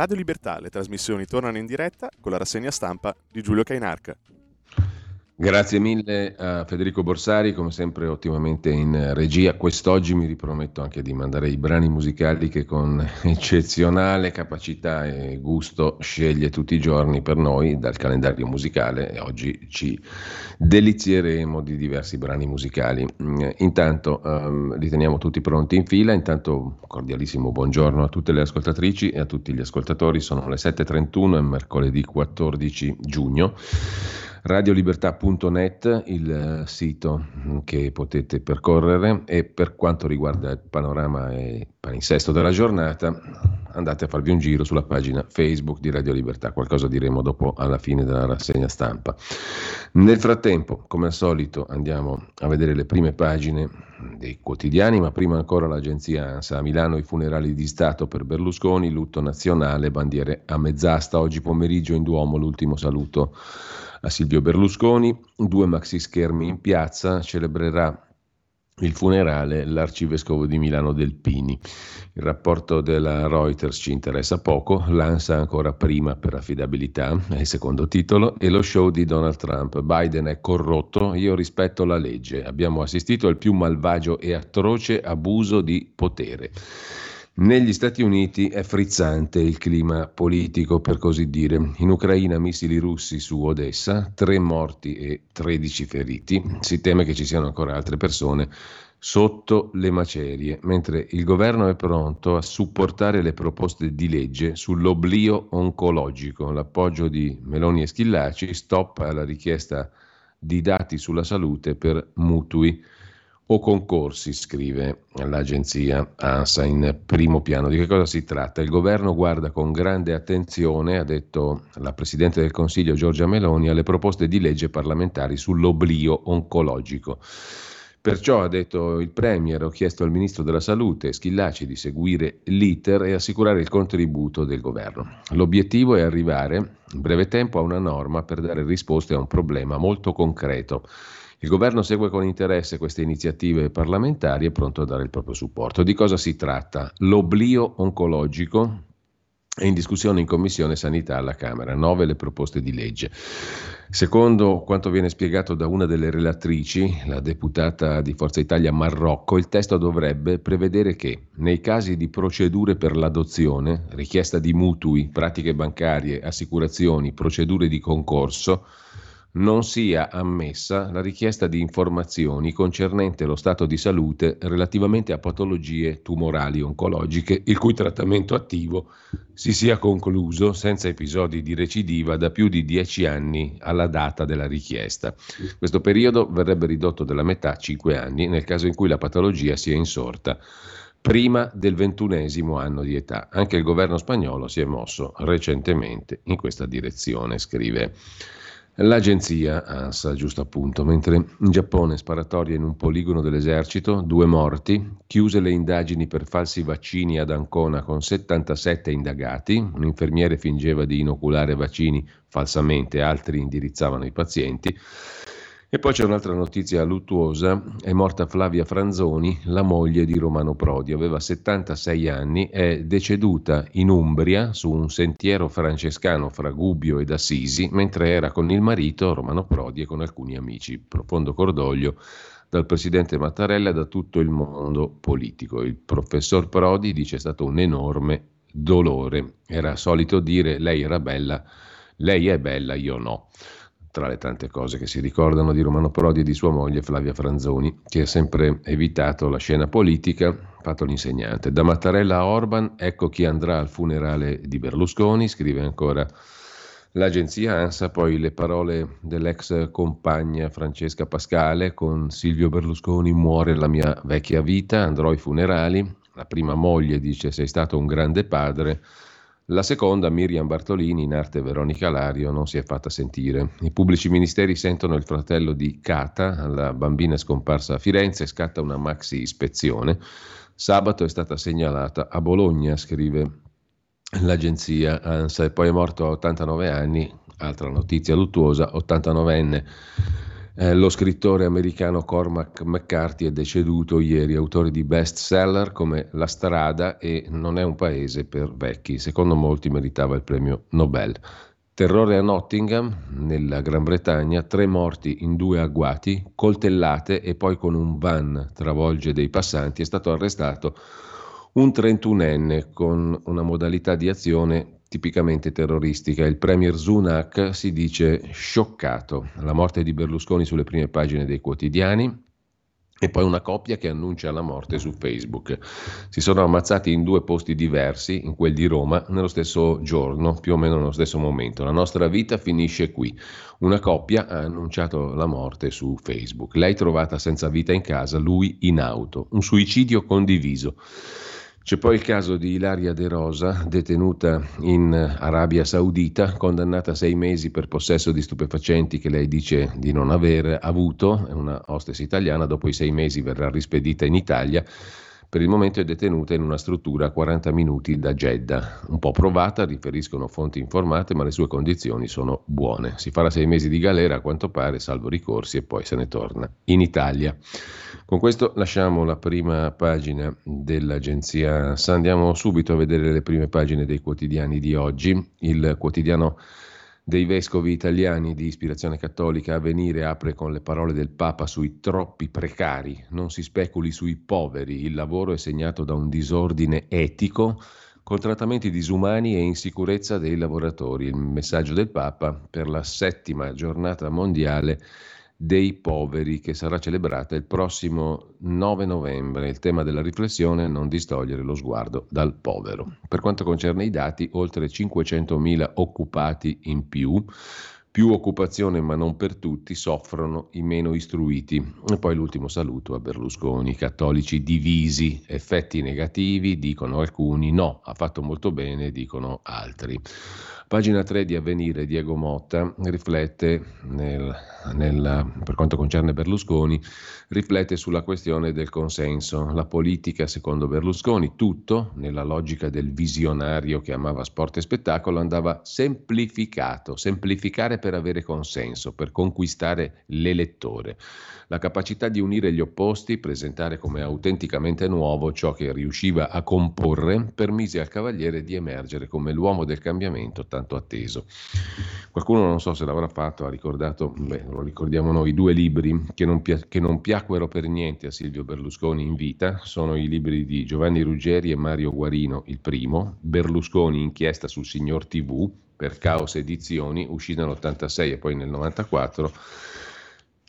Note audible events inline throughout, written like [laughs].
Radio Libertà, le trasmissioni tornano in diretta con la rassegna stampa di Giulio Cainarca. Grazie mille a Federico Borsari, come sempre ottimamente in regia. Quest'oggi mi riprometto anche di mandare i brani musicali che con [laughs] eccezionale capacità e gusto sceglie tutti i giorni per noi dal calendario musicale e oggi ci delizieremo di diversi brani musicali. Intanto um, li teniamo tutti pronti in fila, intanto cordialissimo buongiorno a tutte le ascoltatrici e a tutti gli ascoltatori, sono le 7.31 e mercoledì 14 giugno radiolibertà.net, il eh, sito che potete percorrere e per quanto riguarda il panorama e palinsesto della giornata andate a farvi un giro sulla pagina Facebook di Radio Libertà, qualcosa diremo dopo alla fine della rassegna stampa. Nel frattempo, come al solito, andiamo a vedere le prime pagine dei quotidiani, ma prima ancora l'agenzia ANSA. A Milano i funerali di Stato per Berlusconi, lutto nazionale, bandiere a mezz'asta. Oggi pomeriggio in Duomo l'ultimo saluto a Silvio Berlusconi. Due maxi schermi in piazza, celebrerà il funerale l'arcivescovo di Milano Delpini. Il rapporto della Reuters ci interessa poco, l'ANSA ancora prima per affidabilità, è il secondo titolo, e lo show di Donald Trump. Biden è corrotto, io rispetto la legge. Abbiamo assistito al più malvagio e atroce abuso di potere. Negli Stati Uniti è frizzante il clima politico, per così dire. In Ucraina missili russi su Odessa, tre morti e 13 feriti. Si teme che ci siano ancora altre persone sotto le macerie, mentre il governo è pronto a supportare le proposte di legge sull'oblio oncologico. L'appoggio di Meloni e Schillaci stop alla richiesta di dati sulla salute per mutui o concorsi, scrive l'agenzia ANSA in primo piano. Di che cosa si tratta? Il governo guarda con grande attenzione, ha detto la Presidente del Consiglio Giorgia Meloni, alle proposte di legge parlamentari sull'oblio oncologico. Perciò, ha detto il Premier, ho chiesto al Ministro della Salute, Schillaci, di seguire l'iter e assicurare il contributo del governo. L'obiettivo è arrivare in breve tempo a una norma per dare risposte a un problema molto concreto il governo segue con interesse queste iniziative parlamentari e è pronto a dare il proprio supporto. Di cosa si tratta? L'oblio oncologico è in discussione in Commissione Sanità alla Camera, nove le proposte di legge. Secondo quanto viene spiegato da una delle relatrici, la deputata di Forza Italia Marrocco, il testo dovrebbe prevedere che nei casi di procedure per l'adozione, richiesta di mutui, pratiche bancarie, assicurazioni, procedure di concorso, non sia ammessa la richiesta di informazioni concernente lo stato di salute relativamente a patologie tumorali oncologiche il cui trattamento attivo si sia concluso senza episodi di recidiva da più di dieci anni alla data della richiesta. Questo periodo verrebbe ridotto della metà a cinque anni nel caso in cui la patologia sia insorta prima del ventunesimo anno di età. Anche il governo spagnolo si è mosso recentemente in questa direzione, scrive L'agenzia ANSA, giusto appunto, mentre in Giappone sparatoria in un poligono dell'esercito, due morti, chiuse le indagini per falsi vaccini ad Ancona con 77 indagati, un infermiere fingeva di inoculare vaccini falsamente, altri indirizzavano i pazienti. E poi c'è un'altra notizia luttuosa, è morta Flavia Franzoni, la moglie di Romano Prodi, aveva 76 anni, è deceduta in Umbria su un sentiero francescano fra Gubbio ed Assisi, mentre era con il marito Romano Prodi e con alcuni amici. Profondo cordoglio dal presidente Mattarella e da tutto il mondo politico. Il professor Prodi dice è stato un enorme dolore. Era solito dire lei era bella, lei è bella, io no tra le tante cose che si ricordano di Romano Prodi e di sua moglie Flavia Franzoni, che ha sempre evitato la scena politica, fatto l'insegnante. Da Mattarella a Orban, ecco chi andrà al funerale di Berlusconi, scrive ancora l'agenzia ANSA, poi le parole dell'ex compagna Francesca Pascale con Silvio Berlusconi muore la mia vecchia vita, andrò ai funerali, la prima moglie dice sei stato un grande padre, La seconda, Miriam Bartolini, in arte Veronica Lario, non si è fatta sentire. I pubblici ministeri sentono il fratello di Cata, la bambina scomparsa a Firenze, scatta una maxi ispezione. Sabato è stata segnalata a Bologna, scrive l'agenzia ANSA, e poi è morto a 89 anni, altra notizia luttuosa, 89enne eh, lo scrittore americano Cormac McCarthy è deceduto ieri, autore di best seller come La strada e Non è un paese per vecchi. Secondo molti meritava il premio Nobel. Terrore a Nottingham, nella Gran Bretagna, tre morti in due agguati, coltellate e poi con un van travolge dei passanti. È stato arrestato un 31enne con una modalità di azione tipicamente terroristica. Il premier Sunak si dice scioccato. La morte di Berlusconi sulle prime pagine dei quotidiani. E poi una coppia che annuncia la morte su Facebook. Si sono ammazzati in due posti diversi, in quel di Roma, nello stesso giorno, più o meno nello stesso momento. La nostra vita finisce qui. Una coppia ha annunciato la morte su Facebook. Lei trovata senza vita in casa, lui in auto. Un suicidio condiviso. C'è poi il caso di Ilaria De Rosa, detenuta in Arabia Saudita, condannata a sei mesi per possesso di stupefacenti che lei dice di non aver avuto, è una hostess italiana, dopo i sei mesi verrà rispedita in Italia per il momento è detenuta in una struttura a 40 minuti da Jeddah. Un po' provata, riferiscono fonti informate, ma le sue condizioni sono buone. Si farà sei mesi di galera a quanto pare, salvo ricorsi, e poi se ne torna in Italia. Con questo lasciamo la prima pagina dell'agenzia. Andiamo subito a vedere le prime pagine dei quotidiani di oggi. Il quotidiano dei vescovi italiani di ispirazione cattolica a venire apre con le parole del Papa sui troppi precari, non si speculi sui poveri, il lavoro è segnato da un disordine etico con trattamenti disumani e insicurezza dei lavoratori. Il messaggio del Papa per la settima giornata mondiale dei poveri che sarà celebrata il prossimo 9 novembre. Il tema della riflessione è non distogliere lo sguardo dal povero. Per quanto concerne i dati, oltre 500.000 occupati in più, più occupazione ma non per tutti, soffrono i meno istruiti. E poi l'ultimo saluto a Berlusconi, cattolici divisi, effetti negativi, dicono alcuni, no, ha fatto molto bene, dicono altri. Pagina 3 di Avvenire, Diego Motta riflette, nel, nel, per quanto concerne Berlusconi, riflette sulla questione del consenso. La politica, secondo Berlusconi, tutto, nella logica del visionario che amava sport e spettacolo, andava semplificato, semplificare per avere consenso, per conquistare l'elettore la capacità di unire gli opposti, presentare come autenticamente nuovo ciò che riusciva a comporre, permise al Cavaliere di emergere come l'uomo del cambiamento tanto atteso. Qualcuno non so se l'avrà fatto, ha ricordato, beh, lo ricordiamo noi, due libri che non, pia- che non piacquero per niente a Silvio Berlusconi in vita, sono i libri di Giovanni Ruggeri e Mario Guarino, il primo, Berlusconi inchiesta sul signor TV, per Caos Edizioni, uscito nell'86 e poi nel 94,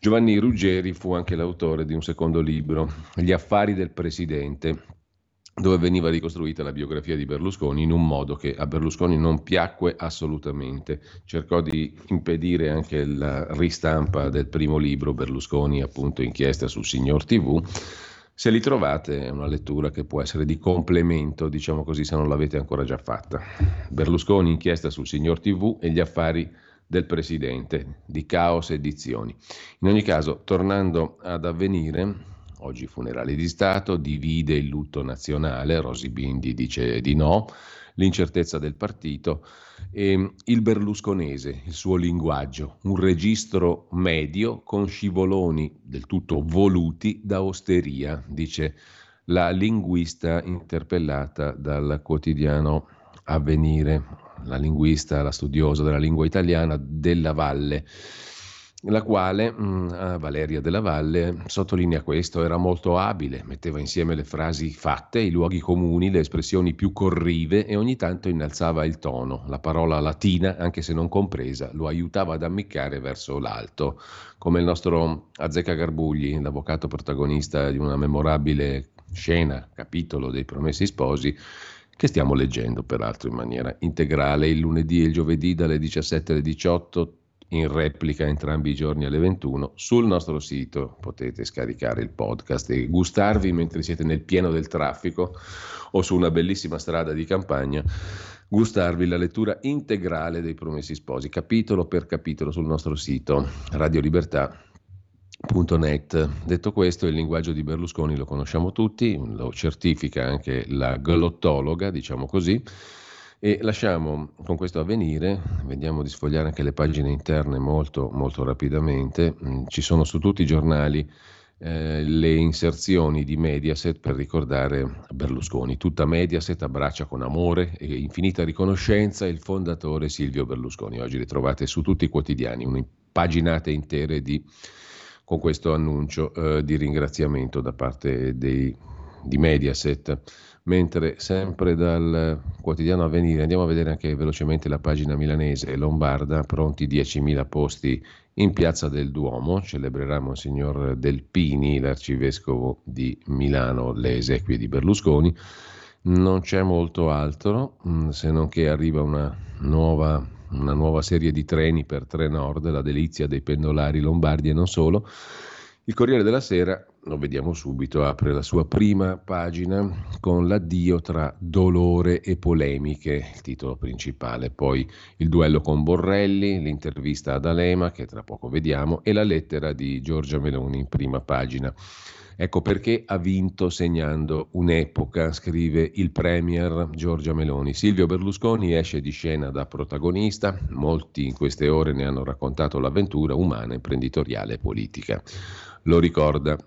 Giovanni Ruggeri fu anche l'autore di un secondo libro, Gli affari del presidente, dove veniva ricostruita la biografia di Berlusconi in un modo che a Berlusconi non piacque assolutamente. Cercò di impedire anche la ristampa del primo libro, Berlusconi appunto inchiesta sul signor TV. Se li trovate è una lettura che può essere di complemento, diciamo così, se non l'avete ancora già fatta. Berlusconi inchiesta sul signor TV e gli affari del presidente di Caos Edizioni. In ogni caso, tornando ad avvenire, oggi funerali di Stato, divide il lutto nazionale, Rosi Bindi dice di no, l'incertezza del partito e il berlusconese, il suo linguaggio, un registro medio con scivoloni del tutto voluti da osteria, dice la linguista interpellata dal quotidiano Avvenire la linguista, la studiosa della lingua italiana della Valle, la quale, mm, Valeria della Valle, sottolinea questo, era molto abile, metteva insieme le frasi fatte, i luoghi comuni, le espressioni più corrive e ogni tanto innalzava il tono. La parola latina, anche se non compresa, lo aiutava ad ammiccare verso l'alto, come il nostro Azzecca Garbugli, l'avvocato protagonista di una memorabile scena, capitolo dei Promessi Sposi, che stiamo leggendo peraltro in maniera integrale. Il lunedì e il giovedì dalle 17 alle 18 in replica entrambi i giorni alle 21 sul nostro sito potete scaricare il podcast e gustarvi mentre siete nel pieno del traffico o su una bellissima strada di campagna gustarvi la lettura integrale dei Promessi Sposi, capitolo per capitolo sul nostro sito radiolibertà.net. Detto questo, il linguaggio di Berlusconi lo conosciamo tutti, lo certifica anche la glottologa, diciamo così, e lasciamo con questo avvenire, vediamo di sfogliare anche le pagine interne molto, molto rapidamente, mm, ci sono su tutti i giornali eh, le inserzioni di Mediaset per ricordare Berlusconi. Tutta Mediaset abbraccia con amore e infinita riconoscenza il fondatore Silvio Berlusconi. Oggi le trovate su tutti i quotidiani, paginate intere di, con questo annuncio eh, di ringraziamento da parte dei, di Mediaset mentre sempre dal quotidiano Avvenire andiamo a vedere anche velocemente la pagina milanese Lombarda, pronti 10.000 posti in piazza del Duomo, celebrerà Monsignor Delpini, l'arcivescovo di Milano, le esequie di Berlusconi. Non c'è molto altro, mm, se non che arriva una nuova, una nuova serie di treni per Trenord, la delizia dei pendolari lombardi e non solo. Il Corriere della Sera lo vediamo subito, apre la sua prima pagina con l'addio tra dolore e polemiche, il titolo principale, poi il duello con Borrelli, l'intervista ad Alema che tra poco vediamo e la lettera di Giorgia Meloni in prima pagina. Ecco perché ha vinto segnando un'epoca, scrive il Premier Giorgia Meloni. Silvio Berlusconi esce di scena da protagonista, molti in queste ore ne hanno raccontato l'avventura umana, imprenditoriale e politica. Lo ricorda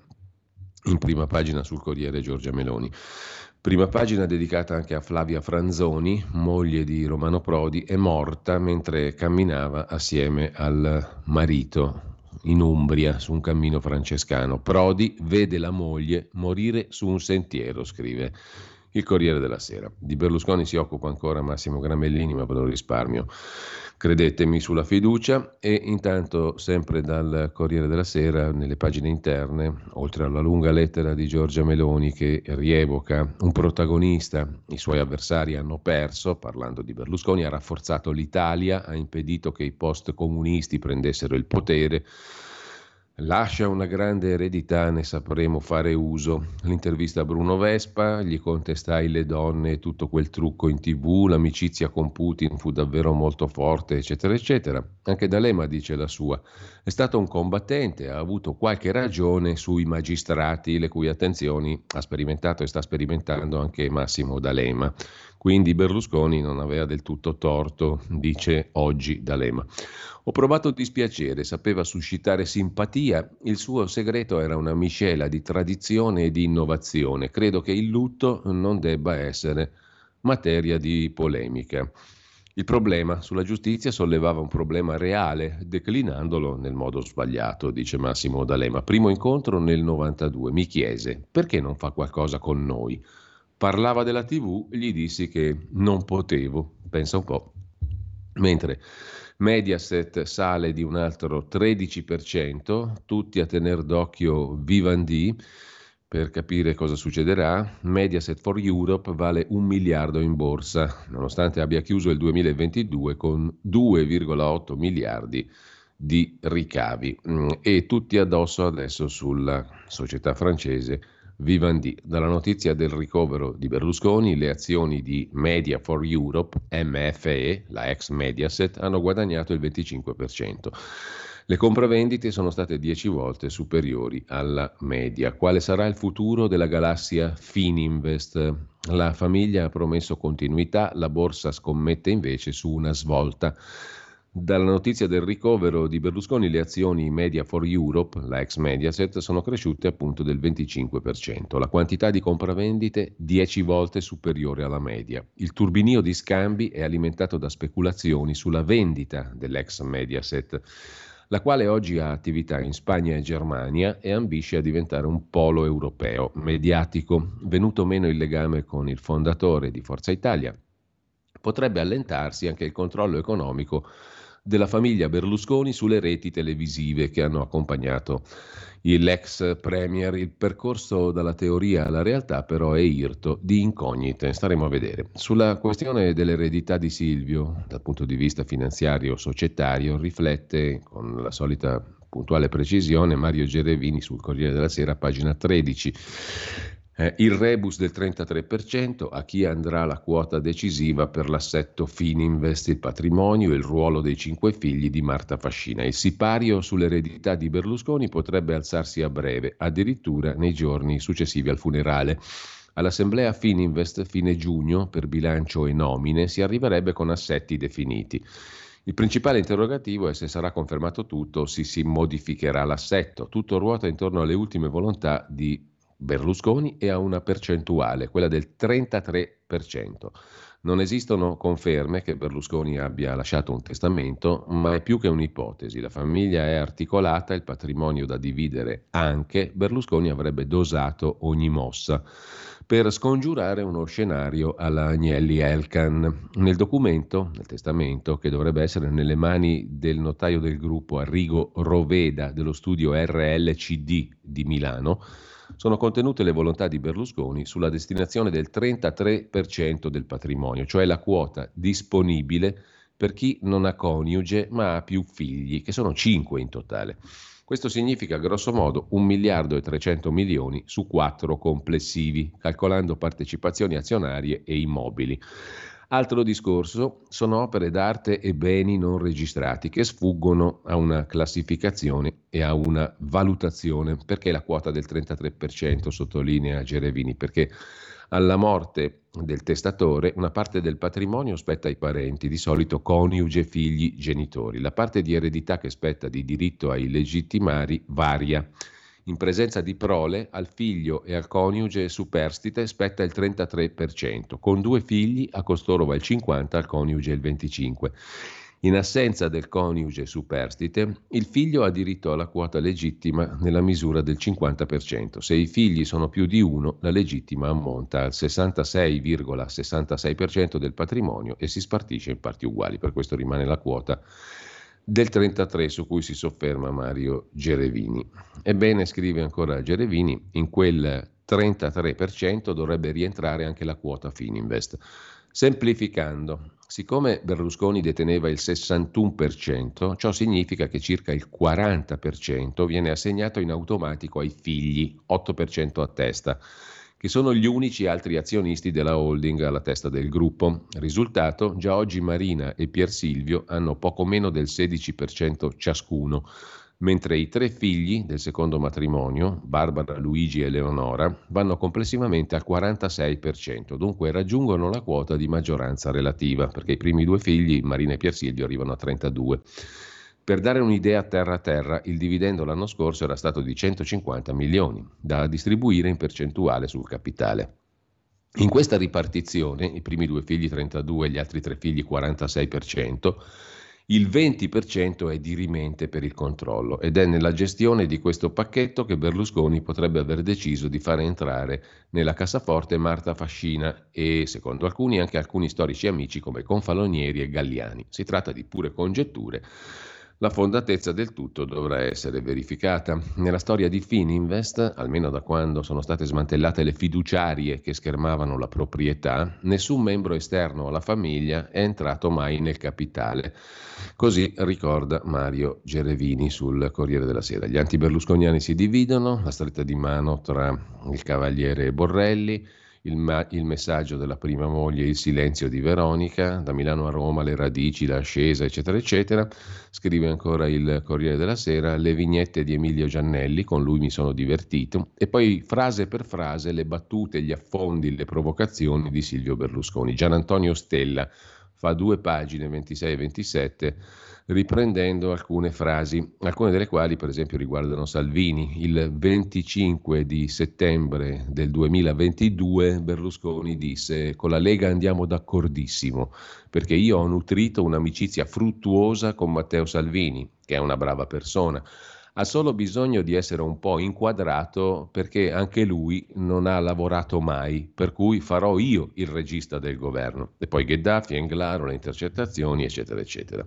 in prima pagina sul Corriere Giorgia Meloni. Prima pagina dedicata anche a Flavia Franzoni, moglie di Romano Prodi, è morta mentre camminava assieme al marito in Umbria su un cammino francescano. Prodi vede la moglie morire su un sentiero, scrive il Corriere della Sera. Di Berlusconi si occupa ancora Massimo Gramellini, ma ve lo risparmio. Credetemi sulla fiducia. E intanto sempre dal Corriere della Sera nelle pagine interne, oltre alla lunga lettera di Giorgia Meloni che rievoca un protagonista, i suoi avversari hanno perso, parlando di Berlusconi, ha rafforzato l'Italia, ha impedito che i post comunisti prendessero il potere, Lascia una grande eredità, ne sapremo fare uso. L'intervista a Bruno Vespa, gli contestai le donne e tutto quel trucco in tv, l'amicizia con Putin fu davvero molto forte, eccetera, eccetera. Anche D'Alema dice la sua. È stato un combattente, ha avuto qualche ragione sui magistrati, le cui attenzioni ha sperimentato e sta sperimentando anche Massimo D'Alema. Quindi Berlusconi non aveva del tutto torto, dice oggi D'Alema. Ho provato dispiacere, sapeva suscitare simpatia, il suo segreto era una miscela di tradizione e di innovazione. Credo che il lutto non debba essere materia di polemica. Il problema sulla giustizia sollevava un problema reale, declinandolo nel modo sbagliato, dice Massimo D'Alema. Primo incontro nel 92, mi chiese perché non fa qualcosa con noi parlava della TV, gli dissi che non potevo, pensa un po'. Mentre Mediaset sale di un altro 13%, tutti a tenere d'occhio Vivendi per capire cosa succederà. Mediaset for Europe vale un miliardo in borsa, nonostante abbia chiuso il 2022 con 2,8 miliardi di ricavi mm, e tutti addosso adesso sulla società francese Vivendi. Dalla notizia del ricovero di Berlusconi, le azioni di Media for Europe, MFE, la ex Mediaset, hanno guadagnato il 25%. Le compravendite sono state 10 volte superiori alla media. Quale sarà il futuro della galassia Fininvest? La famiglia ha promesso continuità, la borsa scommette invece su una svolta. Dalla notizia del ricovero di Berlusconi le azioni Media for Europe, la ex Mediaset, sono cresciute appunto del 25%. La quantità di compravendite 10 volte superiore alla media. Il turbinio di scambi è alimentato da speculazioni sulla vendita dell'ex Mediaset, la quale oggi ha attività in Spagna e Germania e ambisce a diventare un polo europeo mediatico. Venuto meno il legame con il fondatore di Forza Italia, potrebbe allentarsi anche il controllo economico della famiglia Berlusconi sulle reti televisive che hanno accompagnato l'ex premier. Il percorso dalla teoria alla realtà però è irto di incognite, staremo a vedere. Sulla questione dell'eredità di Silvio, dal punto di vista finanziario societario, riflette con la solita puntuale precisione Mario Gerevini sul Corriere della Sera, pagina 13. Eh, il rebus del 33%, a chi andrà la quota decisiva per l'assetto Fininvest, il patrimonio e il ruolo dei cinque figli di Marta Fascina. Il sipario sull'eredità di Berlusconi potrebbe alzarsi a breve, addirittura nei giorni successivi al funerale. All'assemblea Fininvest fine giugno, per bilancio e nomine, si arriverebbe con assetti definiti. Il principale interrogativo è se sarà confermato tutto o se si modificherà l'assetto. Tutto ruota intorno alle ultime volontà di Berlusconi e a una percentuale, quella del 33%. Non esistono conferme che Berlusconi abbia lasciato un testamento, ma è più che un'ipotesi. La famiglia è articolata, il patrimonio da dividere anche, Berlusconi avrebbe dosato ogni mossa per scongiurare uno scenario alla Agnelli Elkan. Nel documento, nel testamento, che dovrebbe essere nelle mani del notaio del gruppo Arrigo Roveda dello studio RLCD di Milano, sono contenute le volontà di Berlusconi sulla destinazione del 33% del patrimonio, cioè la quota disponibile per chi non ha coniuge ma ha più figli, che sono 5 in totale. Questo significa grosso modo 1 miliardo e 300 milioni su 4 complessivi, calcolando partecipazioni azionarie e immobili. Altro discorso sono opere d'arte e beni non registrati che sfuggono a una classificazione e a una valutazione. Perché la quota del 33% sottolinea Gerevini? Perché alla morte del testatore una parte del patrimonio spetta ai parenti, di solito coniuge, figli, genitori. La parte di eredità che spetta di diritto ai legittimari varia. In presenza di prole, al figlio e al coniuge superstite spetta il 33%, con due figli a costoro va il 50%, al coniuge il 25%. In assenza del coniuge superstite, il figlio ha diritto alla quota legittima nella misura del 50%. Se i figli sono più di uno, la legittima ammonta al 66,66% del patrimonio e si spartisce in parti uguali. Per questo rimane la quota del 33 su cui si sofferma Mario Gerevini. Ebbene, scrive ancora Gerevini, in quel 33% dovrebbe rientrare anche la quota Fininvest. Semplificando, siccome Berlusconi deteneva il 61%, ciò significa che circa il 40% viene assegnato in automatico ai figli, 8% a testa che sono gli unici altri azionisti della holding alla testa del gruppo. Risultato, già oggi Marina e Pier Silvio hanno poco meno del 16% ciascuno, mentre i tre figli del secondo matrimonio, Barbara, Luigi e Leonora, vanno complessivamente al 46%, dunque raggiungono la quota di maggioranza relativa, perché i primi due figli, Marina e Pier Silvio, arrivano a 32%. Per dare un'idea terra a terra, il dividendo l'anno scorso era stato di 150 milioni, da distribuire in percentuale sul capitale. In questa ripartizione, i primi due figli 32 e gli altri tre figli 46%, il 20% è dirimente per il controllo ed è nella gestione di questo pacchetto che Berlusconi potrebbe aver deciso di fare entrare nella cassaforte Marta Fascina e, secondo alcuni, anche alcuni storici amici come Confalonieri e Galliani. Si tratta di pure congetture la fondatezza del tutto dovrà essere verificata. Nella storia di Fininvest, almeno da quando sono state smantellate le fiduciarie che schermavano la proprietà, nessun membro esterno alla famiglia è entrato mai nel capitale. Così ricorda Mario Gerevini sul Corriere della Sera. Gli anti-berlusconiani si dividono, la stretta di mano tra il cavaliere Borrelli, il, ma- il, messaggio della prima moglie, il silenzio di Veronica, da Milano a Roma, le radici, l'ascesa, eccetera, eccetera. Scrive ancora il Corriere della Sera, le vignette di Emilio Giannelli, con lui mi sono divertito, e poi frase per frase le battute, gli affondi, le provocazioni di Silvio Berlusconi. Gian Antonio Stella fa due pagine, 26 e 27 riprendendo alcune frasi, alcune delle quali per esempio riguardano Salvini. Il 25 di settembre del 2022 Berlusconi disse con la Lega andiamo d'accordissimo perché io ho nutrito un'amicizia fruttuosa con Matteo Salvini, che è una brava persona ha solo bisogno di essere un po' inquadrato perché anche lui non ha lavorato mai, per cui farò io il regista del governo. E poi Gheddafi, Englaro, le intercettazioni, eccetera, eccetera.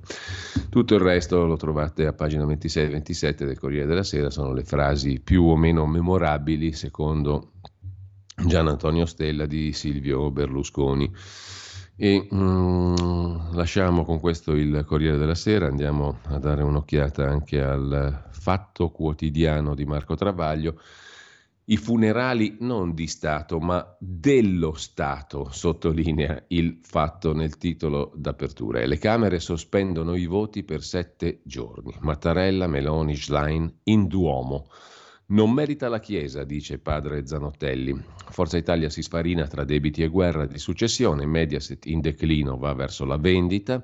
Tutto il resto lo trovate a pagina 26 e 27 del Corriere della Sera, sono le frasi più o meno memorabili secondo Gian Antonio Stella di Silvio Berlusconi. E mm, lasciamo con questo il Corriere della Sera, andiamo a dare un'occhiata anche al Fatto Quotidiano di Marco Travaglio i funerali non di Stato, ma dello Stato, sottolinea il fatto nel titolo d'apertura. E le Camere sospendono i voti per sette giorni. Mattarella, Meloni, Schlein in Duomo. Non merita la Chiesa, dice padre Zanotelli. Forza Italia si sfarina tra debiti e guerra di successione, Mediaset in declino va verso la vendita.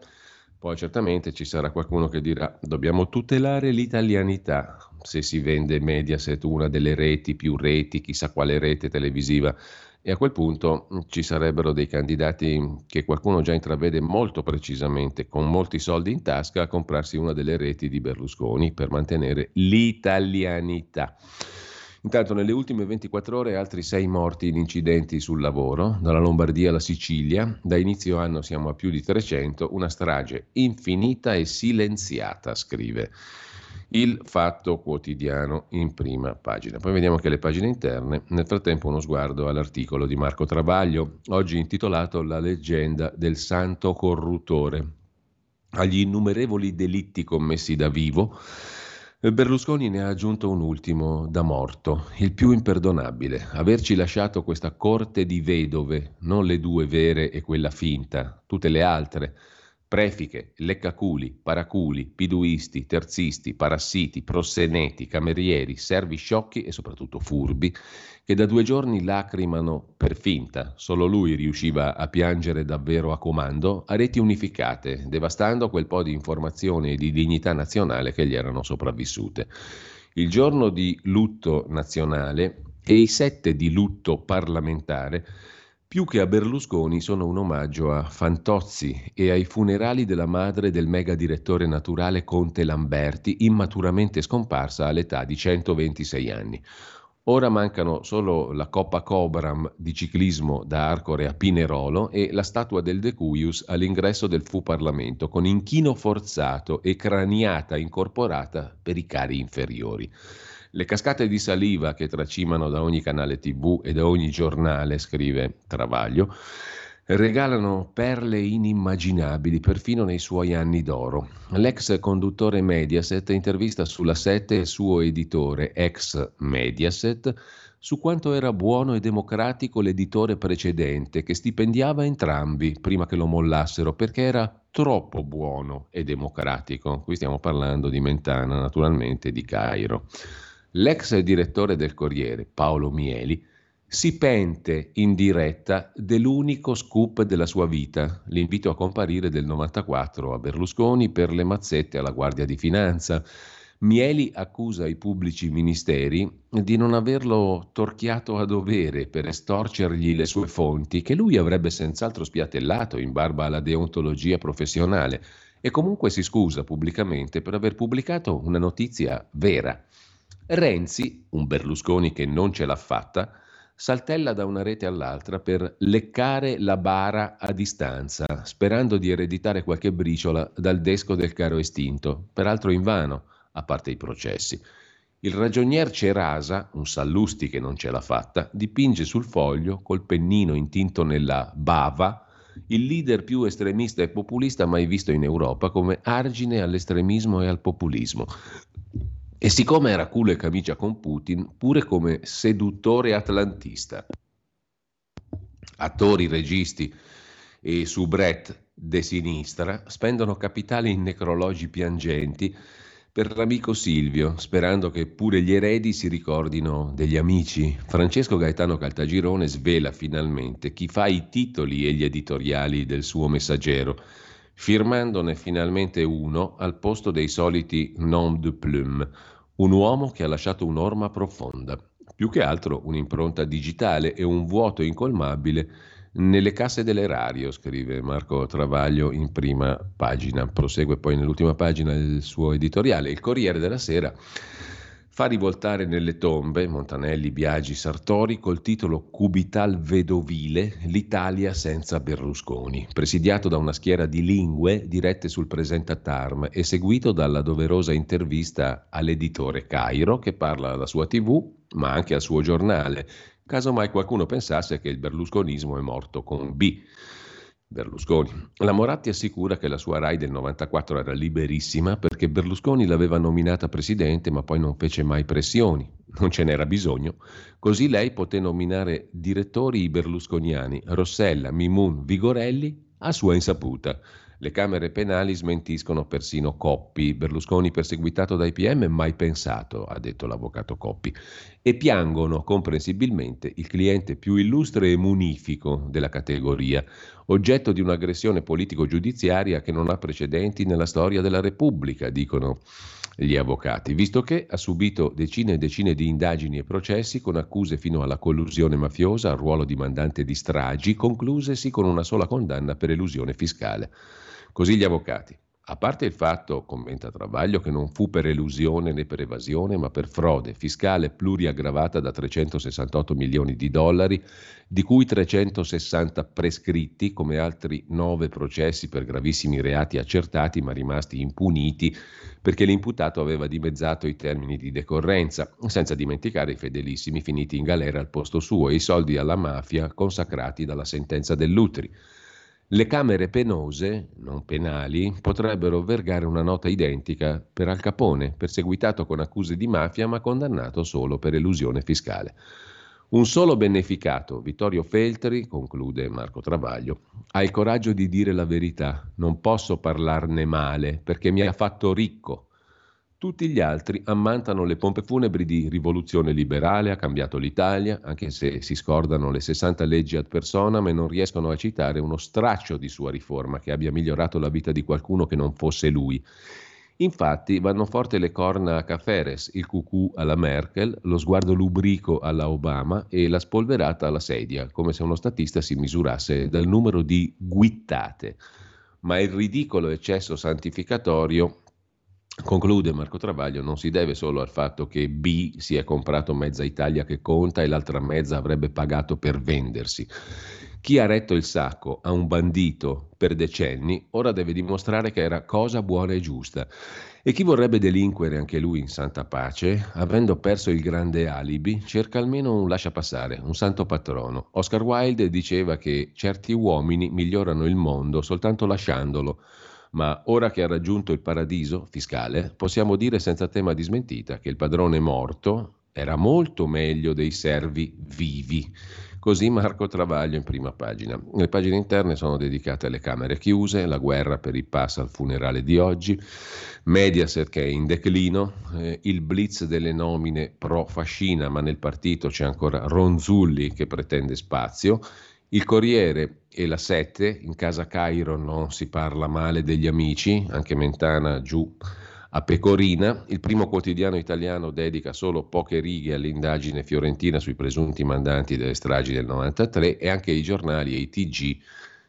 Poi certamente ci sarà qualcuno che dirà dobbiamo tutelare l'italianità se si vende Mediaset, una delle reti più reti, chissà quale rete televisiva. E a quel punto mm, ci sarebbero dei candidati che qualcuno già intravede molto precisamente, con molti soldi in tasca, a comprarsi una delle reti di Berlusconi per mantenere l'italianità. Intanto nelle ultime 24 ore altri sei morti in incidenti sul lavoro, dalla Lombardia alla Sicilia, da inizio anno siamo a più di 300, una strage infinita e silenziata, scrive il Fatto Quotidiano in prima pagina. Poi vediamo anche le pagine interne, nel frattempo uno sguardo all'articolo di Marco Travaglio, oggi intitolato La leggenda del santo corruttore. Agli innumerevoli delitti commessi da vivo, Berlusconi ne ha aggiunto un ultimo da morto, il più imperdonabile, averci lasciato questa corte di vedove, non le due vere e quella finta, tutte le altre, prefiche, leccaculi, paraculi, piduisti, terzisti, parassiti, prosseneti, camerieri, servi sciocchi e soprattutto furbi, che da due giorni lacrimano per finta, solo lui riusciva a piangere davvero a comando, a reti unificate, devastando quel po' di informazione e di dignità nazionale che gli erano sopravvissute. Il giorno di lutto nazionale e i sette di lutto parlamentare più che a Berlusconi sono un omaggio a Fantozzi e ai funerali della madre del mega direttore naturale Conte Lamberti, immaturamente scomparsa all'età di 126 anni. Ora mancano solo la Coppa Cobram di ciclismo da Arcore a Pinerolo e la statua del Decuius all'ingresso del Fu Parlamento, con inchino forzato e craniata incorporata per i cari inferiori. Le cascate di saliva che tracimano da ogni canale tv e da ogni giornale, scrive Travaglio, regalano perle inimmaginabili perfino nei suoi anni d'oro. L'ex conduttore Mediaset intervista sulla 7 il suo editore, ex Mediaset, su quanto era buono e democratico l'editore precedente, che stipendiava entrambi prima che lo mollassero, perché era troppo buono e democratico. Qui stiamo parlando di Mentana, naturalmente, di Cairo. L'ex direttore del Corriere, Paolo Mieli, si pente in diretta dell'unico scoop della sua vita, l'invito a comparire del 94 a Berlusconi per le mazzette alla Guardia di Finanza. Mieli accusa i pubblici ministeri di non averlo torchiato a dovere per estorcergli le sue fonti, che lui avrebbe senz'altro spiattellato in barba alla deontologia professionale, e comunque si scusa pubblicamente per aver pubblicato una notizia vera. Renzi, un Berlusconi che non ce l'ha fatta, saltella da una rete all'altra per leccare la bara a distanza, sperando di ereditare qualche briciola dal desco del caro estinto, peraltro invano, a parte i processi. Il ragionier Cerasa, un Sallusti che non ce l'ha fatta, dipinge sul foglio, col pennino intinto nella bava, il leader più estremista e populista mai visto in Europa come argine all'estremismo e al populismo. E siccome era culo e camicia con Putin, pure come seduttore atlantista. Attori, registi e subret de sinistra spendono capitali in necrologi piangenti per l'amico Silvio, sperando che pure gli eredi si ricordino degli amici. Francesco Gaetano Caltagirone svela finalmente chi fa i titoli e gli editoriali del suo messaggero firmandone finalmente uno al posto dei soliti nom de plume, un uomo che ha lasciato un'orma profonda, più che altro un'impronta digitale e un vuoto incolmabile nelle casse dell'erario, scrive Marco Travaglio in prima pagina. Prosegue poi nell'ultima pagina il suo editoriale. Il Corriere della Sera fa rivoltare nelle tombe Montanelli, Biagi, Sartori col titolo Cubital Vedovile, l'Italia senza Berlusconi, presidiato da una schiera di lingue dirette sul presenta Tarm e seguito dalla doverosa intervista all'editore Cairo che parla alla sua tv ma anche al suo giornale, caso mai qualcuno pensasse che il berlusconismo è morto con B. Berlusconi. La Moratti assicura che la sua RAI del 94 era liberissima perché Berlusconi l'aveva nominata presidente ma poi non fece mai pressioni, non ce n'era bisogno, così lei poté nominare direttori i berlusconiani, Rossella, Mimun, Vigorelli a sua insaputa. Le Camere penali smentiscono persino Coppi. Berlusconi perseguitato dai PM mai pensato, ha detto l'avvocato Coppi. E piangono comprensibilmente il cliente più illustre e munifico della categoria, oggetto di un'aggressione politico-giudiziaria che non ha precedenti nella storia della Repubblica, dicono gli avvocati, visto che ha subito decine e decine di indagini e processi con accuse fino alla collusione mafiosa, al ruolo di mandante di stragi, conclusesi con una sola condanna per elusione fiscale. Così gli avvocati. A parte il fatto, commenta Travaglio, che non fu per elusione né per evasione, ma per frode fiscale pluriaggravata da 368 milioni di dollari, di cui 360 prescritti, come altri nove processi per gravissimi reati accertati ma rimasti impuniti, perché l'imputato aveva dimezzato i termini di decorrenza, senza dimenticare i fedelissimi finiti in galera al posto suo e i soldi alla mafia consacrati dalla sentenza dell'Utri. Le Camere penose, non penali, potrebbero vergare una nota identica per Al Capone, perseguitato con accuse di mafia ma condannato solo per elusione fiscale. Un solo beneficato, Vittorio Feltri, conclude Marco Travaglio, ha il coraggio di dire la verità. Non posso parlarne male perché mi ha fatto ricco. Tutti gli altri ammantano le pompe funebri di rivoluzione liberale, ha cambiato l'Italia, anche se si scordano le 60 leggi ad persona, e non riescono a citare uno straccio di sua riforma che abbia migliorato la vita di qualcuno che non fosse lui. Infatti vanno forte le corna a Caferes, il cucù alla Merkel, lo sguardo lubrico alla Obama e la spolverata alla sedia, come se uno statista si misurasse dal numero di guittate. Ma il ridicolo eccesso santificatorio Conclude Marco Travaglio, non si deve solo al fatto che B si è comprato mezza Italia che conta e l'altra mezza avrebbe pagato per vendersi. Chi ha retto il sacco a un bandito per decenni ora deve dimostrare che era cosa buona e giusta. E chi vorrebbe delinquere anche lui in santa pace, avendo perso il grande alibi, cerca almeno un lasciapassare, un santo patrono. Oscar Wilde diceva che certi uomini migliorano il mondo soltanto lasciandolo ma ora che ha raggiunto il paradiso fiscale, possiamo dire senza tema di smentita che il padrone morto era molto meglio dei servi vivi. Così Marco Travaglio in prima pagina. Le pagine interne sono dedicate alle camere chiuse, la guerra per i pass al funerale di oggi, Mediaset che è in declino, eh, il blitz delle nomine pro fascina, ma nel partito c'è ancora Ronzulli che pretende spazio, il Corriere e la Sette, in casa Cairo non si parla male degli amici, anche Mentana giù a Pecorina. Il primo quotidiano italiano dedica solo poche righe all'indagine fiorentina sui presunti mandanti delle stragi del 93 e anche i giornali e i TG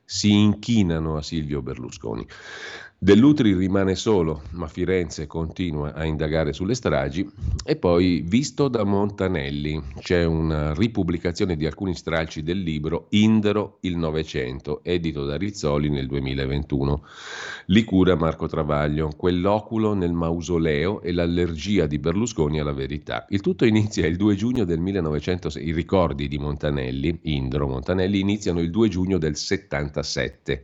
si inchinano a Silvio Berlusconi. Dell'Utri rimane solo, ma Firenze continua a indagare sulle stragi e poi visto da Montanelli c'è una ripubblicazione di alcuni stralci del libro Indero il Novecento, edito da Rizzoli nel 2021. Li cura Marco Travaglio, quell'oculo nel mausoleo e l'allergia di Berlusconi alla verità. Il tutto inizia il 2 giugno del 1906, i ricordi di Montanelli, Indro Montanelli, iniziano il 2 giugno del 77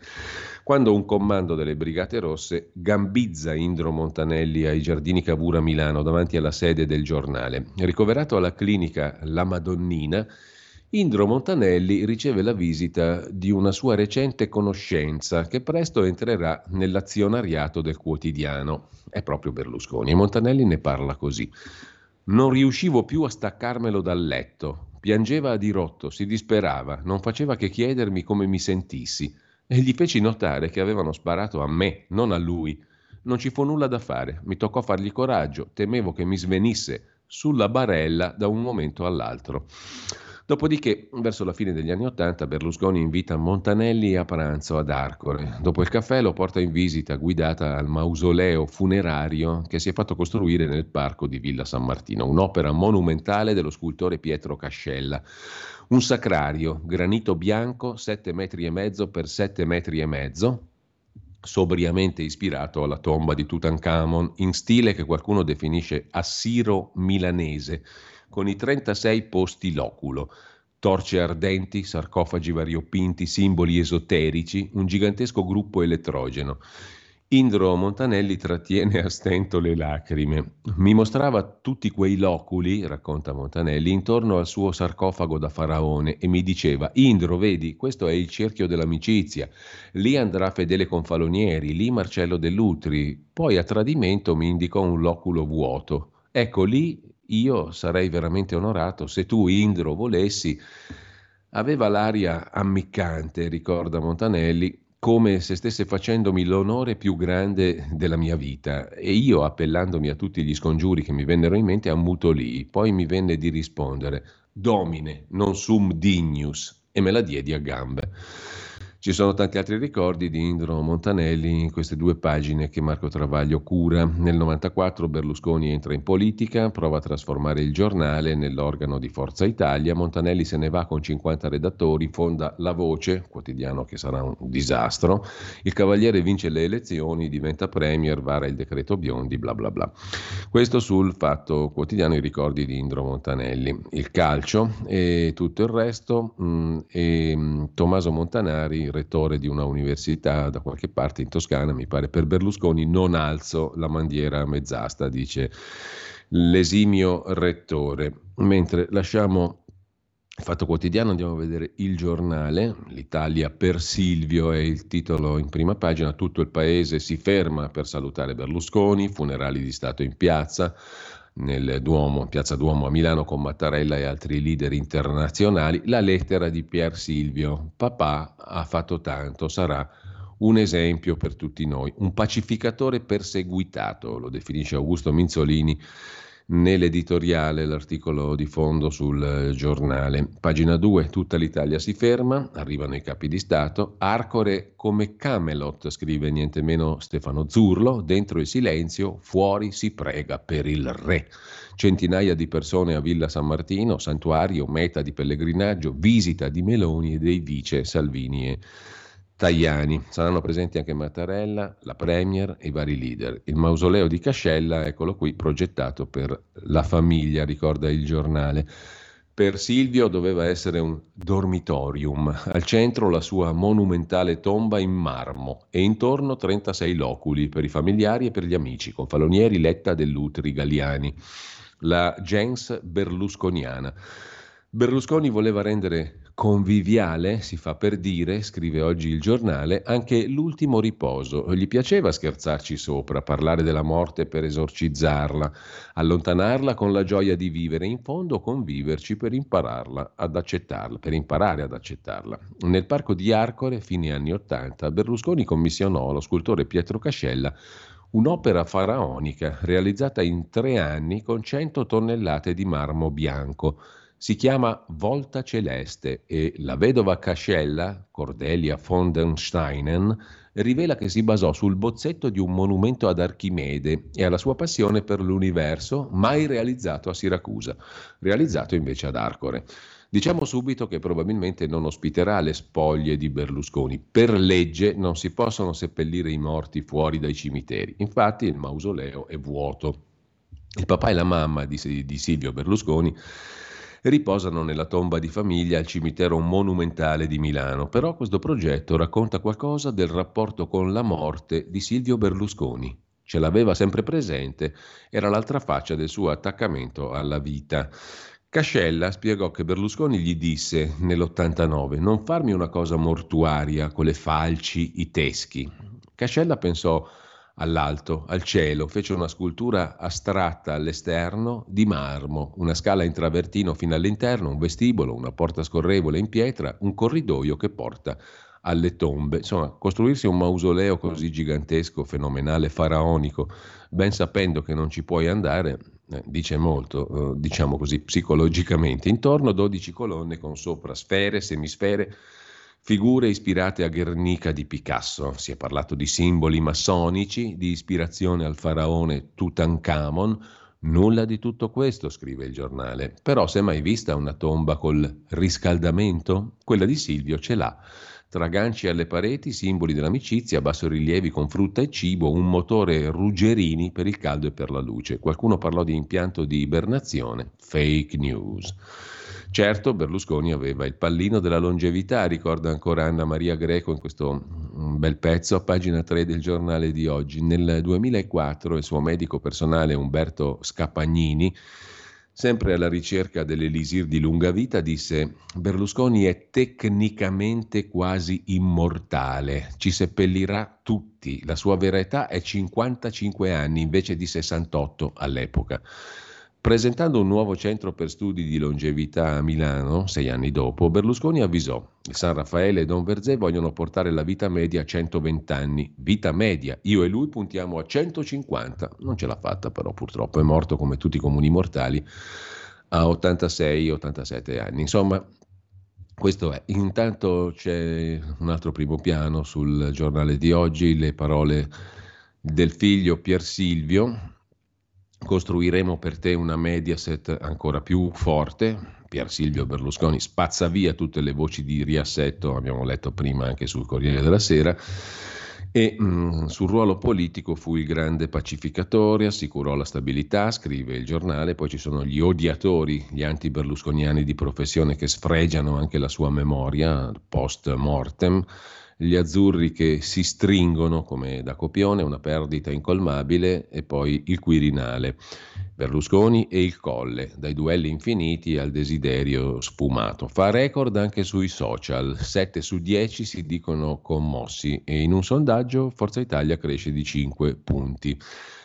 quando un comando delle Brigate Rosse gambizza Indro Montanelli ai Giardini Cavour Milano davanti alla sede del giornale. Ricoverato alla clinica La Madonnina, Indro Montanelli riceve la visita di una sua recente conoscenza che presto entrerà nell'azionariato del quotidiano. È proprio Berlusconi e Montanelli ne parla così. Non riuscivo più a staccarmelo dal letto. Piangeva a dirotto, si disperava, non faceva che chiedermi come mi sentissi e gli feci notare che avevano sparato a me, non a lui. Non ci fu nulla da fare, mi toccò fargli coraggio, temevo che mi svenisse sulla barella da un momento all'altro. Dopodiché, verso la fine degli anni Ottanta, Berlusconi invita Montanelli a pranzo ad Arcore. Dopo il caffè lo porta in visita guidata al mausoleo funerario che si è fatto costruire nel parco di Villa San Martino, un'opera monumentale dello scultore Pietro Cascella. Un sacrario, granito bianco, 7 metri e mezzo per 7 metri e mezzo, sobriamente ispirato alla tomba di Tutankhamon, in stile che qualcuno definisce assiro-milanese, con i 36 posti loculo. torce ardenti, sarcofagi variopinti, simboli esoterici, un gigantesco gruppo elettrogeno. Indro Montanelli trattiene a stento le lacrime. Mi mostrava tutti quei loculi, racconta Montanelli, intorno al suo sarcofago da faraone e mi diceva: Indro, vedi, questo è il cerchio dell'amicizia. Lì andrà Fedele Confalonieri, lì Marcello Dell'Utri. Poi a tradimento mi indicò un loculo vuoto. Ecco lì io sarei veramente onorato se tu, Indro, volessi. Aveva l'aria ammiccante, ricorda Montanelli, come se stesse facendomi l'onore più grande della mia vita e io, appellandomi a tutti gli scongiuri che mi vennero in mente, ammutolii. Poi mi venne di rispondere Domine, non sum dignus, e me la diedi a gambe. Ci sono tanti altri ricordi di Indro Montanelli in queste due pagine che Marco Travaglio cura. Nel 94 Berlusconi entra in politica, prova a trasformare il giornale nell'organo di Forza Italia. Montanelli se ne va con 50 redattori, fonda La Voce, quotidiano che sarà un disastro. Il Cavaliere vince le elezioni, diventa premier, vara il decreto Biondi, bla bla bla. Questo sul fatto quotidiano i ricordi di Indro Montanelli. Il calcio e tutto il resto. Mm, e, mm, Tommaso Montanari rettore di una università da qualche parte in Toscana, mi pare, per Berlusconi non alzo la bandiera mezzasta, dice l'esimio rettore. Mentre lasciamo il Fatto Quotidiano, andiamo a vedere il giornale, l'Italia per Silvio è il titolo in prima pagina, tutto il paese si ferma per salutare Berlusconi, funerali di Stato in piazza, nel Duomo, Piazza Duomo a Milano con Mattarella e altri leader internazionali, la lettera di Pier Silvio. Papà ha fatto tanto, sarà un esempio per tutti noi, un pacificatore perseguitato, lo definisce Augusto Minzolini nell'editoriale, l'articolo di fondo sul eh, giornale. Pagina 2, tutta l'Italia si ferma, arrivano i capi di Stato, Arcore come Camelot, scrive niente meno Stefano Zurlo, dentro il silenzio, fuori si prega per il re. Centinaia di persone a Villa San Martino, santuario, meta di pellegrinaggio, visita di Meloni e dei vice Salvini e Tajani. Saranno presenti anche Mattarella, la Premier e i vari leader. Il mausoleo di Cascella, eccolo qui, progettato per la famiglia, ricorda il giornale. Per Silvio doveva essere un dormitorium, al centro la sua monumentale tomba in marmo e intorno 36 loculi per i familiari e per gli amici, con Falonieri, Letta, Dell'Utri, Galliani. La gens berlusconiana. Berlusconi voleva rendere conviviale, si fa per dire, scrive oggi il giornale, anche l'ultimo riposo. Gli piaceva scherzarci sopra, parlare della morte per esorcizzarla, allontanarla con la gioia di vivere, in fondo conviverci per impararla ad accettarla, per imparare ad accettarla. Nel parco di Arcore, fine anni Ottanta, Berlusconi commissionò allo scultore Pietro Cascella un'opera faraonica realizzata in tre anni con 100 tonnellate di marmo bianco si chiama Volta Celeste e la vedova Cascella, Cordelia von den Steinen, rivela che si basò sul bozzetto di un monumento ad Archimede e alla sua passione per l'universo, mai realizzato a Siracusa, realizzato invece ad Arcore. Diciamo subito che probabilmente non ospiterà le spoglie di Berlusconi. Per legge non si possono seppellire i morti fuori dai cimiteri. Infatti il mausoleo è vuoto. Il papà e la mamma di, di Silvio Berlusconi riposano nella tomba di famiglia al cimitero monumentale di Milano. Però questo progetto racconta qualcosa del rapporto con la morte di Silvio Berlusconi. Ce l'aveva sempre presente, era l'altra faccia del suo attaccamento alla vita. Cascella spiegò che Berlusconi gli disse nell'89 non farmi una cosa mortuaria con le falci, i teschi. Cascella pensò all'alto, al cielo, fece una scultura astratta all'esterno di marmo, una scala in travertino fino all'interno, un vestibolo, una porta scorrevole in pietra, un corridoio che porta alle tombe. Insomma, costruirsi un mausoleo così gigantesco, fenomenale, faraonico, ben sapendo che non ci puoi andare, eh, dice molto, eh, diciamo così, psicologicamente. Intorno 12 colonne con sopra sfere, semisfere, Figure ispirate a Guernica di Picasso. Si è parlato di simboli massonici, di ispirazione al faraone Tutankhamon. Nulla di tutto questo, scrive il giornale. Però si è mai vista una tomba col riscaldamento? Quella di Silvio ce l'ha. Tra ganci alle pareti, simboli dell'amicizia, bassorilievi con frutta e cibo, un motore Ruggerini per il caldo e per la luce. Qualcuno parlò di impianto di ibernazione. Fake news. Certo, Berlusconi aveva il pallino della longevità, ricorda ancora Anna Maria Greco in questo mm, bel pezzo a pagina 3 del giornale di oggi. Nel 2004 il suo medico personale Umberto Scapagnini sempre alla ricerca dell'elisir di lunga vita, disse Berlusconi è tecnicamente quasi immortale, ci seppellirà tutti, la sua vera età è 55 anni invece di 68 all'epoca. Presentando un nuovo centro per studi di longevità a Milano, sei anni dopo, Berlusconi avvisò: San Raffaele e Don Verzé vogliono portare la vita media a 120 anni. Vita media, io e lui puntiamo a 150. Non ce l'ha fatta, però, purtroppo è morto come tutti i comuni mortali a 86-87 anni. Insomma, questo è. Intanto c'è un altro primo piano sul giornale di oggi, le parole del figlio Pier Silvio, costruiremo per te una Mediaset ancora più forte. Pier Silvio Berlusconi spazza via tutte le voci di riassetto, abbiamo letto prima anche sul Corriere della Sera, e mh, mm, sul ruolo politico fu il grande pacificatore, assicurò la stabilità, scrive il giornale, poi ci sono gli odiatori, gli anti-berlusconiani di professione che sfregiano anche la sua memoria post mortem gli azzurri che si stringono come da copione, una perdita incolmabile e poi il Quirinale, Berlusconi e il Colle, dai duelli infiniti al desiderio sfumato. Fa record anche sui social, 7 su 10 si dicono commossi e in un sondaggio Forza Italia cresce di 5 punti.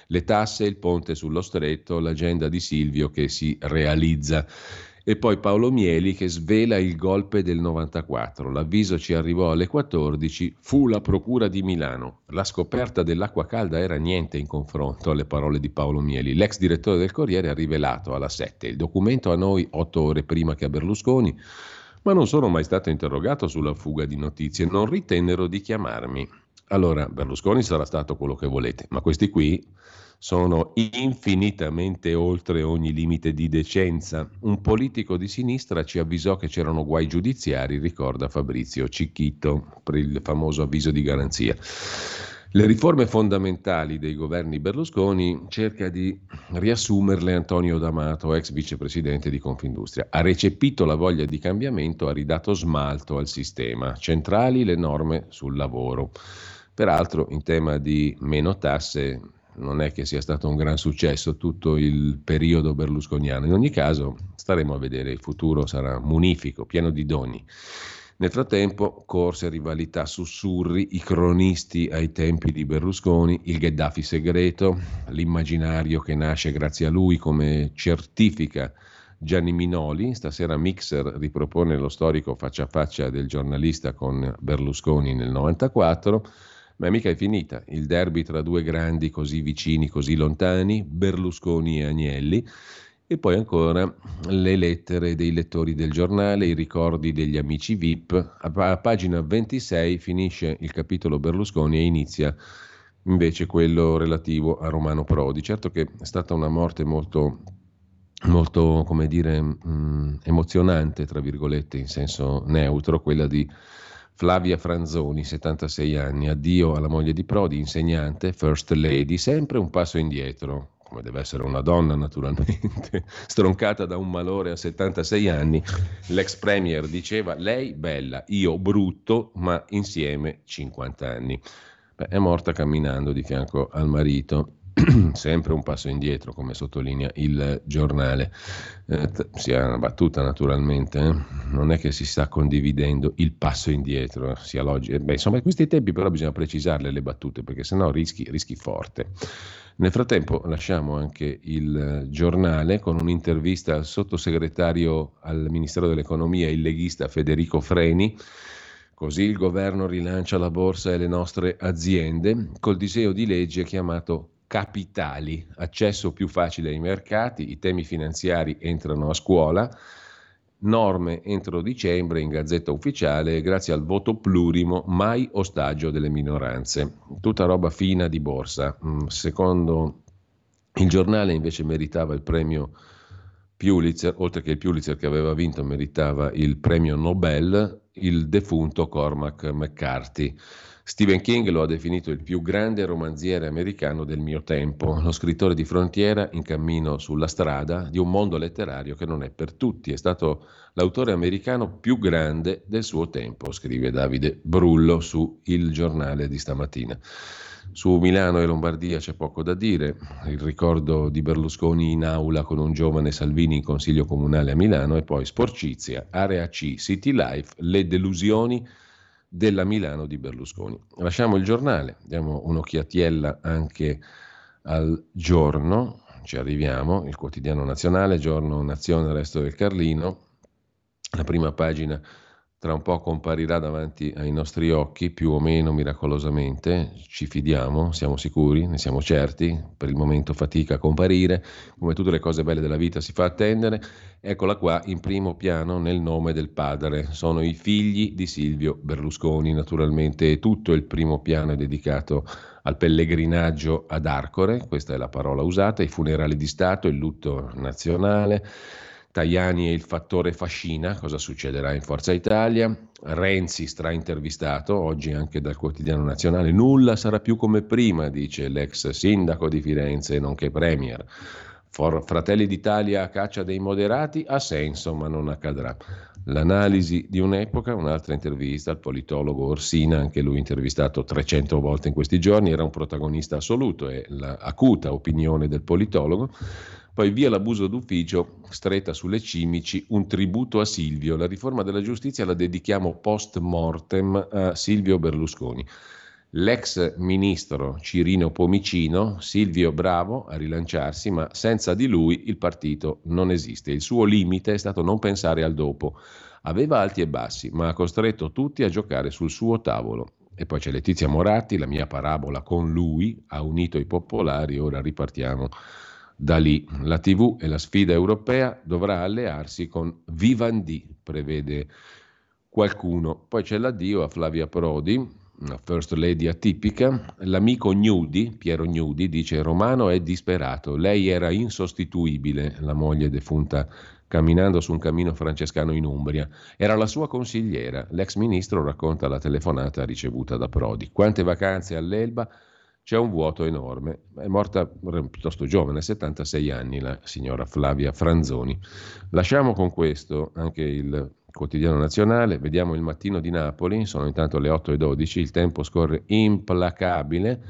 Le tasse, il ponte sullo stretto, l'agenda di Silvio che si realizza. E poi Paolo Mieli che svela il golpe del 94. L'avviso ci arrivò alle 14, fu la Procura di Milano. La scoperta dell'acqua calda era niente in confronto alle parole di Paolo Mieli. L'ex direttore del Corriere ha rivelato alla 7 il documento a noi otto ore prima che a Berlusconi, ma non sono mai stato interrogato sulla fuga di notizie, non ritennero di chiamarmi. Allora, Berlusconi sarà stato quello che volete, ma questi qui sono infinitamente oltre ogni limite di decenza. Un politico di sinistra ci avvisò che c'erano guai giudiziari, ricorda Fabrizio Cicchito per il famoso avviso di garanzia. Le riforme fondamentali dei governi Berlusconi cerca di riassumerle Antonio D'Amato, ex vicepresidente di Confindustria. Ha recepito la voglia di cambiamento, ha ridato smalto al sistema. Centrali le norme sul lavoro. Peraltro, in tema di meno tasse, non è che sia stato un gran successo tutto il periodo berlusconiano. In ogni caso, staremo a vedere, il futuro sarà munifico, pieno di doni. Nel frattempo, corse, rivalità, sussurri, i cronisti ai tempi di Berlusconi, il Gheddafi segreto, l'immaginario che nasce grazie a lui come certifica Gianni Minoli. Stasera Mixer ripropone lo storico faccia a faccia del giornalista con Berlusconi nel 94 ma mica è finita. Il derby tra due grandi così vicini, così lontani, Berlusconi e Agnelli. E poi ancora le lettere dei lettori del giornale, i ricordi degli amici VIP. A, pagina 26 finisce il capitolo Berlusconi e inizia invece quello relativo a Romano Prodi. Certo che è stata una morte molto, molto come dire, mh, mm, emozionante, tra virgolette, in senso neutro, quella di Flavia Franzoni, 76 anni, addio alla moglie di Prodi, insegnante, first lady, sempre un passo indietro, come deve essere una donna naturalmente, [laughs] stroncata da un malore a 76 anni, l'ex premier diceva lei bella, io brutto, ma insieme 50 anni. Beh, è morta camminando di fianco al marito. [clears throat] sempre un passo indietro, come sottolinea il giornale. Eh, sia una battuta naturalmente, eh? non è che si sta condividendo il passo indietro, sia logico. Beh, insomma, in questi tempi però bisogna precisarle le battute, perché sennò rischi, rischi forte. Nel frattempo lasciamo anche il giornale con un'intervista al sottosegretario al Ministero dell'Economia, il leghista Federico Freni, Così il governo rilancia la borsa e le nostre aziende col disegno di legge chiamato capitali, accesso più facile ai mercati, i temi finanziari entrano a scuola, norme entro dicembre in gazzetta ufficiale grazie al voto plurimo, mai ostaggio delle minoranze. Tutta roba fina di borsa. Mm, secondo il giornale invece meritava il premio Pulitzer, oltre che il Pulitzer che aveva vinto meritava il premio Nobel il defunto Cormac McCarthy Stephen King lo ha definito il più grande romanziere americano del mio tempo, lo scrittore di frontiera in cammino sulla strada di un mondo letterario che non è per tutti. È stato l'autore americano più grande del suo tempo, scrive Davide Brullo su Il giornale di stamattina. Su Milano e Lombardia c'è poco da dire, il ricordo di Berlusconi in aula con un giovane Salvini in consiglio comunale a Milano e poi Sporcizia, Area C, City Life, le delusioni della Milano di Berlusconi. Lasciamo il giornale, diamo un'occhiatiella anche al giorno, ci arriviamo, il quotidiano nazionale, giorno Nazione, resto del Carlino, la prima pagina tra un po' comparirà davanti ai nostri occhi, più o meno miracolosamente, ci fidiamo, siamo sicuri, ne siamo certi, per il momento fatica a comparire, come tutte le cose belle della vita si fa attendere, eccola qua in primo piano nel nome del padre, sono i figli di Silvio Berlusconi, naturalmente. Tutto il primo piano è dedicato al pellegrinaggio ad Arcore, questa è la parola usata, i funerali di Stato, il lutto nazionale, Tajani e il fattore fascina, cosa succederà in Forza Italia, Renzi straintervistato, oggi anche dal quotidiano nazionale, nulla sarà più come prima, dice l'ex sindaco di Firenze, nonché premier. For Fratelli d'Italia a caccia dei moderati ha senso, ma non accadrà. L'analisi di un'epoca, un'altra intervista al politologo Orsina, anche lui intervistato 300 volte in questi giorni, era un protagonista assoluto e l'acuta opinione del politologo poi via l'abuso d'ufficio, stretta sulle cimici, un tributo a Silvio. La riforma della giustizia la dedichiamo post mortem a Silvio Berlusconi. L'ex ministro Cirino Pomicino, Silvio bravo a rilanciarsi, ma senza di lui il partito non esiste. Il suo limite è stato non pensare al dopo. Aveva alti e bassi, ma ha costretto tutti a giocare sul suo tavolo. E poi c'è Letizia Moratti, la mia parabola con lui, ha unito i popolari, ora ripartiamo da lì la TV e la sfida europea dovrà allearsi con Vivendi, prevede qualcuno. Poi c'è l'addio a Flavia Prodi, una first lady atipica. L'amico Gnudi, Piero Gnudi, dice Romano è disperato. Lei era insostituibile, la moglie defunta camminando su un cammino francescano in Umbria. Era la sua consigliera. L'ex ministro racconta la telefonata ricevuta da Prodi. Quante vacanze all'Elba c'è un vuoto enorme. È morta piuttosto giovane, 76 anni, la signora Flavia Franzoni. Lasciamo con questo anche il quotidiano nazionale, vediamo il mattino di Napoli, sono intanto le 8.12, il tempo scorre implacabile.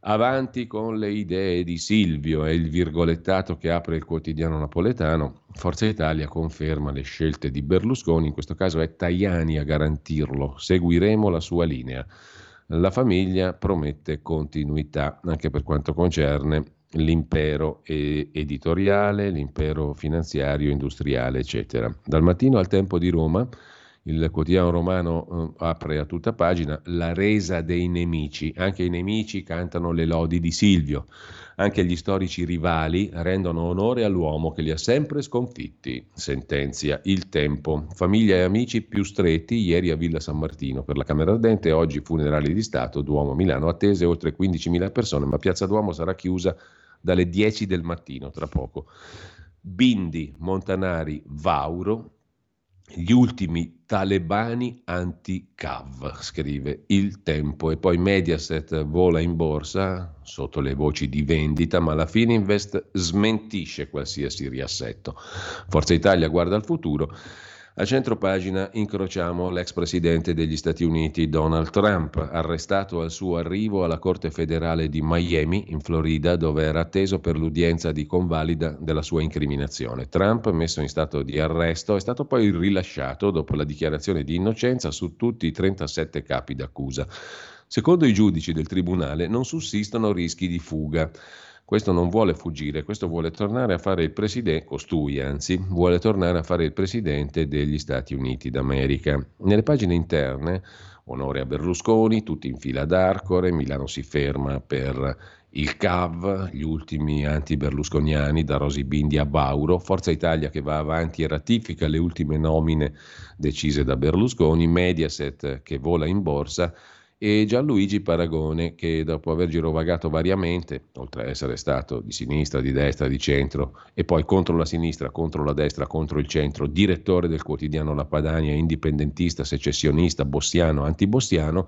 Avanti con le idee di Silvio, è il virgolettato che apre il quotidiano napoletano. Forza Italia conferma le scelte di Berlusconi, in questo caso è Tajani a garantirlo. Seguiremo la sua linea la famiglia promette continuità anche per quanto concerne l'impero editoriale, l'impero finanziario, industriale, eccetera. Dal mattino al tempo di Roma, il quotidiano romano eh, apre a tutta pagina la resa dei nemici. Anche i nemici cantano le lodi di Silvio. Anche gli storici rivali rendono onore all'uomo che li ha sempre sconfitti, sentenzia il tempo. Famiglia e amici più stretti ieri a Villa San Martino per la Camera Ardente, oggi funerali di Stato, Duomo Milano, attese oltre 15.000 persone, ma Piazza Duomo sarà chiusa dalle 10 del mattino tra poco. Bindi, Montanari, Vauro, gli ultimi talebani anti-Cav, scrive Il Tempo, e poi Mediaset vola in borsa sotto le voci di vendita, ma la Fininvest smentisce qualsiasi riassetto. Forza Italia guarda al futuro a centro pagina incrociamo l'ex presidente degli Stati Uniti Donald Trump, arrestato al suo arrivo alla Corte federale di Miami, in Florida, dove era atteso per l'udienza di convalida della sua incriminazione. Trump, messo in stato di arresto, è stato poi rilasciato dopo la dichiarazione di innocenza su tutti i 37 capi d'accusa. Secondo i giudici del tribunale non sussistono rischi di fuga. Questo non vuole fuggire, questo vuole tornare a fare il presidente, costui anzi, vuole tornare a fare il presidente degli Stati Uniti d'America. Nelle pagine interne, onore a Berlusconi, tutti in fila d'Arcore, Milano si ferma per il CAV, gli ultimi anti-berlusconiani, da Rosi Bindi a Bauro, Forza Italia che va avanti e ratifica le ultime nomine decise da Berlusconi, Mediaset che vola in borsa, e Gianluigi Paragone che dopo aver girovagato variamente, oltre ad essere stato di sinistra, di destra, di centro e poi contro la sinistra, contro la destra, contro il centro, direttore del quotidiano La Padania, indipendentista, secessionista, bossiano, antibossiano,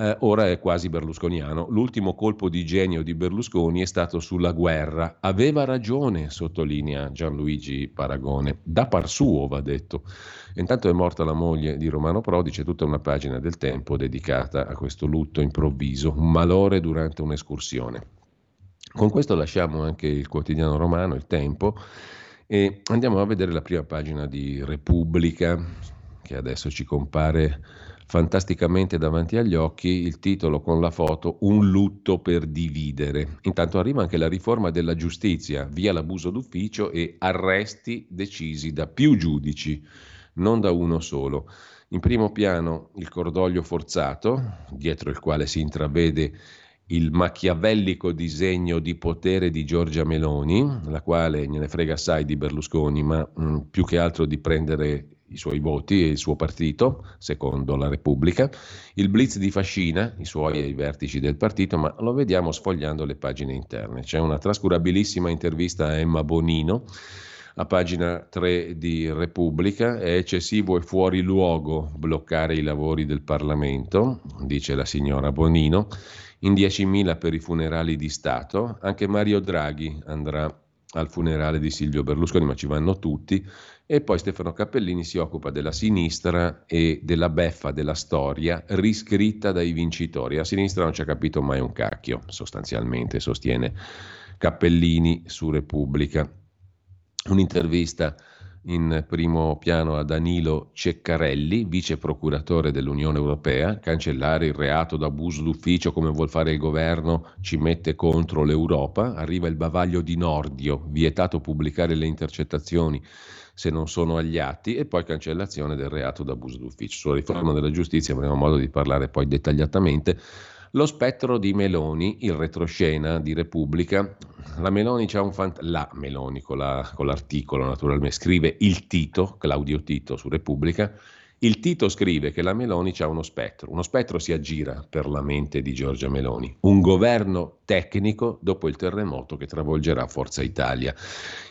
eh, ora è quasi berlusconiano. L'ultimo colpo di genio di Berlusconi è stato sulla guerra. Aveva ragione, sottolinea Gianluigi Paragone. Da par suo, va detto. Intanto è morta la moglie di Romano Prodi, c'è tutta una pagina del tempo dedicata a questo lutto improvviso, un malore durante un'escursione. Con questo lasciamo anche il quotidiano romano, il tempo, e andiamo a vedere la prima pagina di Repubblica, che adesso ci compare fantasticamente davanti agli occhi il titolo con la foto Un lutto per dividere. Intanto arriva anche la riforma della giustizia, via l'abuso d'ufficio e arresti decisi da più giudici, non da uno solo. In primo piano il cordoglio forzato, dietro il quale si intravede il machiavellico disegno di potere di Giorgia Meloni, la quale gliene frega assai di Berlusconi, ma mh, mm, più che altro di prendere i suoi voti e il suo partito, secondo la Repubblica, il blitz di Fascina, i suoi e i vertici del partito, ma lo vediamo sfogliando le pagine interne. C'è una trascurabilissima intervista a Emma Bonino, a pagina 3 di Repubblica, è eccessivo e fuori luogo bloccare i lavori del Parlamento, dice la signora Bonino, in 10.000 per i funerali di Stato, anche Mario Draghi andrà al funerale di Silvio Berlusconi, ma ci vanno tutti, e poi Stefano Cappellini si occupa della sinistra e della beffa della storia riscritta dai vincitori. A sinistra non ci ha capito mai un cacchio, sostanzialmente, sostiene Cappellini su Repubblica. Un'intervista in primo piano a Danilo Ceccarelli, vice procuratore dell'Unione Europea, cancellare il reato d'abuso d'ufficio come vuol fare il governo ci mette contro l'Europa, arriva il bavaglio di Nordio, vietato pubblicare le intercettazioni se non sono agli atti e poi cancellazione del reato d'abuso d'ufficio. Sulla riforma della giustizia avremo modo di parlare poi dettagliatamente. Lo spettro di Meloni, il retroscena di Repubblica. La Meloni c'ha un fant- la Meloni con, la, con l'articolo naturalmente scrive il Tito, Claudio Tito su Repubblica il Tito scrive che la Meloni ha uno spettro, uno spettro si aggira per la mente di Giorgia Meloni, un governo tecnico dopo il terremoto che travolgerà Forza Italia.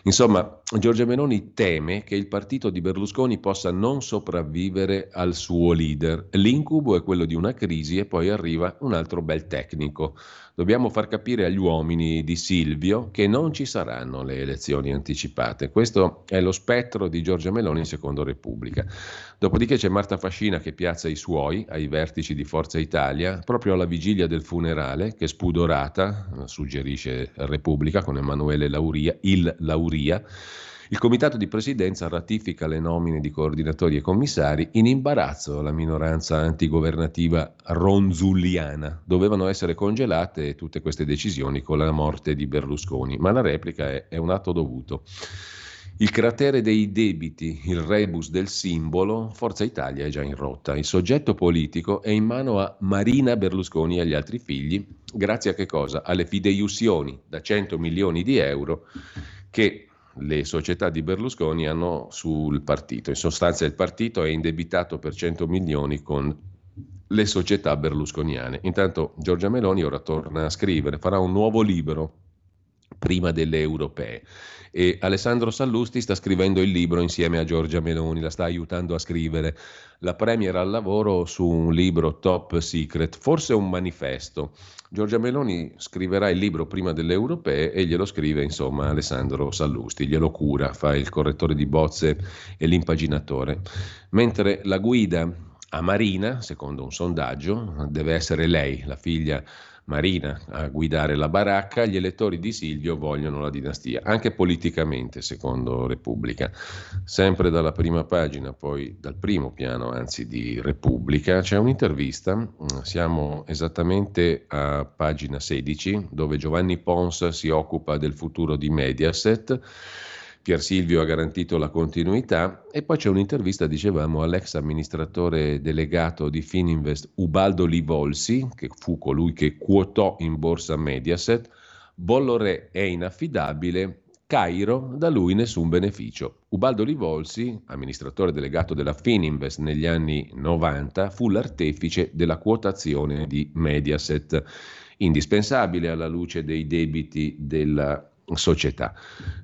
Insomma, Giorgia Meloni teme che il partito di Berlusconi possa non sopravvivere al suo leader. L'incubo è quello di una crisi e poi arriva un altro bel tecnico. Dobbiamo far capire agli uomini di Silvio che non ci saranno le elezioni anticipate. Questo è lo spettro di Giorgia Meloni secondo Repubblica. Dopodiché c'è Marta Fascina che piazza i suoi ai vertici di Forza Italia, proprio alla vigilia del funerale, che spudorata, suggerisce Repubblica con Emanuele Lauria, il Lauria. Il comitato di presidenza ratifica le nomine di coordinatori e commissari in imbarazzo la minoranza antigovernativa ronzulliana. Dovevano essere congelate tutte queste decisioni con la morte di Berlusconi, ma la replica è, è un atto dovuto. Il cratere dei debiti, il rebus del simbolo, Forza Italia è già in rotta. Il soggetto politico è in mano a Marina Berlusconi e agli altri figli, grazie a che cosa? Alle fideiussioni da 100 milioni di euro che le società di Berlusconi hanno sul partito. In sostanza il partito è indebitato per 100 milioni con le società berlusconiane. Intanto Giorgia Meloni ora torna a scrivere, farà un nuovo libro prima delle europee e Alessandro Sallusti sta scrivendo il libro insieme a Giorgia Meloni, la sta aiutando a scrivere. La Premier al lavoro su un libro top secret, forse un manifesto. Giorgia Meloni scriverà il libro prima delle europee e glielo scrive insomma Alessandro Sallusti, glielo cura, fa il correttore di bozze e l'impaginatore. Mentre la guida a Marina, secondo un sondaggio, deve essere lei, la figlia Marina a guidare la baracca, gli elettori di Silvio vogliono la dinastia, anche politicamente, secondo Repubblica. Sempre dalla prima pagina, poi dal primo piano, anzi di Repubblica, c'è un'intervista, siamo esattamente a pagina 16, dove Giovanni Pons si occupa del futuro di Mediaset Pier Silvio ha garantito la continuità e poi c'è un'intervista, dicevamo, all'ex amministratore delegato di Fininvest Ubaldo Livolsi, che fu colui che quotò in borsa Mediaset, Bolloré è inaffidabile, Cairo, da lui nessun beneficio. Ubaldo Livolsi, amministratore delegato della Fininvest negli anni 90, fu l'artefice della quotazione di Mediaset, indispensabile alla luce dei debiti della società.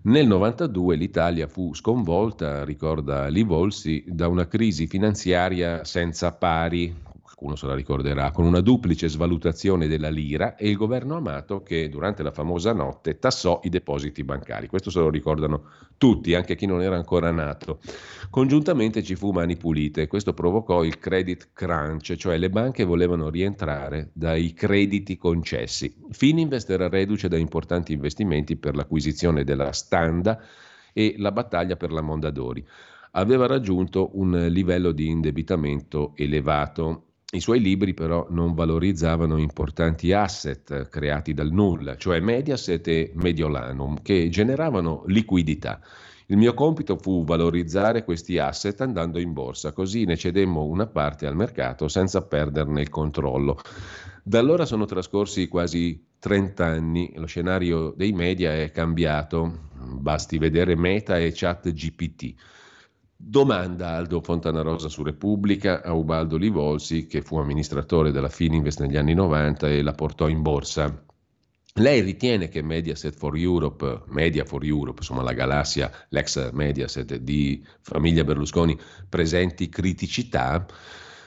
Nel 92 l'Italia fu sconvolta, ricorda Livolsi, da una crisi finanziaria senza pari, qualcuno se la ricorderà, con una duplice svalutazione della lira e il governo Amato che durante la famosa notte tassò i depositi bancari. Questo se lo ricordano tutti, anche chi non era ancora nato. Congiuntamente ci fu mani pulite e questo provocò il credit crunch, cioè le banche volevano rientrare dai crediti concessi. Fininvest era reduce da importanti investimenti per l'acquisizione della Standa e la battaglia per la Mondadori aveva raggiunto un livello di indebitamento elevato. I suoi libri però non valorizzavano importanti asset creati dal nulla, cioè Mediaset e Mediolanum, che generavano liquidità. Il mio compito fu valorizzare questi asset andando in borsa, così ne cedemmo una parte al mercato senza perderne il controllo. Da allora sono trascorsi quasi 30 anni, lo scenario dei media è cambiato, basti vedere Meta e Chat GPT. Domanda Aldo Fontanarosa su Repubblica a Ubaldo Livolsi, che fu amministratore della Fininvest negli anni 90 e la portò in borsa. Lei ritiene che Mediaset for Europe, Media for Europe, insomma la galassia, l'ex Mediaset di famiglia Berlusconi, presenti criticità?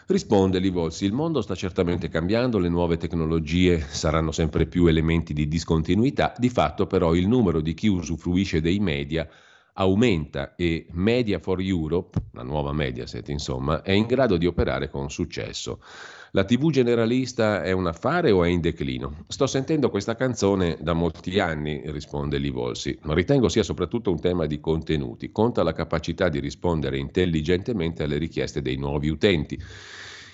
Risponde Livolsi, il mondo sta certamente cambiando, le nuove tecnologie saranno sempre più elementi di discontinuità, di fatto però il numero di chi usufruisce dei media aumenta e Media for Europe, la nuova Mediaset insomma, è in grado di operare con successo. La TV generalista è un affare o è in declino? Sto sentendo questa canzone da molti anni, risponde Livolsi. Ritengo sia soprattutto un tema di contenuti. Conta la capacità di rispondere intelligentemente alle richieste dei nuovi utenti.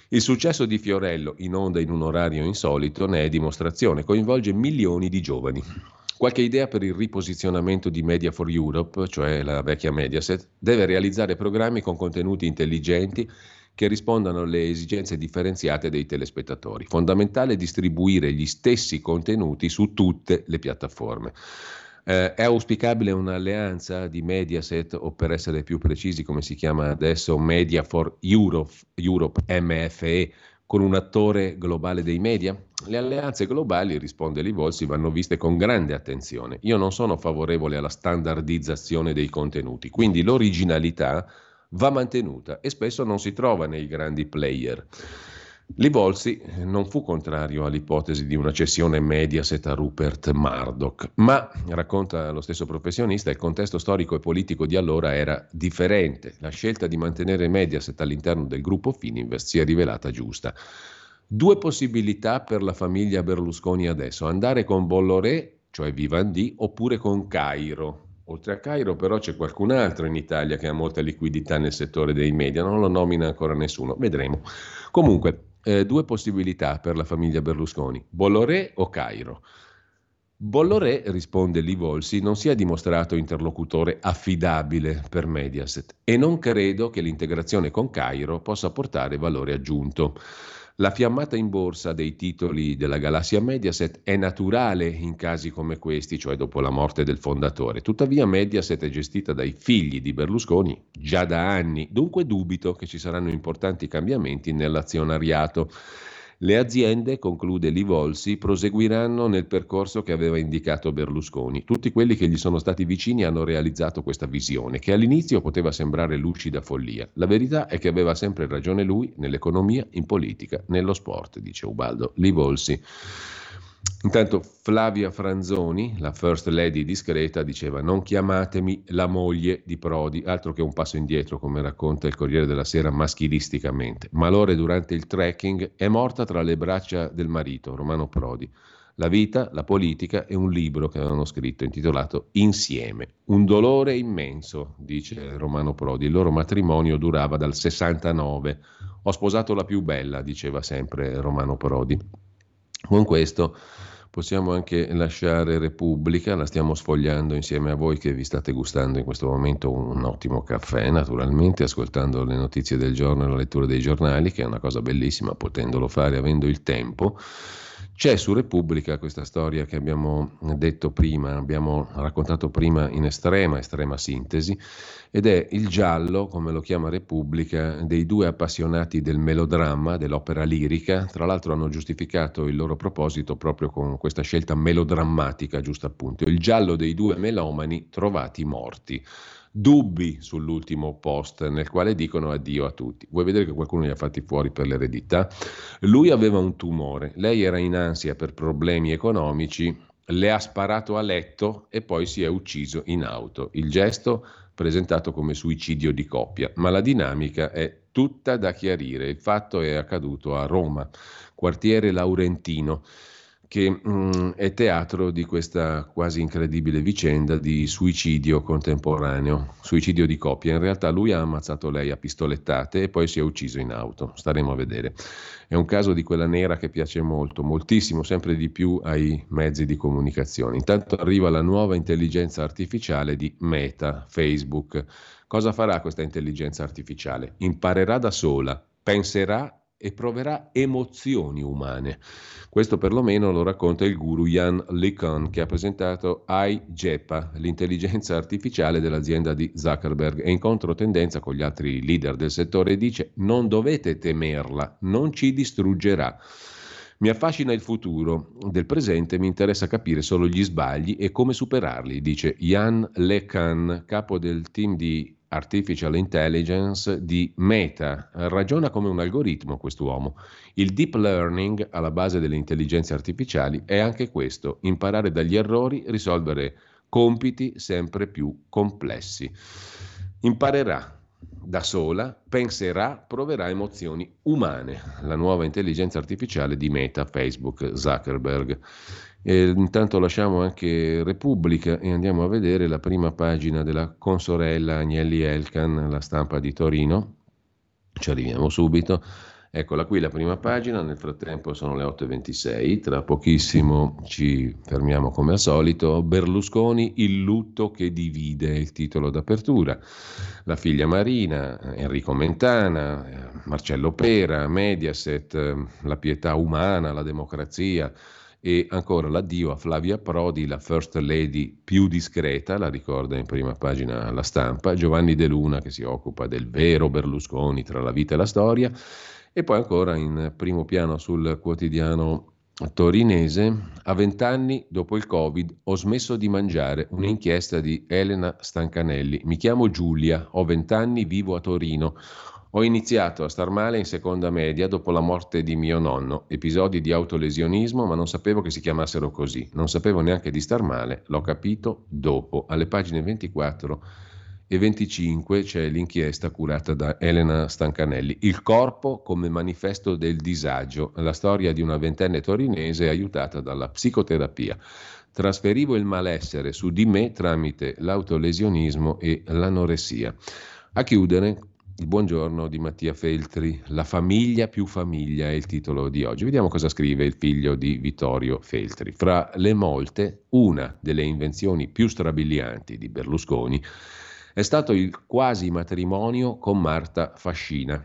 Il successo di Fiorello in onda in un orario insolito ne è dimostrazione, coinvolge milioni di giovani. Qualche idea per il riposizionamento di Media for Europe, cioè la vecchia Mediaset, deve realizzare programmi con contenuti intelligenti che rispondano alle esigenze differenziate dei telespettatori. Fondamentale distribuire gli stessi contenuti su tutte le piattaforme. Eh, è auspicabile un'alleanza di Mediaset o per essere più precisi come si chiama adesso Media for Europe, Europe MFE con un attore globale dei media? Le alleanze globali, risponde Livolsi, vanno viste con grande attenzione. Io non sono favorevole alla standardizzazione dei contenuti, quindi l'originalità va mantenuta e spesso non si trova nei grandi player. Livolsi non fu contrario all'ipotesi di una cessione Mediaset a Rupert Murdoch, ma, racconta lo stesso professionista, il contesto storico e politico di allora era differente. La scelta di mantenere Mediaset all'interno del gruppo Fininvest si è rivelata giusta. Due possibilità per la famiglia Berlusconi adesso, andare con Bolloré, cioè Vivendi, oppure con Cairo. Oltre a Cairo però c'è qualcun altro in Italia che ha molta liquidità nel settore dei media, non lo nomina ancora nessuno, vedremo. Comunque, eh, due possibilità per la famiglia Berlusconi, Bolloré o Cairo. Bolloré, risponde Livolsi, non si è dimostrato interlocutore affidabile per Mediaset e non credo che l'integrazione con Cairo possa portare valore aggiunto. La fiammata in borsa dei titoli della galassia Mediaset è naturale in casi come questi, cioè dopo la morte del fondatore. Tuttavia Mediaset è gestita dai figli di Berlusconi già da anni, dunque dubito che ci saranno importanti cambiamenti nell'azionariato. Le aziende, conclude Livolsi, proseguiranno nel percorso che aveva indicato Berlusconi. Tutti quelli che gli sono stati vicini hanno realizzato questa visione, che all'inizio poteva sembrare lucida follia. La verità è che aveva sempre ragione lui nell'economia, in politica, nello sport, dice Ubaldo Livolsi. Intanto Flavia Franzoni, la first lady discreta, diceva non chiamatemi la moglie di Prodi, altro che un passo indietro come racconta il Corriere della Sera maschilisticamente. Malore durante il trekking è morta tra le braccia del marito, Romano Prodi. La vita, la politica e un libro che avevano scritto intitolato Insieme. Un dolore immenso, dice Romano Prodi. Il loro matrimonio durava dal 69. Ho sposato la più bella, diceva sempre Romano Prodi. Con questo possiamo anche lasciare Repubblica, la stiamo sfogliando insieme a voi che vi state gustando in questo momento un ottimo caffè, naturalmente, ascoltando le notizie del giorno e la lettura dei giornali, che è una cosa bellissima, potendolo fare avendo il tempo. C'è su Repubblica questa storia che abbiamo detto prima, abbiamo raccontato prima in estrema, estrema sintesi, ed è il giallo, come lo chiama Repubblica, dei due appassionati del melodramma, dell'opera lirica. Tra l'altro hanno giustificato il loro proposito proprio con questa scelta melodrammatica, giusto appunto. Il giallo dei due melomani trovati morti. Dubbi sull'ultimo post nel quale dicono addio a tutti. Vuoi vedere che qualcuno li ha fatti fuori per l'eredità? Lui aveva un tumore, lei era in ansia per problemi economici, le ha sparato a letto e poi si è ucciso in auto. Il gesto presentato come suicidio di coppia, ma la dinamica è tutta da chiarire. Il fatto è accaduto a Roma, quartiere Laurentino che mh, mm, è teatro di questa quasi incredibile vicenda di suicidio contemporaneo, suicidio di coppia. In realtà lui ha ammazzato lei a pistolettate e poi si è ucciso in auto. Staremo a vedere. È un caso di quella nera che piace molto, moltissimo, sempre di più ai mezzi di comunicazione. Intanto arriva la nuova intelligenza artificiale di Meta, Facebook. Cosa farà questa intelligenza artificiale? Imparerà da sola, penserà e proverà emozioni umane. Questo perlomeno lo racconta il guru Jan LeCun che ha presentato iGEPA, l'intelligenza artificiale dell'azienda di Zuckerberg, e in controtendenza con gli altri leader del settore dice non dovete temerla, non ci distruggerà. Mi affascina il futuro, del presente mi interessa capire solo gli sbagli e come superarli, dice Jan LeCun, capo del team di Artificial Intelligence di Meta. Ragiona come un algoritmo quest'uomo. Il deep learning alla base delle intelligenze artificiali è anche questo, imparare dagli errori, risolvere compiti sempre più complessi. Imparerà da sola, penserà, proverà emozioni umane. La nuova intelligenza artificiale di Meta, Facebook, Zuckerberg. E intanto lasciamo anche Repubblica e andiamo a vedere la prima pagina della consorella Agnelli Elkan, la stampa di Torino. Ci arriviamo subito. Eccola qui la prima pagina, nel frattempo sono le 8.26, tra pochissimo ci fermiamo come al solito. Berlusconi, il lutto che divide, il titolo d'apertura. La figlia Marina, Enrico Mentana, Marcello Pera, Mediaset, la pietà umana, la democrazia e ancora l'addio a Flavia Prodi, la first lady più discreta, la ricorda in prima pagina la stampa, Giovanni De Luna che si occupa del vero Berlusconi tra la vita e la storia e poi ancora in primo piano sul quotidiano torinese, a vent'anni dopo il Covid ho smesso di mangiare, un'inchiesta di Elena Stancanelli, mi chiamo Giulia, ho vent'anni, vivo a Torino, ho iniziato a star male in seconda media dopo la morte di mio nonno, episodi di autolesionismo, ma non sapevo che si chiamassero così, non sapevo neanche di star male, l'ho capito dopo. Alle pagine 24 e 25 c'è l'inchiesta curata da Elena Stancanelli, Il corpo come manifesto del disagio, la storia di una ventenne torinese aiutata dalla psicoterapia. Trasferivo il malessere su di me tramite l'autolesionismo e l'anoressia. A chiudere il buongiorno di Mattia Feltri, La famiglia più famiglia è il titolo di oggi. Vediamo cosa scrive il figlio di Vittorio Feltri. Fra le molte, una delle invenzioni più strabilianti di Berlusconi è stato il quasi matrimonio con Marta Fascina.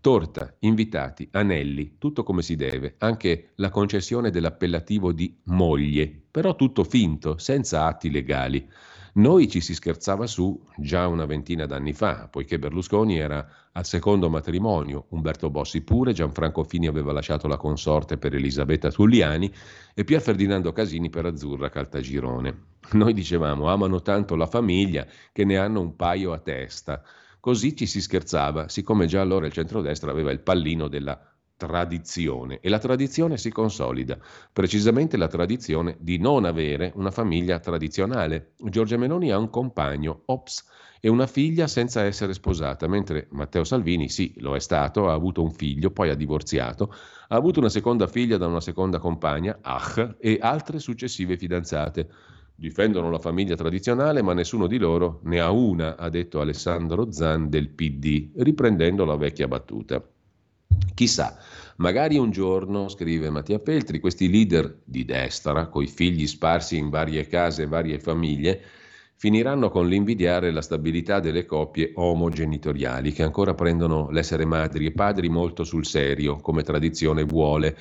Torta, invitati, anelli, tutto come si deve, anche la concessione dell'appellativo di moglie, però tutto finto, senza atti legali. Noi ci si scherzava su già una ventina d'anni fa, poiché Berlusconi era al secondo matrimonio, Umberto Bossi pure, Gianfranco Fini aveva lasciato la consorte per Elisabetta Tulliani e Pier Ferdinando Casini per Azzurra Caltagirone. Noi dicevamo amano tanto la famiglia che ne hanno un paio a testa. Così ci si scherzava, siccome già allora il centrodestra aveva il pallino della tradizione e la tradizione si consolida, precisamente la tradizione di non avere una famiglia tradizionale. Giorgia Meloni ha un compagno, ops, e una figlia senza essere sposata, mentre Matteo Salvini sì, lo è stato, ha avuto un figlio, poi ha divorziato, ha avuto una seconda figlia da una seconda compagna, Ach, e altre successive fidanzate. Difendono la famiglia tradizionale, ma nessuno di loro ne ha una, ha detto Alessandro Zan del PD, riprendendo la vecchia battuta. Chissà, magari un giorno, scrive Mattia Feltri, questi leader di destra, coi figli sparsi in varie case e varie famiglie, finiranno con l'invidiare la stabilità delle coppie omogenitoriali che ancora prendono l'essere madri e padri molto sul serio, come tradizione vuole.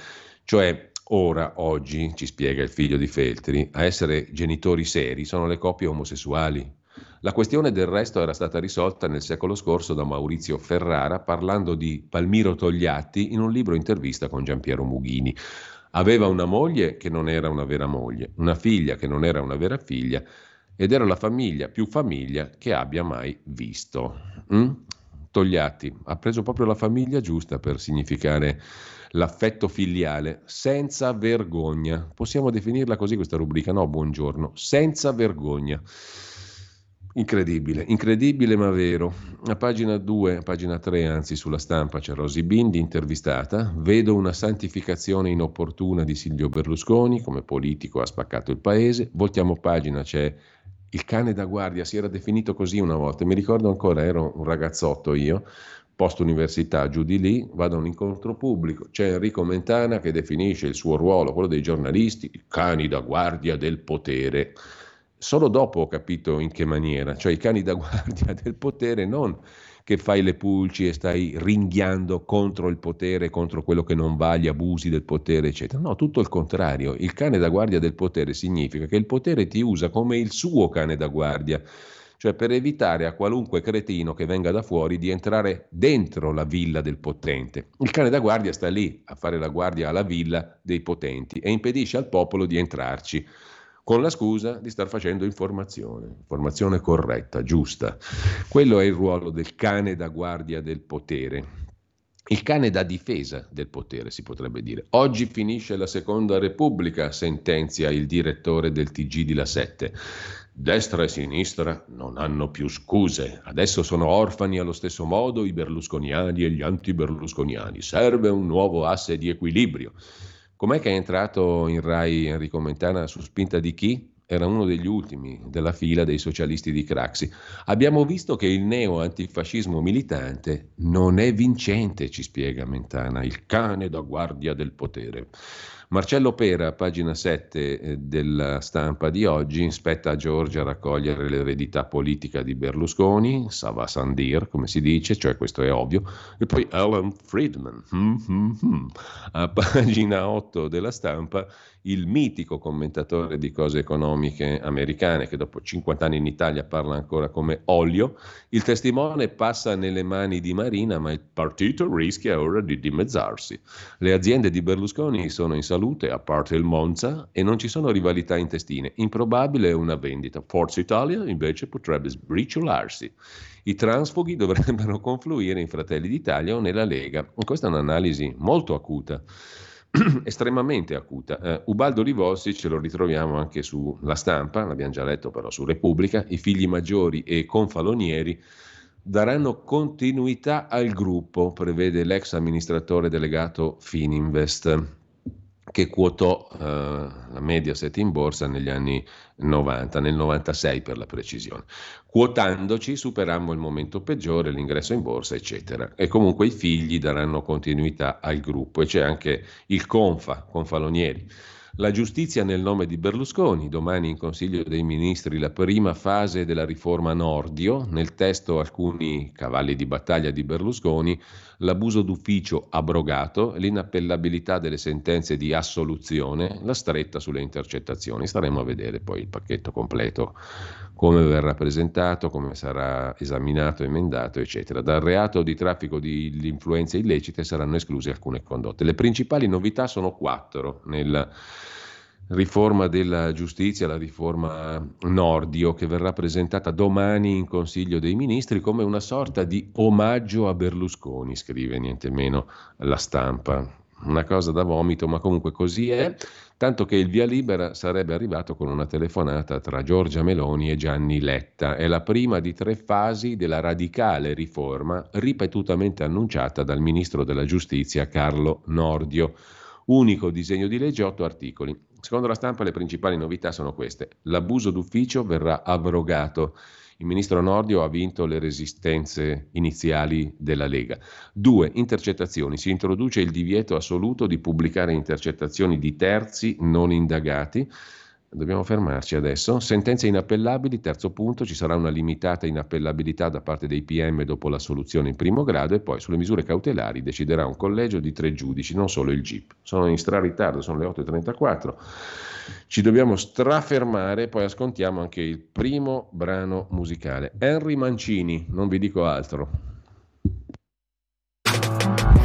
Cioè, ora, oggi, ci spiega il figlio di Feltri, a essere genitori seri sono le coppie omosessuali, la questione del resto era stata risolta nel secolo scorso da Maurizio Ferrara parlando di Palmiro Togliatti in un libro intervista con Giampiero Mughini. Aveva una moglie che non era una vera moglie, una figlia che non era una vera figlia ed era la famiglia più famiglia che abbia mai visto. Mm? Togliatti ha preso proprio la famiglia giusta per significare l'affetto filiale, senza vergogna. Possiamo definirla così questa rubrica? No, buongiorno, senza vergogna. Incredibile, incredibile ma vero. A pagina 2, a pagina 3 anzi sulla stampa c'è Rosy Bindi intervistata. Vedo una santificazione inopportuna di Silvio Berlusconi, come politico ha spaccato il paese. Voltiamo pagina, c'è il cane da guardia, si era definito così una volta. Mi ricordo ancora, ero un ragazzotto io, post università giù di lì, vado a un incontro pubblico, c'è Enrico Mentana che definisce il suo ruolo, quello dei giornalisti, i cani da guardia del potere. Solo dopo ho capito in che maniera, cioè i cani da [laughs] guardia del potere non che fai le pulci e stai ringhiando contro il potere, contro quello che non va, gli abusi del potere, eccetera. No, tutto il contrario. Il cane da guardia del potere significa che il potere ti usa come il suo cane da guardia cioè per evitare a qualunque cretino che venga da fuori di entrare dentro la villa del potente. Il cane da guardia sta lì a fare la guardia alla villa dei potenti e impedisce al popolo di entrarci con la scusa di star facendo informazione, informazione corretta, giusta. Quello è il ruolo del cane da guardia del potere. Il cane da difesa del potere, si potrebbe dire. Oggi finisce la seconda repubblica, sentenzia il direttore del TG di La Sette. Destra e sinistra non hanno più scuse. Adesso sono orfani allo stesso modo i berlusconiani e gli anti-berlusconiani. Serve un nuovo asse di equilibrio. Com'è che è entrato in Rai Enrico Mentana su spinta di chi? Era uno degli ultimi della fila dei socialisti di Craxi. Abbiamo visto che il neo-antifascismo militante non è vincente, ci spiega Mentana, il cane da guardia del potere. Marcello Pera, pagina 7 eh, della stampa di oggi, spetta a Giorgia raccogliere l'eredità politica di Berlusconi, Sava Sandir, come si dice, cioè questo è ovvio, e poi Alan Friedman. Mm, mm, mm. A [laughs] pagina 8 della stampa, il mitico commentatore di cose economiche americane che dopo 50 anni in Italia parla ancora come olio, il testimone passa nelle mani di Marina ma il partito rischia ora di dimezzarsi. Le aziende di Berlusconi sono in salute, a parte il Monza, e non ci sono rivalità intestine. Improbabile una vendita. Forza Italia invece potrebbe sbriciolarsi. I transfughi dovrebbero [laughs] confluire in Fratelli d'Italia o nella Lega. Questa è un'analisi molto acuta. [clears throat] estremamente acuta. Uh, Ubaldo Livossi ce lo ritroviamo anche sulla stampa, l'abbiamo già letto però su Repubblica, i figli maggiori e confalonieri daranno continuità al gruppo, prevede l'ex amministratore delegato Fininvest che quotò uh, la Mediaset in borsa negli anni 90, nel 96 per la precisione. Quotandoci superammo il momento peggiore, l'ingresso in borsa, eccetera. E comunque i figli daranno continuità al gruppo e c'è anche il Confa, Confalonieri. La giustizia nel nome di Berlusconi, domani in Consiglio dei Ministri la prima fase della riforma Nordio, nel testo alcuni cavalli di battaglia di Berlusconi, l'abuso d'ufficio abrogato, l'inappellabilità delle sentenze di assoluzione, la stretta sulle intercettazioni. Staremo a vedere poi il pacchetto completo, come verrà presentato, come sarà esaminato, emendato, eccetera. Dal reato di traffico di influenze illecite saranno escluse alcune condotte. Le principali novità sono quattro nel riforma della giustizia, la riforma Nordio, che verrà presentata domani in Consiglio dei Ministri come una sorta di omaggio a Berlusconi, scrive niente meno la stampa. Una cosa da vomito, ma comunque così è, tanto che il via libera sarebbe arrivato con una telefonata tra Giorgia Meloni e Gianni Letta. È la prima di tre fasi della radicale riforma ripetutamente annunciata dal ministro della giustizia Carlo Nordio. Unico disegno di legge, otto articoli. Secondo la stampa le principali novità sono queste. L'abuso d'ufficio verrà abrogato. Il ministro Nordio ha vinto le resistenze iniziali della Lega. Due, intercettazioni. Si introduce il divieto assoluto di pubblicare intercettazioni di terzi non indagati Dobbiamo fermarci adesso. Sentenze inappellabili, terzo punto, ci sarà una limitata inappellabilità da parte dei PM dopo la soluzione in primo grado e poi sulle misure cautelari deciderà un collegio di tre giudici, non solo il GIP. Sono in straritardo, sono le 8.34. Ci dobbiamo strafermare, poi ascoltiamo anche il primo brano musicale. Henry Mancini, non vi dico altro.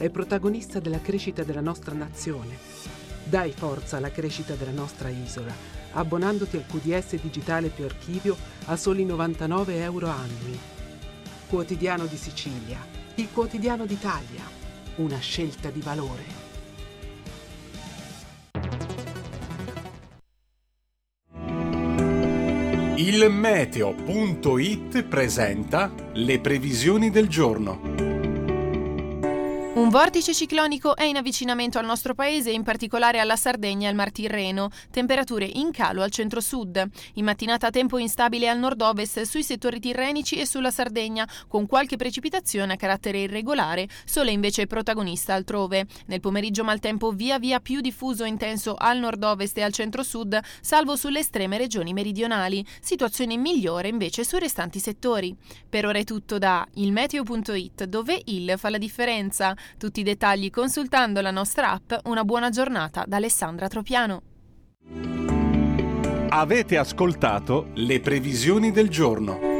è protagonista della crescita della nostra nazione. Dai forza alla crescita della nostra isola, abbonandoti al QDS digitale più archivio a soli 99 euro annui. Quotidiano di Sicilia, il quotidiano d'Italia una scelta di valore. Il meteo.it presenta le previsioni del giorno. Un vortice ciclonico è in avvicinamento al nostro paese, in particolare alla Sardegna e al Mar Tirreno. Temperature in calo al centro-sud. In mattinata tempo instabile al nord-ovest sui settori tirrenici e sulla Sardegna, con qualche precipitazione a carattere irregolare, sole invece protagonista altrove. Nel pomeriggio maltempo via via più diffuso e intenso al nord-ovest e al centro-sud, salvo sulle estreme regioni meridionali. Situazione migliore invece sui restanti settori. Per ora è tutto da ilmeteo.it, dove il fa la differenza. Tutti i dettagli consultando la nostra app. Una buona giornata da Alessandra Tropiano. Avete ascoltato le previsioni del giorno.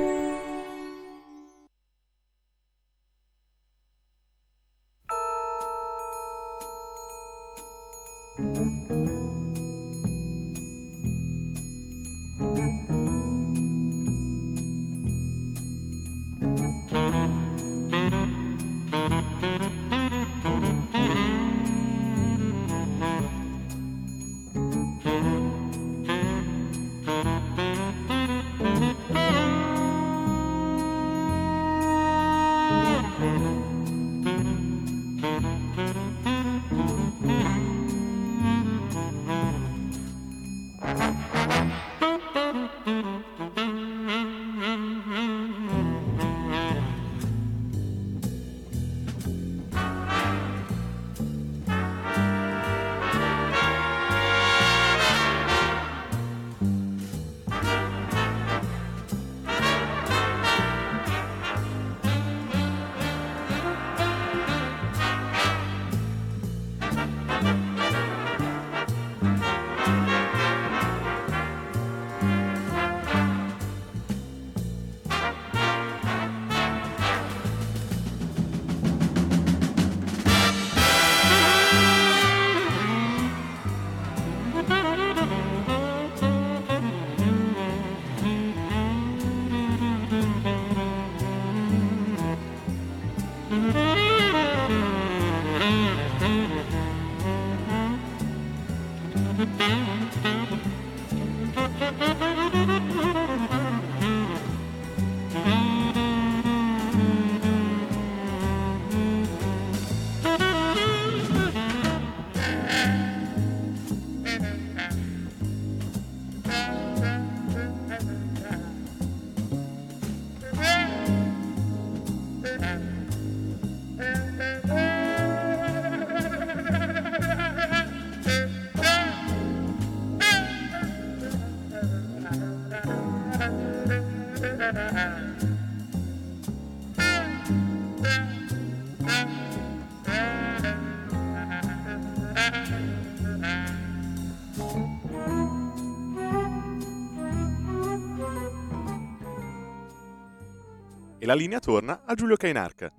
La linea torna a Giulio Cainarca.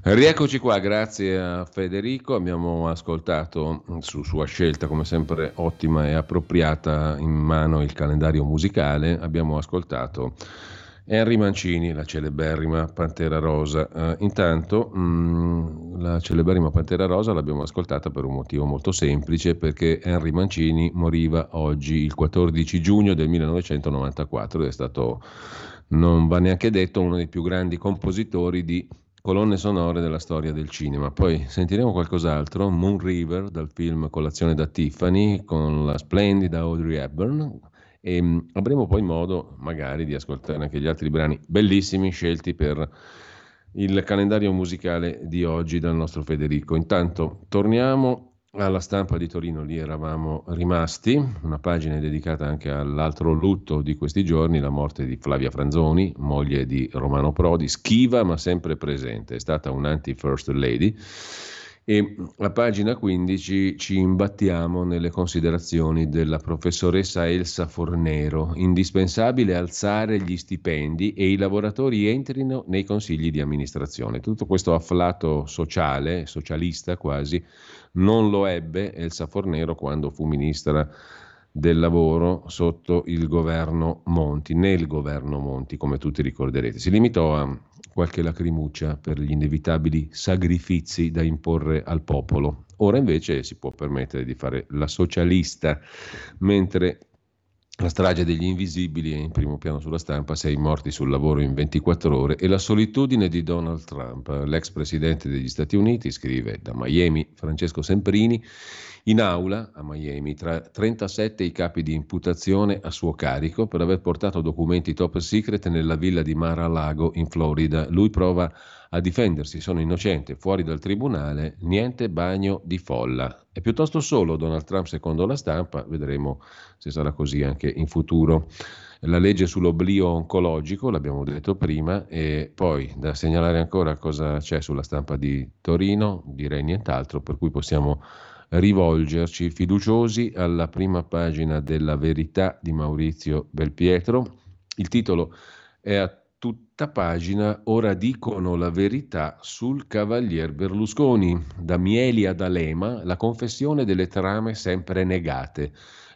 Rieccoci qua, grazie a Federico. Abbiamo ascoltato su sua scelta, come sempre ottima e appropriata, in mano il calendario musicale. Abbiamo ascoltato Henry Mancini, la celeberrima Pantera Rosa. Uh, intanto mh, mm, la celeberrima Pantera Rosa l'abbiamo ascoltata per un motivo molto semplice, perché Henry Mancini moriva oggi, il 14 giugno del 1994, ed è stato non va neanche detto, uno dei più grandi compositori di colonne sonore della storia del cinema. Poi sentiremo qualcos'altro, Moon River dal film Colazione da Tiffany con la splendida Audrey Hepburn e mm, avremo poi modo magari di ascoltare anche gli altri brani bellissimi scelti per il calendario musicale di oggi dal nostro Federico. Intanto torniamo alla stampa di Torino, lì eravamo rimasti, una pagina dedicata anche all'altro lutto di questi giorni, la morte di Flavia Franzoni, moglie di Romano Prodi, schiva ma sempre presente, è stata un'anti-first lady E a pagina 15 ci imbattiamo nelle considerazioni della professoressa Elsa Fornero. Indispensabile alzare gli stipendi e i lavoratori entrino nei consigli di amministrazione. Tutto questo afflato sociale, socialista quasi, non lo ebbe Elsa Fornero quando fu ministra del lavoro sotto il governo Monti, nel governo Monti, come tutti ricorderete. Si limitò a qualche lacrimuccia per gli inevitabili sacrifici da imporre al popolo. Ora invece si può permettere di fare la socialista, mentre la strage degli invisibili è in primo piano sulla stampa, sei morti sul lavoro in 24 ore e la solitudine di Donald Trump. L'ex presidente degli Stati Uniti, scrive da Miami Francesco Semprini, in aula a Miami, tra 37 i capi di imputazione a suo carico per aver portato documenti top secret nella villa di Mar-a-Lago in Florida. Lui prova a difendersi, sono innocente, fuori dal tribunale, niente bagno di folla. È piuttosto solo Donald Trump secondo la stampa, vedremo se sarà così anche in futuro. La legge sull'oblio oncologico, l'abbiamo detto prima, e poi da segnalare ancora cosa c'è sulla stampa di Torino, direi nient'altro, per cui possiamo rivolgerci fiduciosi alla prima pagina della Verità di Maurizio Belpietro. Il titolo è a tutta pagina, ora dicono la verità sul Cavalier Berlusconi. Da Mieli ad Alema, la confessione delle trame sempre negate.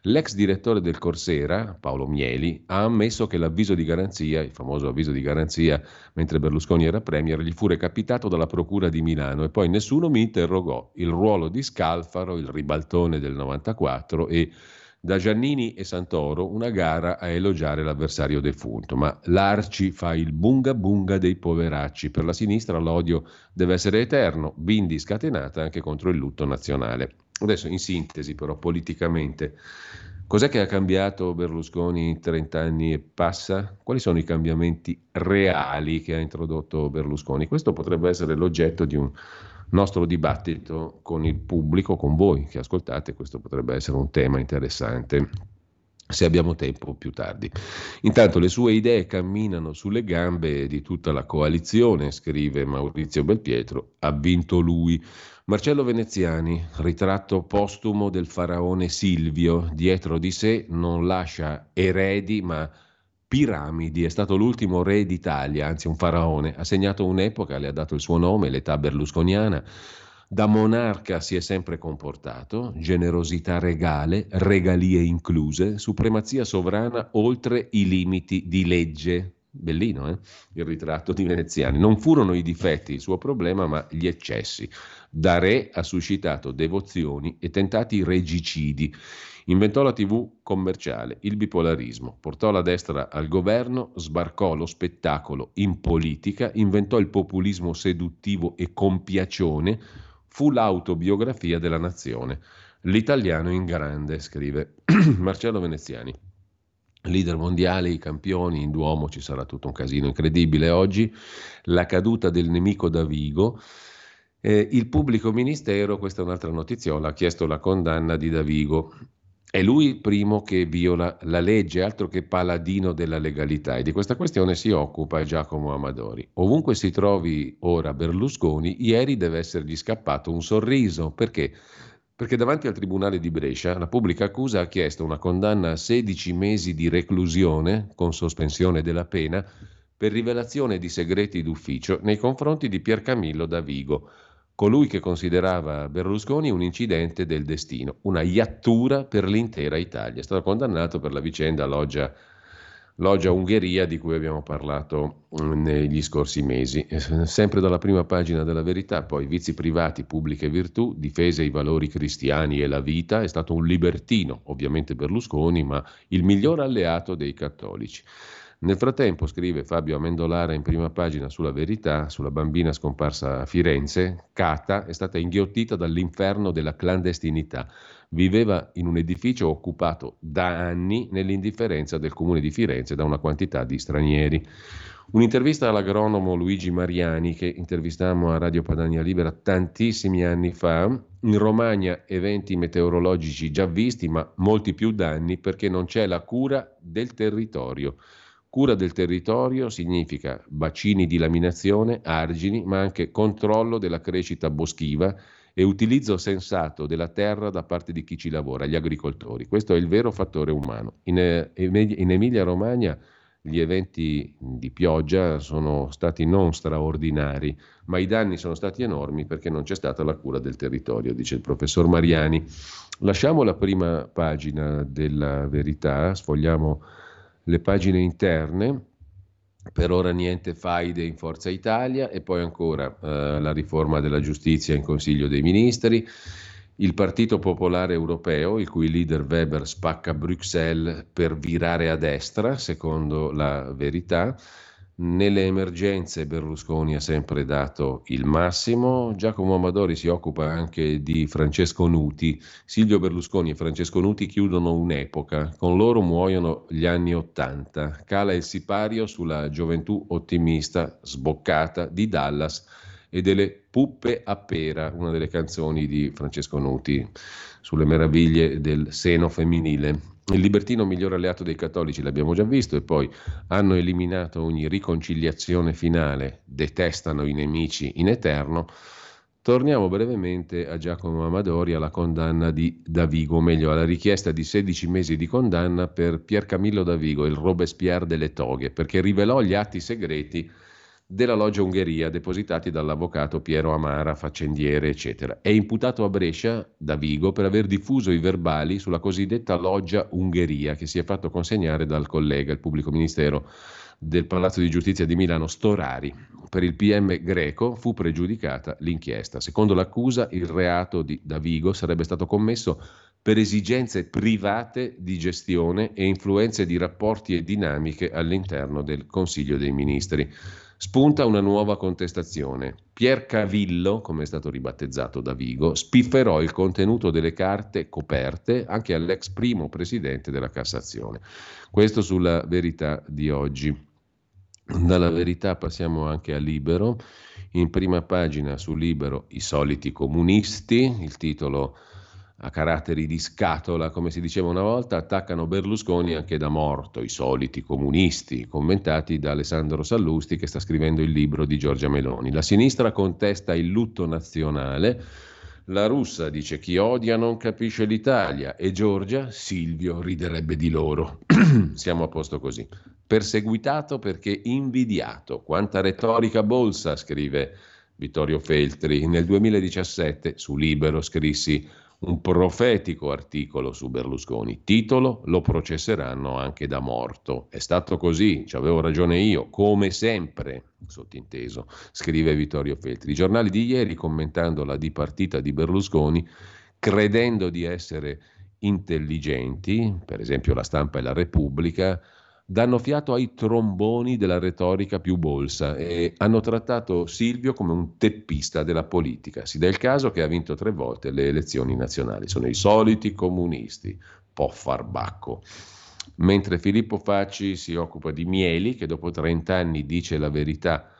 L'ex direttore del Corsera, Paolo Mieli, ha ammesso che l'avviso di garanzia, il famoso avviso di garanzia mentre Berlusconi era premier, gli fu recapitato dalla Procura di Milano e poi nessuno mi interrogò. Il ruolo di Scalfaro, il ribaltone del 94 e da Giannini e Santoro una gara a elogiare l'avversario defunto, ma l'Arci fa il bunga bunga dei poveracci. Per la sinistra l'odio deve essere eterno, bindi scatenata anche contro il lutto nazionale. Adesso in sintesi però politicamente, cos'è che ha cambiato Berlusconi in 30 anni e passa? Quali sono i cambiamenti reali che ha introdotto Berlusconi? Questo potrebbe essere l'oggetto di un nostro dibattito con il pubblico, con voi che ascoltate, questo potrebbe essere un tema interessante se abbiamo tempo più tardi. Intanto le sue idee camminano sulle gambe di tutta la coalizione, scrive Maurizio Belpietro, ha vinto lui. Marcello Veneziani, ritratto postumo del faraone Silvio, dietro di sé non lascia eredi ma piramidi, è stato l'ultimo re d'Italia, anzi un faraone, ha segnato un'epoca, le ha dato il suo nome, l'età berlusconiana, da monarca si è sempre comportato, generosità regale, regalie incluse, supremazia sovrana oltre i limiti di legge, Bellino, eh? il ritratto di Veneziani. Non furono i difetti il suo problema, ma gli eccessi. Da re ha suscitato devozioni e tentati regicidi. Inventò la TV commerciale, il bipolarismo, portò la destra al governo, sbarcò lo spettacolo in politica, inventò il populismo seduttivo e compiacione, fu l'autobiografia della nazione. L'italiano in grande, scrive [clears throat] Marcello Veneziani leader mondiali, i campioni, in Duomo ci sarà tutto un casino incredibile oggi, la caduta del nemico da Vigo. Eh, il pubblico ministero, questa è un'altra notiziola, ha chiesto la condanna di Davigo. È lui il primo che viola la legge, altro che paladino della legalità, e di questa questione si occupa Giacomo Amadori. Ovunque si trovi ora Berlusconi, ieri deve essergli scappato un sorriso, perché? perché davanti al Tribunale di Brescia la pubblica accusa ha chiesto una condanna a 16 mesi di reclusione con sospensione della pena per rivelazione di segreti d'ufficio nei confronti di Piercamillo da Vigo, colui che considerava Berlusconi un incidente del destino, una iattura per l'intera Italia. È stato condannato per la vicenda Loggia Loggia Ungheria di cui abbiamo parlato mm, negli scorsi mesi. Sempre dalla prima pagina della verità, poi vizi privati, pubbliche virtù, difese i valori cristiani e la vita, è stato un libertino, ovviamente Berlusconi, ma il miglior alleato dei cattolici. Nel frattempo, scrive Fabio Amendolara in prima pagina sulla verità, sulla bambina scomparsa a Firenze, Cata è stata inghiottita dall'inferno della clandestinità viveva in un edificio occupato da anni nell'indifferenza del comune di Firenze da una quantità di stranieri. Un'intervista all'agronomo Luigi Mariani che intervistammo a Radio Padania Libera tantissimi anni fa. In Romagna eventi meteorologici già visti, ma molti più danni perché non c'è la cura del territorio. Cura del territorio significa bacini di laminazione, argini, ma anche controllo della crescita boschiva e utilizzo sensato della terra da parte di chi ci lavora, gli agricoltori. Questo è il vero fattore umano. In, eh, in Emilia-Romagna gli eventi di pioggia sono stati non straordinari, ma i danni sono stati enormi perché non c'è stata la cura del territorio, dice il professor Mariani. Lasciamo la prima pagina della verità, sfogliamo le pagine interne. Per ora niente faide in Forza Italia e poi ancora eh, la riforma della giustizia in Consiglio dei Ministri. Il Partito Popolare Europeo, il cui leader Weber spacca Bruxelles per virare a destra, secondo la verità, nelle emergenze Berlusconi ha sempre dato il massimo. Giacomo Amadori si occupa anche di Francesco Nuti. Silvio Berlusconi e Francesco Nuti chiudono un'epoca. Con loro muoiono gli anni Ottanta. Cala il sipario sulla gioventù ottimista, sboccata di Dallas e delle Puppe a pera, una delle canzoni di Francesco Nuti sulle meraviglie del seno femminile. Il libertino miglior alleato dei cattolici l'abbiamo già visto e poi hanno eliminato ogni riconciliazione finale, detestano i nemici in eterno. Torniamo brevemente a Giacomo Amadori alla condanna di Davigo, o meglio alla richiesta di 16 mesi di condanna per Pier Camillo Davigo, il Robespierre delle toghe, perché rivelò gli atti segreti della Loggia Ungheria depositati dall'avvocato Piero Amara, faccendiere, eccetera. È imputato a Brescia, da Vigo, per aver diffuso i verbali sulla cosiddetta Loggia Ungheria che si è fatto consegnare dal collega, il pubblico ministero del Palazzo di Giustizia di Milano, Storari. Per il PM greco fu pregiudicata l'inchiesta. Secondo l'accusa, il reato di Davigo sarebbe stato commesso per esigenze private di gestione e influenze di rapporti e dinamiche all'interno del Consiglio dei Ministri spunta una nuova contestazione. Pier Cavillo, come è stato ribattezzato da Vigo, spifferò il contenuto delle carte coperte anche all'ex primo presidente della Cassazione. Questo sulla verità di oggi. Dalla verità passiamo anche a Libero. In prima pagina su Libero i soliti comunisti, il titolo a caratteri di scatola, come si diceva una volta, attaccano Berlusconi anche da morto, i soliti comunisti, commentati da Alessandro Sallusti che sta scrivendo il libro di Giorgia Meloni. La sinistra contesta il lutto nazionale, la russa dice chi odia non capisce l'Italia e Giorgia, Silvio, riderebbe di loro. [clears throat] Siamo a posto così. Perseguitato perché invidiato. Quanta retorica bolsa, scrive Vittorio Feltri. Nel 2017 su Libero scrissi un profetico articolo su Berlusconi. Titolo: Lo processeranno anche da morto. È stato così, ci avevo ragione io, come sempre, sottinteso, scrive Vittorio Feltri. I giornali di ieri, commentando la dipartita di Berlusconi, credendo di essere intelligenti, per esempio la stampa e la Repubblica, danno fiato ai tromboni della retorica più bolsa e hanno trattato Silvio come un teppista della politica. Si dà il caso che ha vinto tre volte le elezioni nazionali. Sono i soliti comunisti, po' farbacco. Mentre Filippo Facci si occupa di Mieli, che dopo 30 anni dice la verità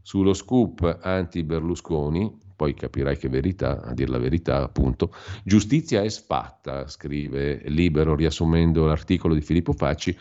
sullo scoop anti-Berlusconi, poi capirai che verità, a dir la verità, appunto. Giustizia è sfatta, scrive Libero, riassumendo l'articolo di Filippo Facci.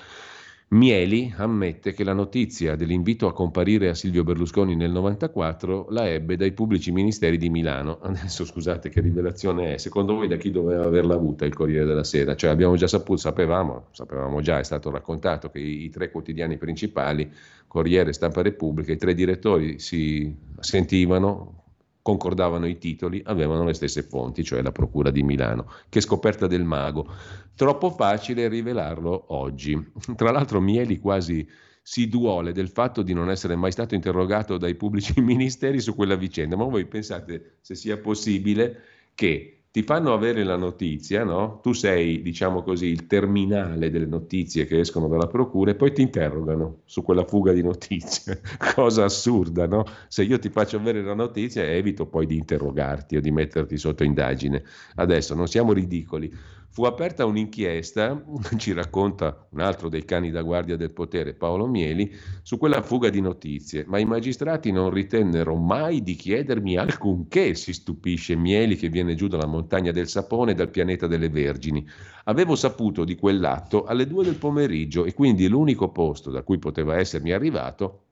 Mieli ammette che la notizia dell'invito a comparire a Silvio Berlusconi nel 94 la ebbe dai pubblici ministeri di Milano. [laughs] Adesso scusate che rivelazione è, secondo voi da chi doveva averla avuta il Corriere della Sera? Cioè abbiamo già saputo, sapevamo, sapevamo già, è stato raccontato che i, i tre quotidiani principali, Corriere, Stampa Repubblica, i tre direttori si sentivano, concordavano i titoli, avevano le stesse fonti, cioè la Procura di Milano. Che scoperta del mago. Troppo facile rivelarlo oggi. Tra l'altro Mieli quasi si duole del fatto di non essere mai stato interrogato dai pubblici [laughs] ministeri su quella vicenda, ma voi pensate se sia possibile che ti fanno avere la notizia, no? Tu sei, diciamo così, il terminale delle notizie che escono dalla procura e poi ti interrogano su quella fuga di notizie. [laughs] Cosa assurda, no? Se io ti faccio avere la notizia, evito poi di interrogarti o di metterti sotto indagine. Adesso non siamo ridicoli. Fu aperta un'inchiesta, [laughs] ci racconta un altro dei cani da guardia del potere, Paolo Mieli, su quella fuga di notizie, ma i magistrati non ritennero mai di chiedermi alcunché, si stupisce Mieli che viene giù dalla montagna del sapone dal pianeta delle Vergini. Avevo saputo di quell'atto alle due del pomeriggio e quindi l'unico posto da cui poteva essermi arrivato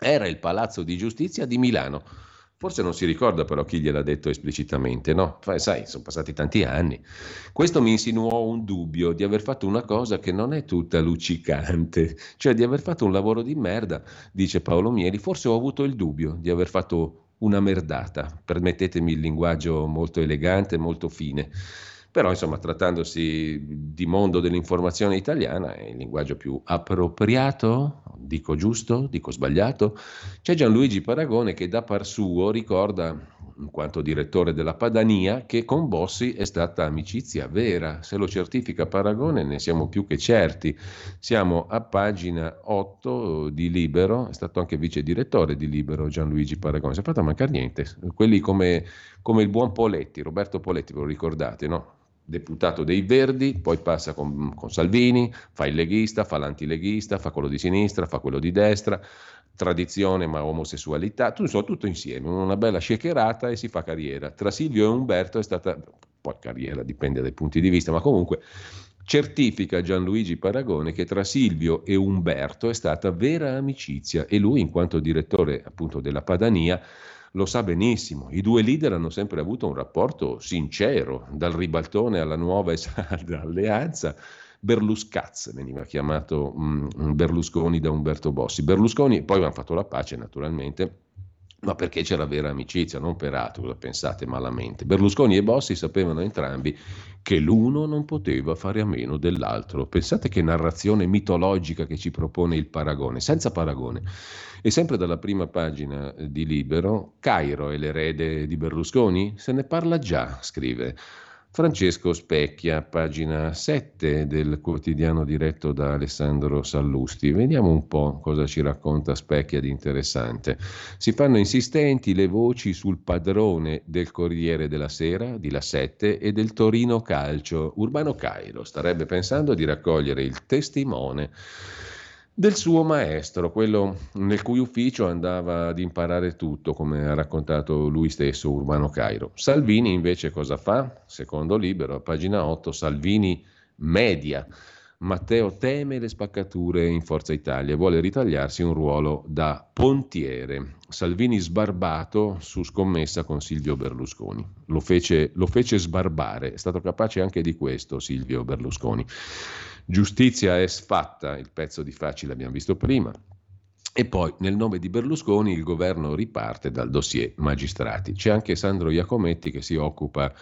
era il Palazzo di Giustizia di Milano Forse non si ricorda però chi gliel'ha detto esplicitamente, no? Sai, sono passati tanti anni. Questo mi insinuò un dubbio di aver fatto una cosa che non è tutta luccicante, [laughs] cioè di aver fatto un lavoro di merda, dice Paolo Mieli. Forse ho avuto il dubbio di aver fatto una merdata, permettetemi il linguaggio molto elegante, molto fine. Però, insomma, trattandosi di mondo dell'informazione italiana, è il linguaggio più appropriato, dico giusto, dico sbagliato. C'è Gianluigi Paragone che da par suo ricorda, in quanto direttore della Padania, che con Bossi è stata amicizia vera. Se lo certifica Paragone ne siamo più che certi. Siamo a pagina 8 di Libero, è stato anche vice direttore di Libero Gianluigi Paragone. Si è fatto mancare niente. Quelli come, come il buon Poletti, Roberto Poletti, ve lo ricordate, no? Deputato dei Verdi, poi passa con, con, Salvini, fa il leghista, fa l'antileghista, fa quello di sinistra, fa quello di destra, tradizione ma omosessualità, tutto, tutto insieme, una bella shakerata e si fa carriera. Tra Silvio e Umberto è stata, poi carriera dipende dai punti di vista, ma comunque certifica Gianluigi Paragone che tra Silvio e Umberto è stata vera amicizia e lui in quanto direttore appunto della Padania lo sa benissimo, i due leader hanno sempre avuto un rapporto sincero, dal ribaltone alla nuova e salda [laughs] alleanza. Berluscaz veniva chiamato um, Berlusconi da Umberto Bossi. Berlusconi, poi hanno fatto la pace naturalmente, ma perché c'era vera amicizia, non per altro, lo pensate malamente. Berlusconi e Bossi sapevano entrambi che l'uno non poteva fare a meno dell'altro. Pensate che narrazione mitologica che ci propone il paragone, senza paragone. E sempre dalla prima pagina di Libero, Cairo è l'erede di Berlusconi? Se ne parla già, scrive. Francesco Specchia, pagina 7 del quotidiano diretto da Alessandro Sallusti. Vediamo un po' cosa ci racconta Specchia di interessante. Si fanno insistenti le voci sul padrone del Corriere della Sera, di La 7 e del Torino Calcio. Urbano Cairo starebbe pensando di raccogliere il testimone del suo maestro, quello nel cui ufficio andava ad imparare tutto, come ha raccontato lui stesso Urbano Cairo. Salvini invece cosa fa? Secondo Libero, a pagina 8, Salvini media. Matteo teme le spaccature in Forza Italia e vuole ritagliarsi un ruolo da pontiere. Salvini sbarbato su scommessa con Silvio Berlusconi. Lo fece, lo fece sbarbare, è stato capace anche di questo Silvio Berlusconi. Giustizia è sfatta, il pezzo di facile l'abbiamo visto prima. E poi nel nome di Berlusconi il governo riparte dal dossier magistrati. C'è anche Sandro Iacometti che si occupa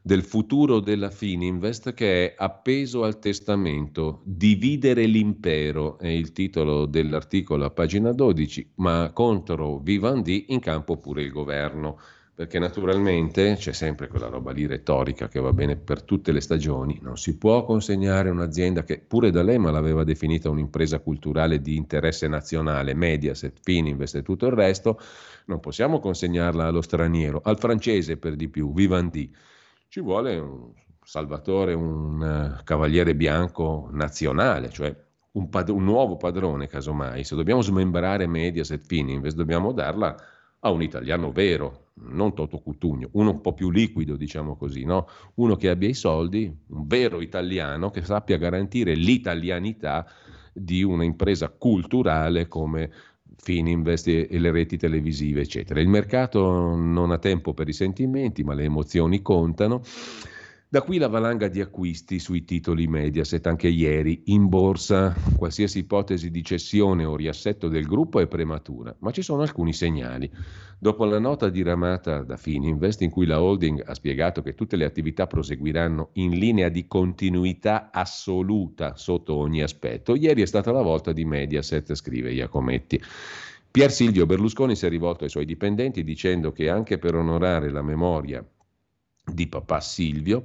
del futuro della Fininvest che è appeso al testamento. Dividere l'impero è il titolo dell'articolo a pagina 12, ma contro Vivendi in campo pure il governo perché naturalmente c'è sempre quella roba lì retorica che va bene per tutte le stagioni, non si può consegnare un'azienda che pure D'Alema l'aveva definita un'impresa culturale di interesse nazionale, Mediaset, Fininvest e tutto il resto, non possiamo consegnarla allo straniero, al francese per di più, Vivendi. Ci vuole un salvatore, un uh, cavaliere bianco nazionale, cioè un, pad- un nuovo padrone casomai. Se dobbiamo smembrare Mediaset, Fininvest, dobbiamo darla a un italiano vero, non Toto Cutugno, uno un po' più liquido, diciamo così, no? uno che abbia i soldi, un vero italiano che sappia garantire l'italianità di un'impresa culturale come Fininvest e le reti televisive, eccetera. Il mercato non ha tempo per i sentimenti, ma le emozioni contano da qui la valanga di acquisti sui titoli Mediaset anche ieri in borsa. Qualsiasi ipotesi di cessione o riassetto del gruppo è prematura, ma ci sono alcuni segnali. Dopo la nota diramata da Fininvest in cui la holding ha spiegato che tutte le attività proseguiranno in linea di continuità assoluta sotto ogni aspetto, ieri è stata la volta di Mediaset, scrive Iacometti. Pier Silvio Berlusconi si è rivolto ai suoi dipendenti dicendo che anche per onorare la memoria di papà Silvio.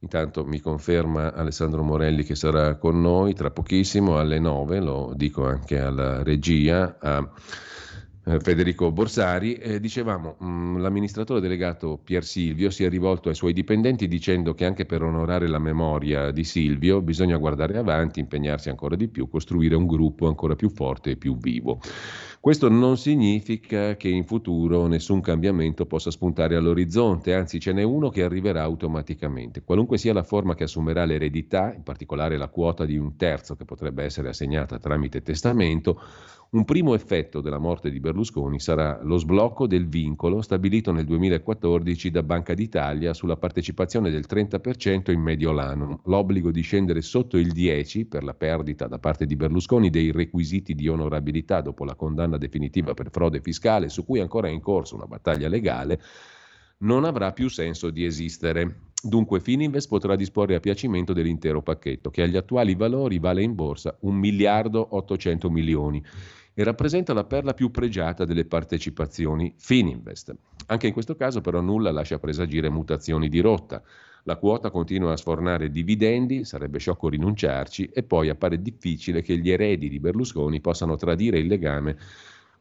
Intanto mi conferma Alessandro Morelli che sarà con noi tra pochissimo alle 9, lo dico anche alla regia, a eh, Federico Borsari. Eh, dicevamo, mh, mm, l'amministratore delegato Pier Silvio si è rivolto ai suoi dipendenti dicendo che anche per onorare la memoria di Silvio bisogna guardare avanti, impegnarsi ancora di più, costruire un gruppo ancora più forte e più vivo. Questo non significa che in futuro nessun cambiamento possa spuntare all'orizzonte, anzi ce n'è uno che arriverà automaticamente. Qualunque sia la forma che assumerà l'eredità, in particolare la quota di un terzo che potrebbe essere assegnata tramite testamento, Un primo effetto della morte di Berlusconi sarà lo sblocco del vincolo stabilito nel 2014 da Banca d'Italia sulla partecipazione del 30% in Mediolanum, l'obbligo di scendere sotto il 10% per la perdita da parte di Berlusconi dei requisiti di onorabilità dopo la condanna definitiva per frode fiscale su cui ancora è in corso una battaglia legale, non avrà più senso di esistere. Dunque Fininvest potrà disporre a piacimento dell'intero pacchetto, che agli attuali valori vale in borsa 1 miliardo 800 milioni e rappresenta la perla più pregiata delle partecipazioni Fininvest. Anche in questo caso però nulla lascia presagire mutazioni di rotta. La quota continua a sfornare dividendi, sarebbe sciocco rinunciarci, e poi appare difficile che gli eredi di Berlusconi possano tradire il legame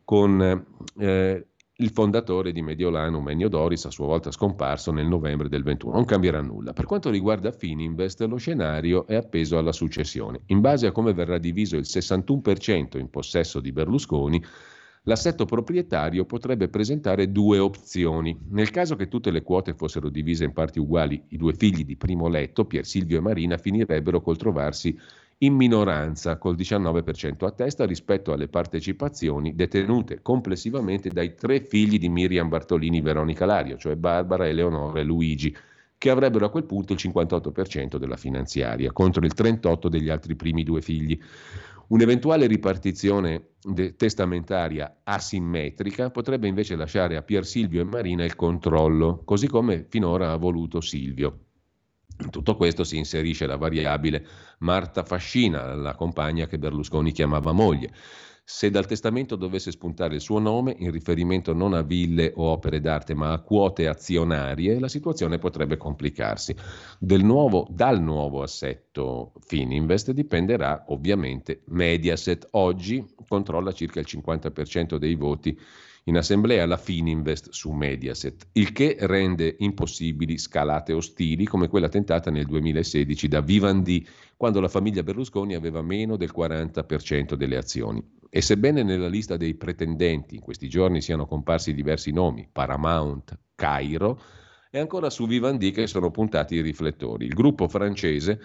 con eh, il fondatore di Mediolanum, Ennio Doris, a sua volta scomparso nel novembre del 21. Non cambierà nulla. Per quanto riguarda Fininvest, lo scenario è appeso alla successione. In base a come verrà diviso il 61% in possesso di Berlusconi, l'assetto proprietario potrebbe presentare due opzioni. Nel caso che tutte le quote fossero divise in parti uguali, i due figli di primo letto, Pier Silvio e Marina, finirebbero col trovarsi in minoranza col 19% a testa rispetto alle partecipazioni detenute complessivamente dai tre figli di Miriam Bartolini Veronica Lario, cioè Barbara, Eleonora e Luigi, che avrebbero a quel punto il 58% della finanziaria contro il 38% degli altri primi due figli. Un'eventuale ripartizione testamentaria asimmetrica potrebbe invece lasciare a Pier Silvio e Marina il controllo, così come finora ha voluto Silvio. In tutto questo si inserisce la variabile Marta Fascina, la compagna che Berlusconi chiamava moglie. Se dal testamento dovesse spuntare il suo nome, in riferimento non a ville o opere d'arte, ma a quote azionarie, la situazione potrebbe complicarsi. Nuovo, dal nuovo assetto Fininvest dipenderà ovviamente Mediaset. Oggi controlla circa il 50% dei voti in assemblea la Fininvest su Mediaset, il che rende impossibili scalate ostili come quella tentata nel 2016 da Vivendi, quando la famiglia Berlusconi aveva meno del 40% delle azioni. E sebbene nella lista dei pretendenti in questi giorni siano comparsi diversi nomi, Paramount, Cairo, è ancora su Vivendi che sono puntati i riflettori. Il gruppo francese,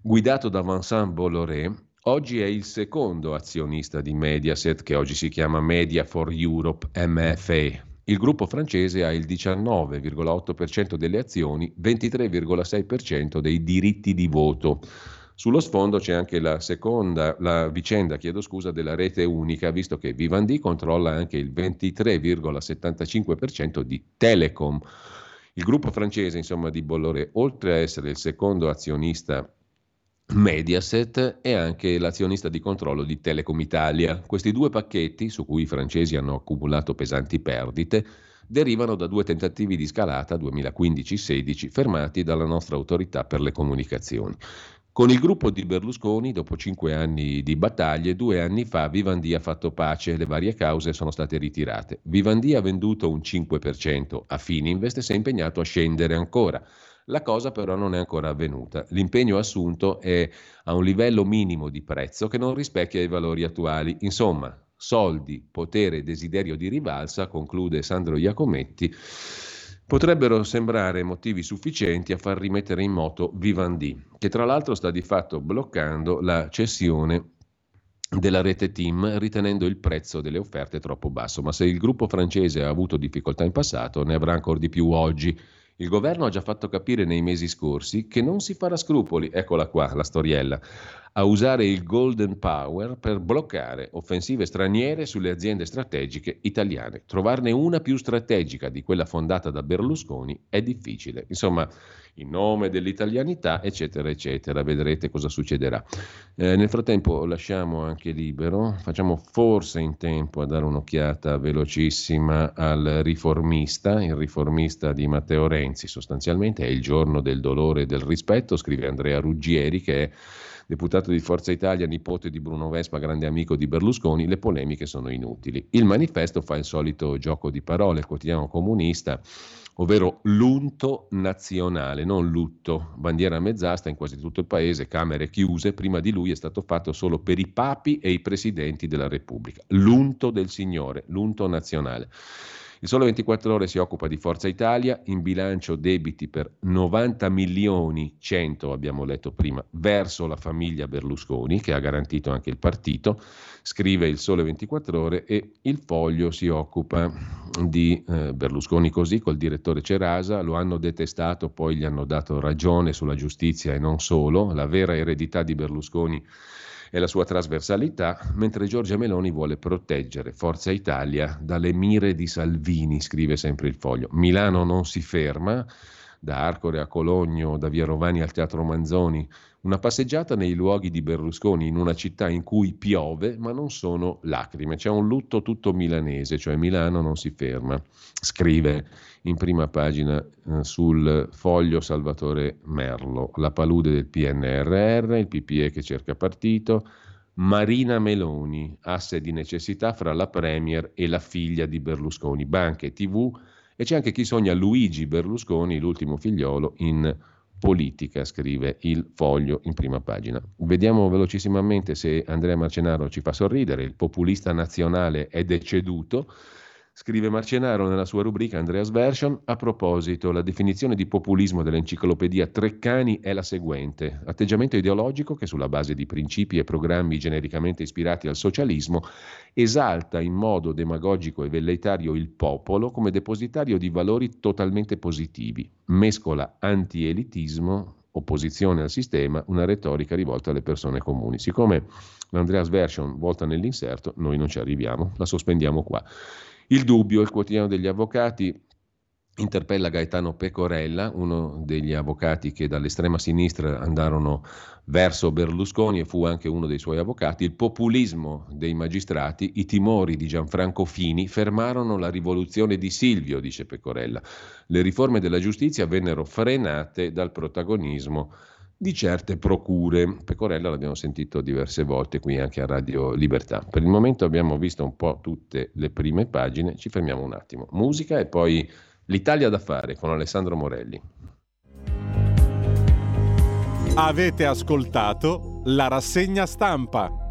guidato da Vincent Bolloré, Oggi è il secondo azionista di Mediaset, che oggi si chiama Media for Europe MFA. Il gruppo francese ha il 19,8% delle azioni, 23,6% dei diritti di voto. Sullo sfondo c'è anche la seconda, la vicenda, chiedo scusa, della rete unica, visto che Vivendi controlla anche il 23,75% di Telecom. Il gruppo francese, insomma, di Bolloré, oltre a essere il secondo azionista Mediaset è anche l'azionista di controllo di Telecom Italia. Questi due pacchetti, su cui i francesi hanno accumulato pesanti perdite, derivano da due tentativi di scalata 2015-16 fermati dalla nostra autorità per le comunicazioni. Con il gruppo di Berlusconi, dopo cinque anni di battaglie, due anni fa Vivendi ha fatto pace, le varie cause sono state ritirate. Vivendi ha venduto un 5% a Fininvest e si è impegnato a scendere ancora. La cosa però non è ancora avvenuta. L'impegno assunto è a un livello minimo di prezzo che non rispecchia i valori attuali. Insomma, soldi, potere e desiderio di rivalsa, conclude Sandro Iacometti, potrebbero sembrare motivi sufficienti a far rimettere in moto Vivendi, che tra l'altro sta di fatto bloccando la cessione della rete team ritenendo il prezzo delle offerte troppo basso, ma se il gruppo francese ha avuto difficoltà in passato ne avrà ancora di più oggi. Il governo ha già fatto capire nei mesi scorsi che non si farà scrupoli, eccola qua la storiella, a usare il Golden Power per bloccare offensive straniere sulle aziende strategiche italiane. Trovarne una più strategica di quella fondata da Berlusconi è difficile. Insomma, in nome dell'italianità, eccetera, eccetera. Vedrete cosa succederà. Eh, nel frattempo lasciamo anche libero, facciamo forse in tempo a dare un'occhiata velocissima al riformista, il riformista di Matteo Renzi, sostanzialmente è il giorno del dolore e del rispetto, scrive Andrea Ruggieri che è deputato di Forza Italia, nipote di Bruno Vespa, grande amico di Berlusconi, le polemiche sono inutili. Il manifesto fa il solito gioco di parole, il quotidiano comunista ovvero l'unto nazionale, non lutto, bandiera mezzasta in quasi tutto il paese, camere chiuse, prima di lui è stato fatto solo per i papi e i presidenti della Repubblica, l'unto del Signore, l'unto nazionale. Il Sole 24 Ore si occupa di Forza Italia, in bilancio debiti per 90 milioni 100, abbiamo letto prima, verso la famiglia Berlusconi, che ha garantito anche il partito, scrive il Sole 24 Ore e il Foglio si occupa di eh, Berlusconi così, col direttore Cerasa, lo hanno detestato, poi gli hanno dato ragione sulla giustizia e non solo, la vera eredità di Berlusconi e la sua trasversalità, mentre Giorgia Meloni vuole proteggere Forza Italia dalle mire di Salvini, scrive sempre il foglio. Milano non si ferma, da Arcore a Cologno, da Via Rovani al Teatro Manzoni, una passeggiata nei luoghi di Berlusconi in una città in cui piove, ma non sono lacrime. C'è un lutto tutto milanese, cioè Milano non si ferma. Scrive in prima pagina eh, sul foglio Salvatore Merlo, la palude del PNRR, il PPE che cerca partito, Marina Meloni, asse di necessità fra la Premier e la figlia di Berlusconi, banche, tv e c'è anche chi sogna Luigi Berlusconi, l'ultimo figliolo, in politica, scrive il foglio in prima pagina. Vediamo velocissimamente se Andrea Marcenaro ci fa sorridere, il populista nazionale è deceduto. Scrive Marcenaro nella sua rubrica Andreas Version, a proposito, la definizione di populismo dell'enciclopedia Treccani è la seguente, atteggiamento ideologico che sulla base di principi e programmi genericamente ispirati al socialismo esalta in modo demagogico e velleitario il popolo come depositario di valori totalmente positivi, mescola anti-elitismo opposizione al sistema, una retorica rivolta alle persone comuni. Siccome l'Andreas Version volta nell'inserto, noi non ci arriviamo, la sospendiamo qua. Il dubbio, il quotidiano degli avvocati, interpella Gaetano Pecorella, uno degli avvocati che dall'estrema sinistra andarono verso Berlusconi e fu anche uno dei suoi avvocati, il populismo dei magistrati, i timori di Gianfranco Fini fermarono la rivoluzione di Silvio, dice Pecorella. Le riforme della giustizia vennero frenate dal protagonismo di certe procure. Pecorella l'abbiamo sentito diverse volte qui anche a Radio Libertà. Per il momento abbiamo visto un po' tutte le prime pagine, ci fermiamo un attimo. Musica e poi l'Italia da fare con Alessandro Morelli. Avete ascoltato la rassegna stampa.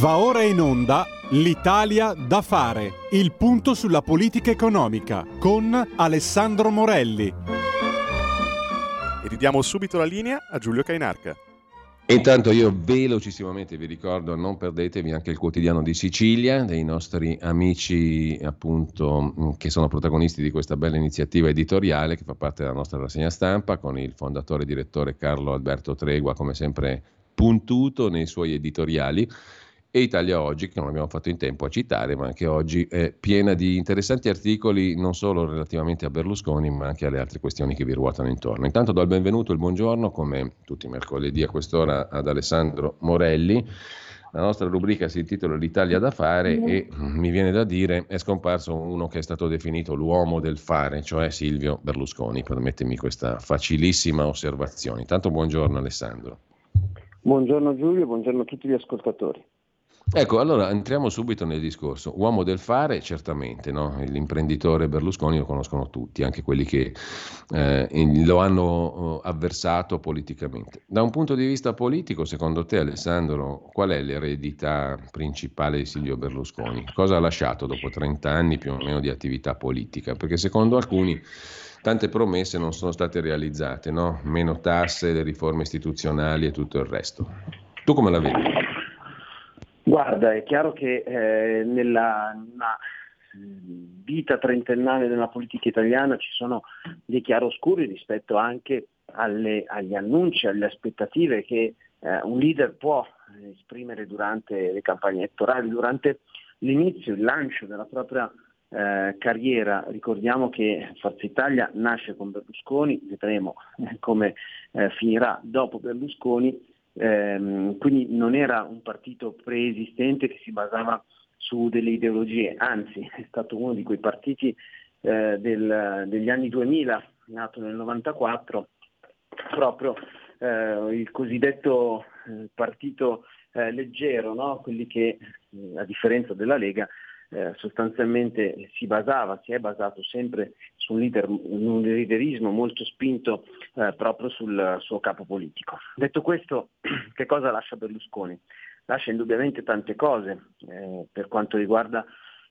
Va ora in onda L'Italia da fare, il punto sulla politica economica con Alessandro Morelli. E ridiamo subito la linea a Giulio Cainarca. Intanto io velocissimamente vi ricordo, non perdetevi anche il quotidiano di Sicilia, dei nostri amici appunto che sono protagonisti di questa bella iniziativa editoriale che fa parte della nostra rassegna stampa con il fondatore e direttore Carlo Alberto Tregua, come sempre puntuto nei suoi editoriali e Italia Oggi, che non abbiamo fatto in tempo a citare, ma anche oggi è piena di interessanti articoli non solo relativamente a Berlusconi, ma anche alle altre questioni che vi ruotano intorno. Intanto do il benvenuto e il buongiorno, come tutti i mercoledì a quest'ora, ad Alessandro Morelli. La nostra rubrica si intitola L'Italia da fare e mi viene da dire è scomparso uno che è stato definito l'uomo del fare, cioè Silvio Berlusconi. Permettimi questa facilissima osservazione. Intanto buongiorno Alessandro. Buongiorno Giulio, buongiorno a tutti gli ascoltatori. Ecco, allora entriamo subito nel discorso. Uomo del fare, certamente, no? l'imprenditore Berlusconi lo conoscono tutti, anche quelli che eh, lo hanno eh, avversato politicamente. Da un punto di vista politico, secondo te Alessandro, qual è l'eredità principale di Silvio Berlusconi? Cosa ha lasciato dopo 30 anni più o meno di attività politica? Perché secondo alcuni tante promesse non sono state realizzate, no? meno tasse, le riforme istituzionali e tutto il resto. Tu come la vedi? Guarda, è chiaro che eh, nella una vita trentennale della politica italiana ci sono dei chiaroscuri rispetto anche alle, agli annunci, alle aspettative che eh, un leader può esprimere durante le campagne elettorali, durante l'inizio, il lancio della propria eh, carriera. Ricordiamo che Forza Italia nasce con Berlusconi, vedremo come eh, finirà dopo Berlusconi ehm, quindi non era un partito preesistente che si basava su delle ideologie, anzi [laughs] è stato uno di quei partiti eh, del, degli anni 2000, nato nel 94, proprio eh, il cosiddetto eh, partito eh, leggero, no? quelli che a differenza della Lega eh, sostanzialmente si basava, si è basato sempre su un, leader, un leaderismo molto spinto eh, proprio sul suo capo politico. Detto questo, [clears throat] che cosa lascia Berlusconi? Lascia indubbiamente tante cose eh, per quanto riguarda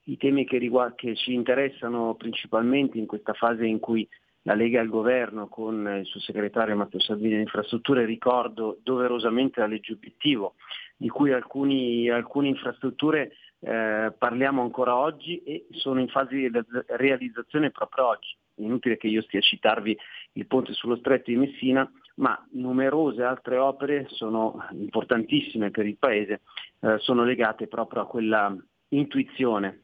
i temi che, riguarda, che ci interessano principalmente in questa fase in cui la Lega al governo con il suo segretario Matteo Salvini alle infrastrutture, ricordo doverosamente la legge obiettivo, di cui alcuni, alcune infrastrutture eh, parliamo ancora oggi e sono in fase di realizzazione proprio oggi. Inutile che io stia a citarvi il ponte sullo stretto di Messina, ma numerose altre opere sono importantissime per il Paese, eh, sono legate proprio a quella intuizione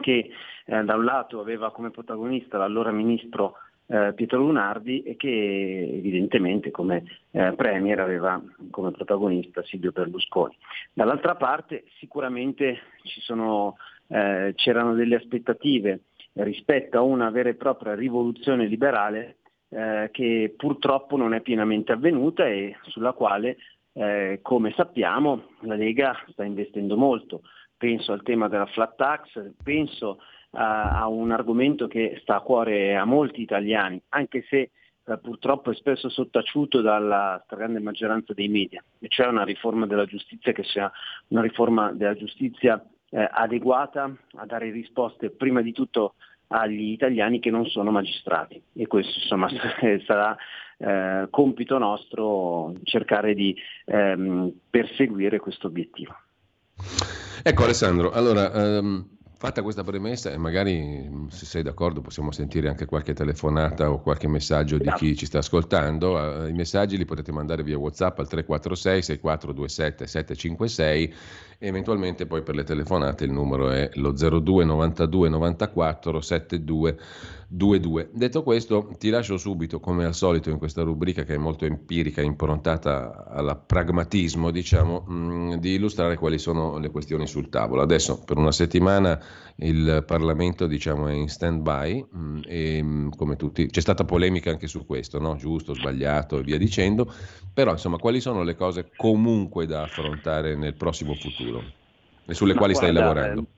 che eh, da un lato aveva come protagonista l'allora ministro eh, Pietro Lunardi e che evidentemente come eh, Premier aveva come protagonista Silvio Berlusconi. Dall'altra parte sicuramente sono, eh, c'erano delle aspettative rispetto a una vera e propria rivoluzione liberale eh, che purtroppo non è pienamente avvenuta e sulla quale, eh, come sappiamo, la Lega sta investendo molto. Penso al tema della flat tax, penso a, un argomento che sta a cuore a molti italiani, anche se eh, purtroppo è spesso sottaciuto dalla stragrande maggioranza dei media, e cioè una riforma della giustizia che sia una riforma della giustizia eh, adeguata a dare risposte prima di tutto agli italiani che non sono magistrati e questo insomma [laughs] sarà eh, compito nostro cercare di ehm, perseguire questo obiettivo. Ecco Alessandro, allora um Fatta questa premessa, e magari se sei d'accordo possiamo sentire anche qualche telefonata o qualche messaggio di chi ci sta ascoltando. I messaggi li potete mandare via WhatsApp al 346 6427 756 e eventualmente poi per le telefonate il numero è lo 02 92 94 72 22. Detto questo, ti lascio subito, come al solito in questa rubrica che è molto empirica, improntata al pragmatismo, diciamo, mh, mm, di illustrare quali sono le questioni sul tavolo. Adesso per una settimana il Parlamento diciamo, è in stand-by mh, mm, e mh, come tutti c'è stata polemica anche su questo, no? giusto, sbagliato e via dicendo, però insomma quali sono le cose comunque da affrontare nel prossimo futuro e sulle Ma quali guarda, stai lavorando? Eh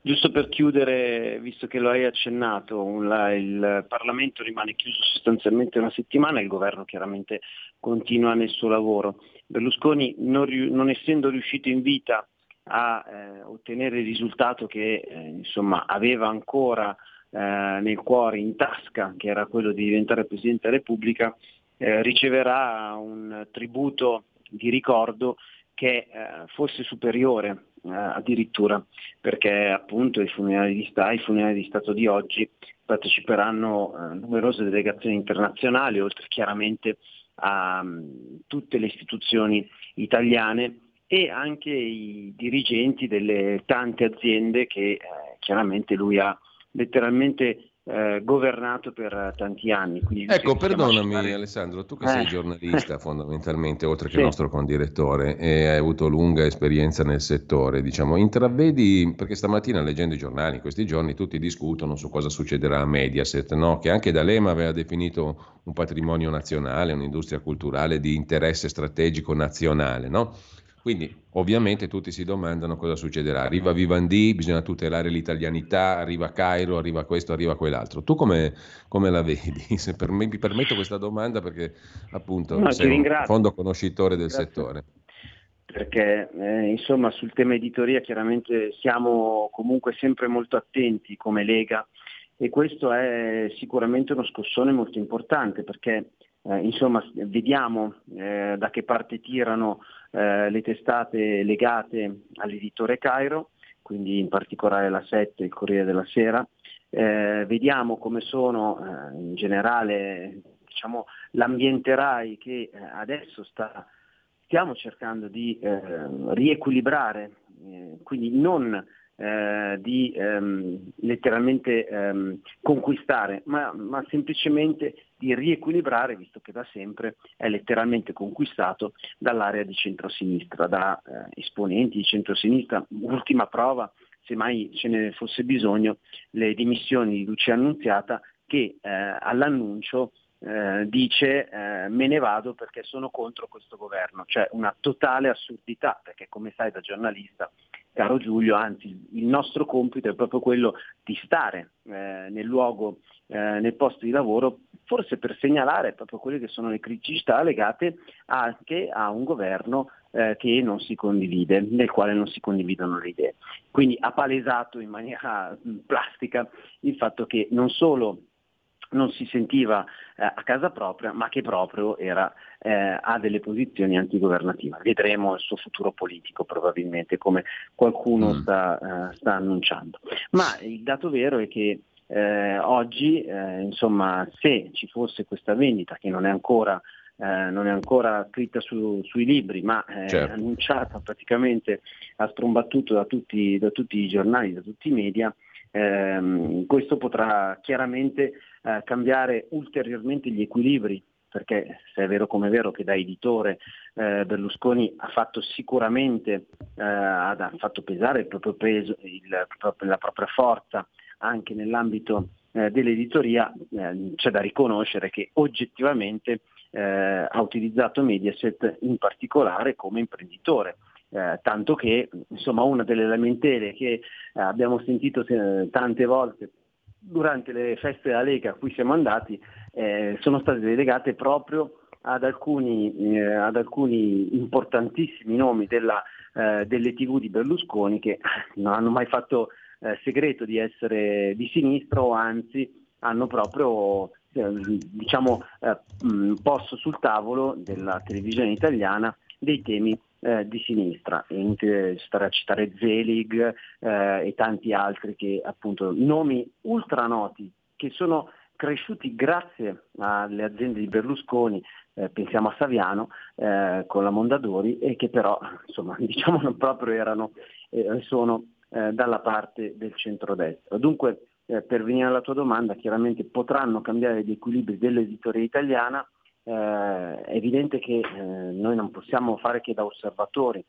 Giusto per chiudere, visto che lo hai accennato, la, il Parlamento rimane chiuso sostanzialmente una settimana, il governo chiaramente continua nel suo lavoro. Berlusconi, non, non essendo riuscito in vita a eh, ottenere il risultato che eh, insomma, aveva ancora eh, nel cuore, in tasca, che era quello di diventare Presidente della Repubblica, eh, riceverà un tributo di ricordo che eh, fosse superiore addirittura perché appunto i funerali di, Stato, i funerali di Stato di oggi parteciperanno eh, numerose delegazioni internazionali, oltre chiaramente a um, tutte le istituzioni italiane e anche i dirigenti delle tante aziende che eh, chiaramente lui ha letteralmente eh, governato per tanti anni. ecco, perdonami accettare... Alessandro, tu che eh. sei giornalista [laughs] fondamentalmente, oltre che sì. nostro condirettore, e hai avuto lunga esperienza nel settore, diciamo, intravedi, perché stamattina leggendo i giornali, in questi giorni tutti discutono su cosa succederà a Mediaset, no? che anche D'Alema aveva definito un patrimonio nazionale, un'industria culturale di interesse strategico nazionale, no? Quindi ovviamente tutti si domandano cosa succederà. Arriva Vivendi, bisogna tutelare l'italianità, arriva Cairo, arriva questo, arriva quell'altro. Tu come, come la vedi? [laughs] Se per me, mi permetto questa domanda perché appunto no, sei un fondo conoscitore del Grazie. settore perché eh, insomma sul tema editoria chiaramente siamo comunque sempre molto attenti come Lega e questo è sicuramente uno scossone molto importante perché eh, insomma vediamo eh, da che parte tirano eh, le testate legate all'editore Cairo, quindi in particolare la 7 e il Corriere della Sera, eh, vediamo come sono eh, in generale diciamo, l'ambiente RAI che adesso sta stiamo cercando di eh, riequilibrare, eh, quindi non eh, di ehm, letteralmente ehm, conquistare, ma, ma, semplicemente di riequilibrare, visto che da sempre è letteralmente conquistato dall'area di centrosinistra, da eh, esponenti di centrosinistra. Ultima prova, se mai ce ne fosse bisogno, le dimissioni di Lucia Annunziata che eh, all'annuncio eh, dice eh, me ne vado perché sono contro questo governo, cioè una totale assurdità, perché come sai da giornalista, caro Giulio, anzi il nostro compito è proprio quello di stare eh, nel luogo, eh, nel posto di lavoro, forse per segnalare proprio quelle che sono le criticità legate anche a un governo eh, che non si condivide, nel quale non si condividono le idee. Quindi ha palesato in maniera plastica il fatto che non solo non si sentiva eh, a casa propria, ma che proprio era, eh, ha delle posizioni antigovernative. Vedremo il suo futuro politico probabilmente, come qualcuno mm. sta, eh, sta, annunciando. Ma il dato vero è che eh, oggi, eh, insomma, se ci fosse questa vendita, che non è ancora eh, non è ancora scritta su, sui libri, ma è certo. annunciata praticamente a strombattuto da tutti, da tutti, i giornali, da tutti i media, ehm, questo potrà chiaramente eh, cambiare ulteriormente gli equilibri perché se è vero come è vero che da editore eh, Berlusconi ha fatto sicuramente, eh, ha fatto pesare il proprio peso, il, la propria forza anche nell'ambito eh, dell'editoria, eh, c'è da riconoscere che oggettivamente eh, ha utilizzato Mediaset in particolare come imprenditore. Eh, tanto che insomma, una delle lamentele che eh, abbiamo sentito eh, tante volte durante le feste della Lega a cui siamo andati eh, sono state delegate proprio ad alcuni, eh, ad alcuni importantissimi nomi della, delle tv di Berlusconi che [laughs] non hanno mai fatto segreto di essere di sinistra o anzi hanno proprio diciamo, posto sul tavolo della televisione italiana dei temi eh, di sinistra, stare a citare Zelig eh, e tanti altri che appunto nomi ultra noti che sono cresciuti grazie alle aziende di Berlusconi, eh, pensiamo a Saviano eh, con la Mondadori e che però insomma [laughs] diciamo non proprio erano eh, sono eh, dalla parte del centrodestra. Dunque per venire alla tua domanda chiaramente potranno cambiare gli equilibri dell'editoria italiana eh, è evidente che eh, noi non possiamo fare che da osservatori,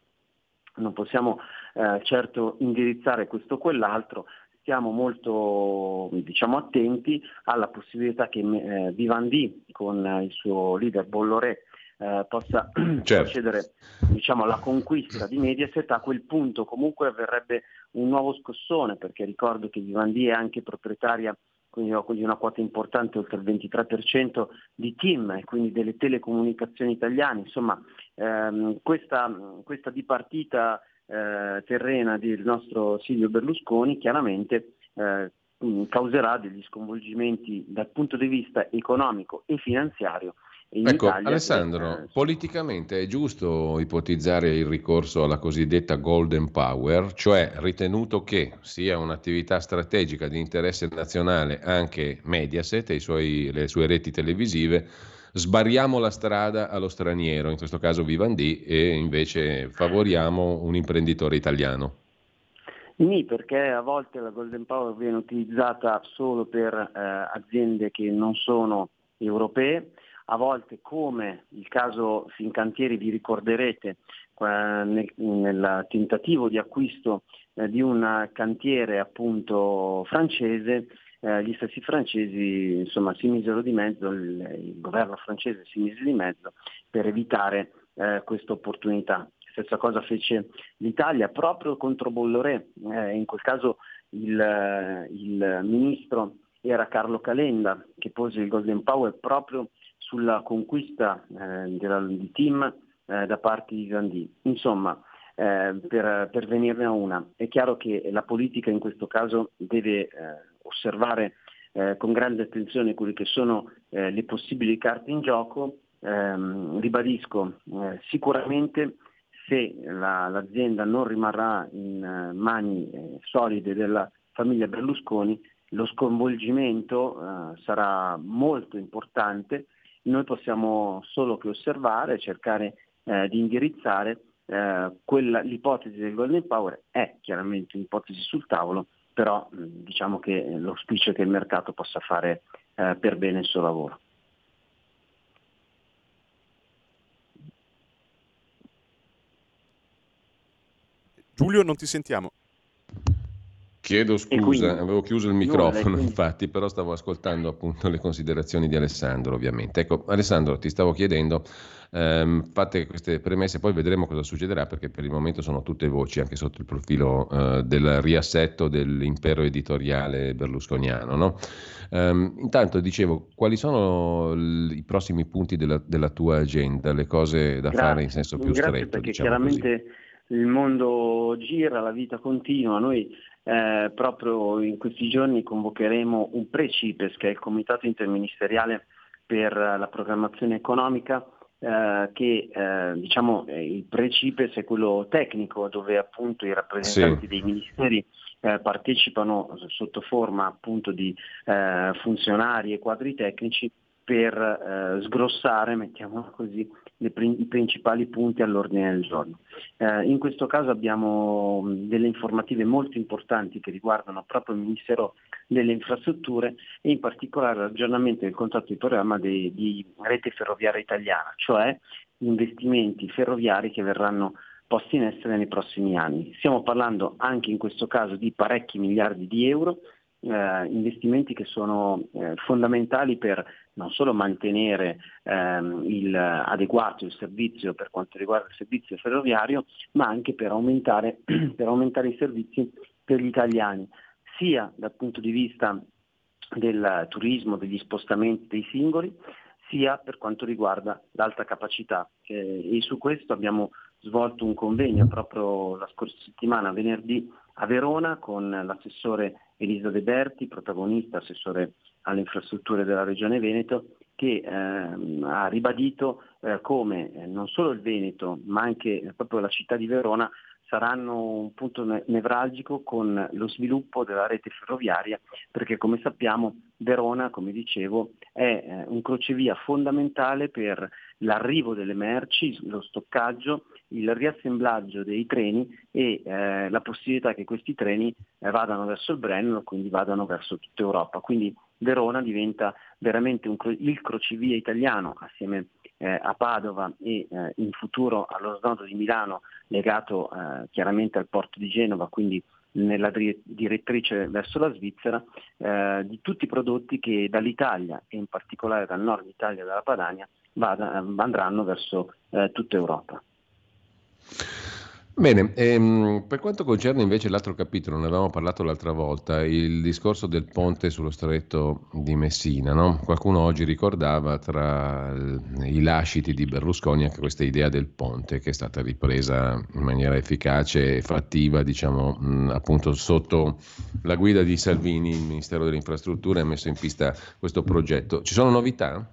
non possiamo eh, certo indirizzare questo o quell'altro, stiamo molto diciamo, attenti alla possibilità che eh, Vivendi con il suo leader Bolloré eh, possa [clears throat] certo. procedere diciamo, alla conquista di Mediaset, a quel punto comunque avverrebbe un nuovo scossone, perché ricordo che Vivendi è anche proprietaria quindi una quota importante, oltre il 23% di team e quindi delle telecomunicazioni italiane. Insomma, ehm, questa, questa, dipartita eh, terrena del nostro Silvio Berlusconi chiaramente eh, causerà degli sconvolgimenti dal punto di vista economico e finanziario in ecco, Italia, Alessandro, eh, politicamente è giusto ipotizzare il ricorso alla cosiddetta Golden Power, cioè ritenuto che sia un'attività strategica di interesse nazionale anche Mediaset e suoi, le sue reti televisive, sbarriamo la strada allo straniero, in questo caso Vivendi, e invece favoriamo un imprenditore italiano. Sì, perché a volte la Golden Power viene utilizzata solo per eh, aziende che non sono europee, a volte come il caso Fincantieri vi ricorderete nel, nel, tentativo di acquisto eh, di un cantiere appunto francese, eh, gli stessi francesi insomma, si misero di mezzo, il, il, governo francese si mise di mezzo per evitare eh, questa opportunità. stessa cosa fece l'Italia proprio contro Bolloré, eh, in quel caso il, il ministro era Carlo Calenda che pose il Golden Power proprio sulla conquista eh, della, di team eh, da parte di Zandi. Insomma, eh, per, per, venirne a una, è chiaro che la politica in questo caso deve eh, osservare eh, con grande attenzione quelle che sono le possibili carte in gioco. Ehm, ribadisco, sicuramente se la, l'azienda non rimarrà in mani solide della famiglia Berlusconi, lo sconvolgimento eh, sarà molto importante, noi possiamo solo che osservare, cercare eh, di indirizzare, eh, quella, l'ipotesi del Golden Power è chiaramente un'ipotesi sul tavolo, però mh, diciamo che l'auspicio è che il mercato possa fare eh, per bene il suo lavoro. Giulio, non ti sentiamo. Chiedo scusa, quindi, avevo chiuso il microfono no, infatti, però stavo ascoltando appunto le considerazioni di Alessandro ovviamente. Ecco, Alessandro, ti stavo chiedendo, ehm, fate queste premesse, poi vedremo cosa succederà perché per il momento sono tutte voci anche sotto il profilo eh, del riassetto dell'impero editoriale berlusconiano. No? Ehm, intanto dicevo, quali sono l- i prossimi punti della, della, tua agenda, le cose da grazie, fare in senso più stretto? Perché diciamo chiaramente così. il mondo gira, la vita continua, noi eh, proprio in questi giorni convocheremo un pre-CIPES, che è il Comitato Interministeriale per la Programmazione Economica, eh, che eh, diciamo il pre-CIPES è quello tecnico, dove appunto i rappresentanti sì. dei ministeri eh, partecipano sotto forma appunto di eh, funzionari e quadri tecnici per eh, sgrossare, mettiamola così, i principali punti all'ordine del giorno. Eh, in questo caso abbiamo delle informative molto importanti che riguardano proprio il Ministero delle Infrastrutture e in particolare l'aggiornamento del contratto di programma di, di rete ferroviaria italiana, cioè gli investimenti ferroviari che verranno posti in essere nei prossimi anni. Stiamo parlando anche in questo caso di parecchi miliardi di euro, eh, investimenti che sono eh, fondamentali per non solo mantenere ehm, il, adeguato il servizio per quanto riguarda il servizio ferroviario, ma anche per aumentare, [clears throat] per aumentare i servizi per gli italiani, sia dal punto di vista del turismo, degli spostamenti dei singoli, sia per quanto riguarda l'alta capacità. Eh, e su questo abbiamo svolto un convegno proprio la scorsa settimana, venerdì, a Verona, con l'assessore Elisa De Berti, protagonista, assessore alle infrastrutture della Regione Veneto, che ehm, ha ribadito eh, come eh, non solo il Veneto, ma anche proprio la città di Verona saranno un punto nevralgico con lo sviluppo della rete ferroviaria, perché come sappiamo Verona, come dicevo, è eh, un crocevia fondamentale per l'arrivo delle merci, lo stoccaggio, il riassemblaggio dei treni e eh, la possibilità che questi treni eh, vadano verso il Brennero, quindi vadano verso tutta Europa. Quindi Verona diventa veramente un, il crocevia italiano assieme eh, a Padova e eh, in futuro allo snodo di Milano legato eh, chiaramente al porto di Genova, quindi nella direttrice verso la Svizzera, eh, di tutti i prodotti che dall'Italia e in particolare dal nord Italia e dalla Padania vada, andranno verso eh, tutta Europa. Bene, ehm, per quanto concerne invece l'altro capitolo, ne avevamo parlato l'altra volta, il discorso del ponte sullo stretto di Messina. No? Qualcuno oggi ricordava tra i lasciti di Berlusconi anche questa idea del ponte che è stata ripresa in maniera efficace e fattiva, diciamo, mh, appunto sotto la guida di Salvini, il Ministero delle Infrastrutture ha messo in pista questo progetto. Ci sono novità?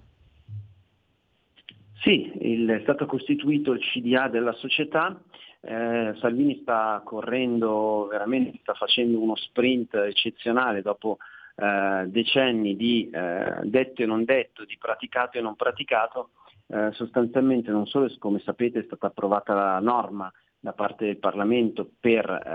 Sì, il, è stato costituito il CDA della società eh, Salvini sta correndo veramente, sta facendo uno sprint eccezionale dopo eh, decenni di eh, detto e non detto, di praticato e non praticato. Eh, sostanzialmente non solo, come sapete, è stata approvata la norma da parte del Parlamento per eh,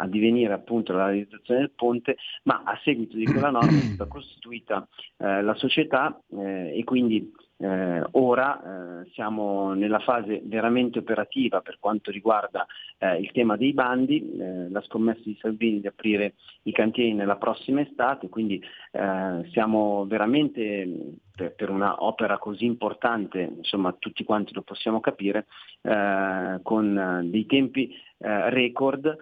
addivenire appunto alla realizzazione del ponte, ma a seguito di quella norma è stata costituita eh, la società eh, e quindi eh, ora eh, siamo nella fase veramente operativa per quanto riguarda eh, il tema dei bandi, eh, la scommessa di Salvini di aprire i cantieri nella prossima estate, quindi eh, siamo veramente per, per un'opera così importante, insomma tutti quanti lo possiamo capire, eh, con dei tempi record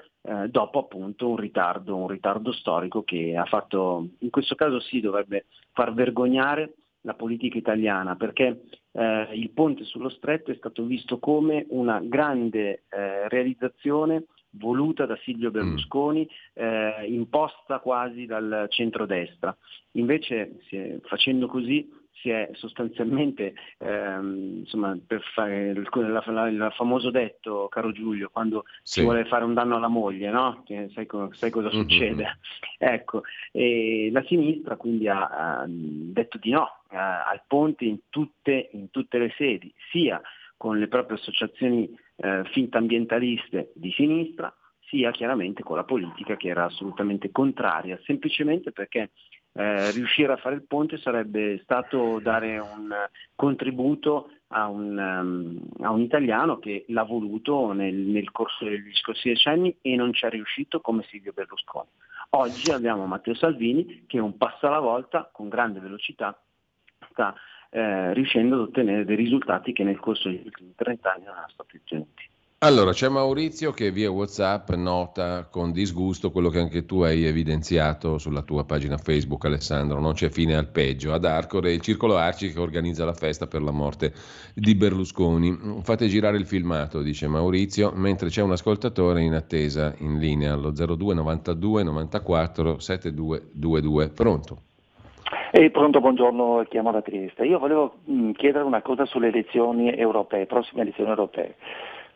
dopo appunto un ritardo, un ritardo storico che ha fatto, in questo caso sì, dovrebbe far vergognare la politica italiana, perché eh, il ponte sullo stretto è stato visto come una grande eh, realizzazione voluta da Silvio mm. Berlusconi, eh, imposta quasi dal centrodestra. Invece facendo così si è sostanzialmente, ehm, insomma, per fare il, il, il, famoso detto, caro Giulio, quando sì. si vuole fare un danno alla moglie, no? sai, sai, cosa mm-hmm. succede? [laughs] Ecco, la sinistra quindi ha, ha detto di no eh, al ponte in tutte, in tutte, le sedi, sia con le proprie associazioni eh, fintambientaliste di sinistra, sia chiaramente con la politica che era assolutamente contraria, semplicemente perché eh, riuscire a fare il ponte sarebbe stato dare un contributo a un, um, a un italiano che l'ha voluto nel, nel, corso degli scorsi decenni e non ci è riuscito come Silvio Berlusconi. Oggi abbiamo Matteo Salvini che un passo alla volta, con grande velocità, sta eh, riuscendo ad ottenere dei risultati che nel corso degli ultimi 30 anni non erano stati ottenuti. Allora, c'è Maurizio che via WhatsApp nota con disgusto quello che anche tu hai evidenziato sulla tua pagina Facebook, Alessandro. Non c'è fine al peggio. Ad Arcore il Circolo Arci che organizza la festa per la morte di Berlusconi. Fate girare il filmato, dice Maurizio, mentre c'è un ascoltatore in attesa in linea allo 02 92 94 7222. Pronto? Eh, pronto, buongiorno, chiamo da Trieste. Io volevo mh, chiedere una cosa sulle elezioni europee, prossime elezioni europee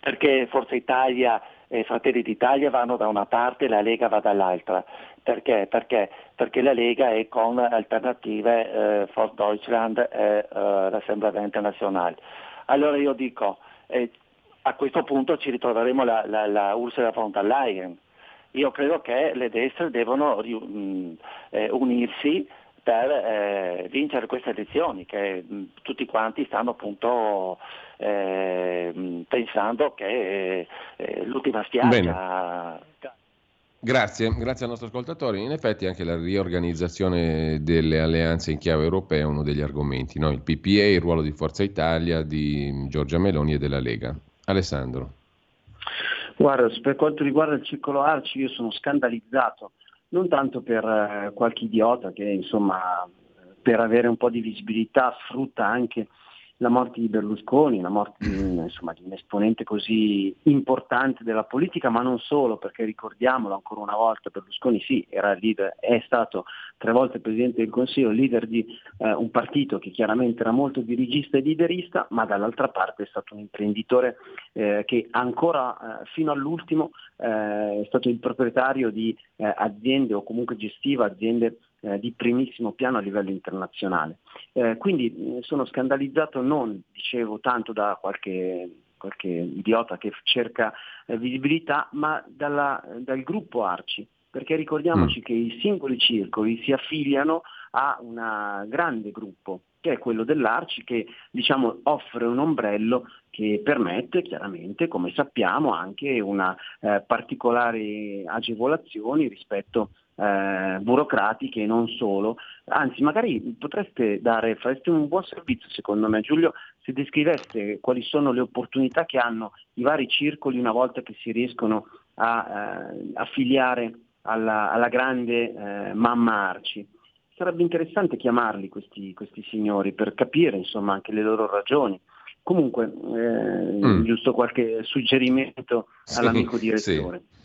perché Forza Italia e Fratelli d'Italia vanno da una parte e la Lega va dall'altra. Perché? Perché, perché la Lega è con alternative eh, Forza Deutschland e eh, l'Assemblea Internazionale. Allora io dico, eh, a questo punto ci ritroveremo la, la, la Ursula von der Leyen. Io credo che le destre devono mh, mm, eh, unirsi per eh, vincere queste elezioni che mh, tutti quanti stanno appunto eh, pensando che eh, l'ultima spiaggia... Bene. Grazie, grazie al nostro ascoltatore. In effetti anche la riorganizzazione delle alleanze in chiave europea è uno degli argomenti, no? il PPA, il ruolo di Forza Italia, di Giorgia Meloni e della Lega. Alessandro. Guarda, per quanto riguarda il circolo Arci io sono scandalizzato, non tanto per eh, qualche idiota che insomma per avere un po' di visibilità sfrutta anche la morte di Berlusconi, la morte di, insomma, di, un esponente così importante della politica, ma non solo, perché ricordiamolo ancora una volta, Berlusconi sì, era leader, è stato tre volte Presidente del Consiglio, leader di eh, un partito che chiaramente era molto dirigista e liderista, ma dall'altra parte è stato un imprenditore eh, che ancora eh, fino all'ultimo eh, è stato il proprietario di eh, aziende o comunque gestiva aziende eh, di primissimo piano a livello internazionale. Eh, quindi sono scandalizzato non, dicevo, tanto da qualche, qualche idiota che cerca eh, visibilità, ma dalla, dal gruppo Arci, perché ricordiamoci mm. che i singoli circoli si affiliano a un grande gruppo che è quello dell'Arci che diciamo, offre un ombrello che permette chiaramente, come sappiamo, anche una eh, particolari agevolazioni rispetto eh, burocratiche e non solo. Anzi, magari potreste dare, fareste un buon servizio secondo me Giulio, se descriveste quali sono le opportunità che hanno i vari circoli una volta che si riescono a eh, affiliare alla, alla grande eh, mamma Arci. Sarebbe interessante chiamarli questi, questi signori per capire insomma, anche le loro ragioni. Comunque, eh, mm. giusto qualche suggerimento all'amico direttore. Sì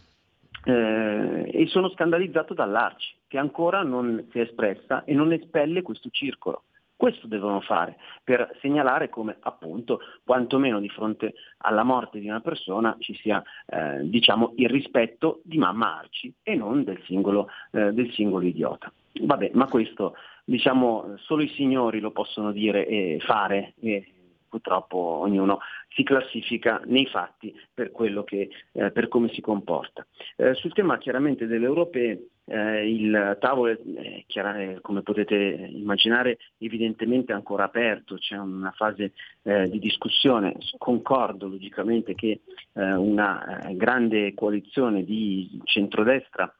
eh, e sono scandalizzato dall'Arci, che ancora non si è espressa e non espelle questo circolo. Questo devono fare per segnalare come appunto quantomeno di fronte alla morte di una persona ci sia eh, diciamo, il rispetto di mamma Arci e non del singolo, eh, del singolo idiota. Vabbè, ma questo diciamo solo i signori lo possono dire e fare e purtroppo ognuno si classifica nei fatti per, che, eh, per come si comporta. Eh, sul tema chiaramente delle europee, eh, il tavolo è chiaro, come potete immaginare evidentemente ancora aperto, c'è una fase eh, di discussione, concordo logicamente che eh, una eh, grande coalizione di centrodestra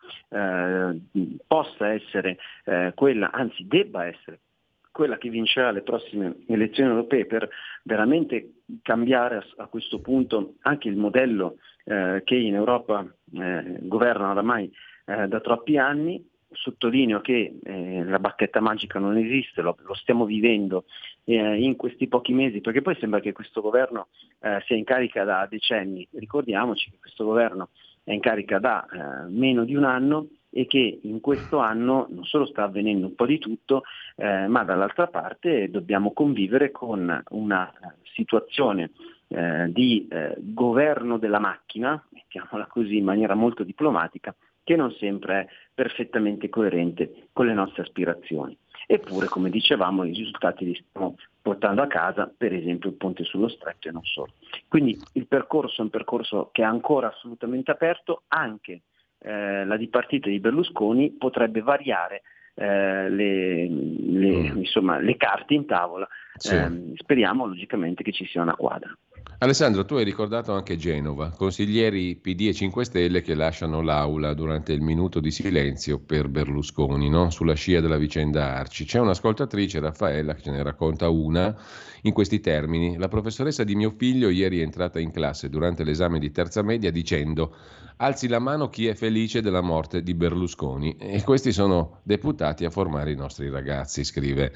possa essere quella, anzi debba essere quella che vincerà le prossime elezioni europee per veramente cambiare a, a questo punto anche il modello eh, che in Europa eh, governa oramai eh, da troppi anni. Sottolineo che eh, la bacchetta magica non esiste, lo, lo stiamo vivendo eh, in questi pochi mesi, perché poi sembra che questo governo eh, sia in carica da decenni. Ricordiamoci che questo governo è in carica da meno di un anno e che in questo anno non solo sta avvenendo un po' di tutto, eh, ma dall'altra parte dobbiamo convivere con una situazione eh, di eh, governo della macchina, mettiamola così in maniera molto diplomatica, che non sempre è perfettamente coerente con le nostre aspirazioni. Eppure, come dicevamo, i risultati li stiamo portando a casa, per esempio il ponte sullo stretto e non solo. Quindi il percorso è un percorso che è ancora assolutamente aperto, anche eh, la dipartita di Berlusconi potrebbe variare eh, le, le, mm. insomma, le, carte in tavola. Sì. Eh, speriamo logicamente che ci sia una quadra. Alessandro, tu hai ricordato anche Genova, consiglieri PD e 5 Stelle che lasciano l'aula durante il minuto di silenzio per Berlusconi, no? sulla scia della vicenda Arci. C'è un'ascoltatrice, Raffaella, che ce ne racconta una in questi termini. La professoressa di mio figlio ieri è entrata in classe durante l'esame di terza media dicendo alzi la mano chi è felice della morte di Berlusconi e questi sono deputati a formare i nostri ragazzi, scrive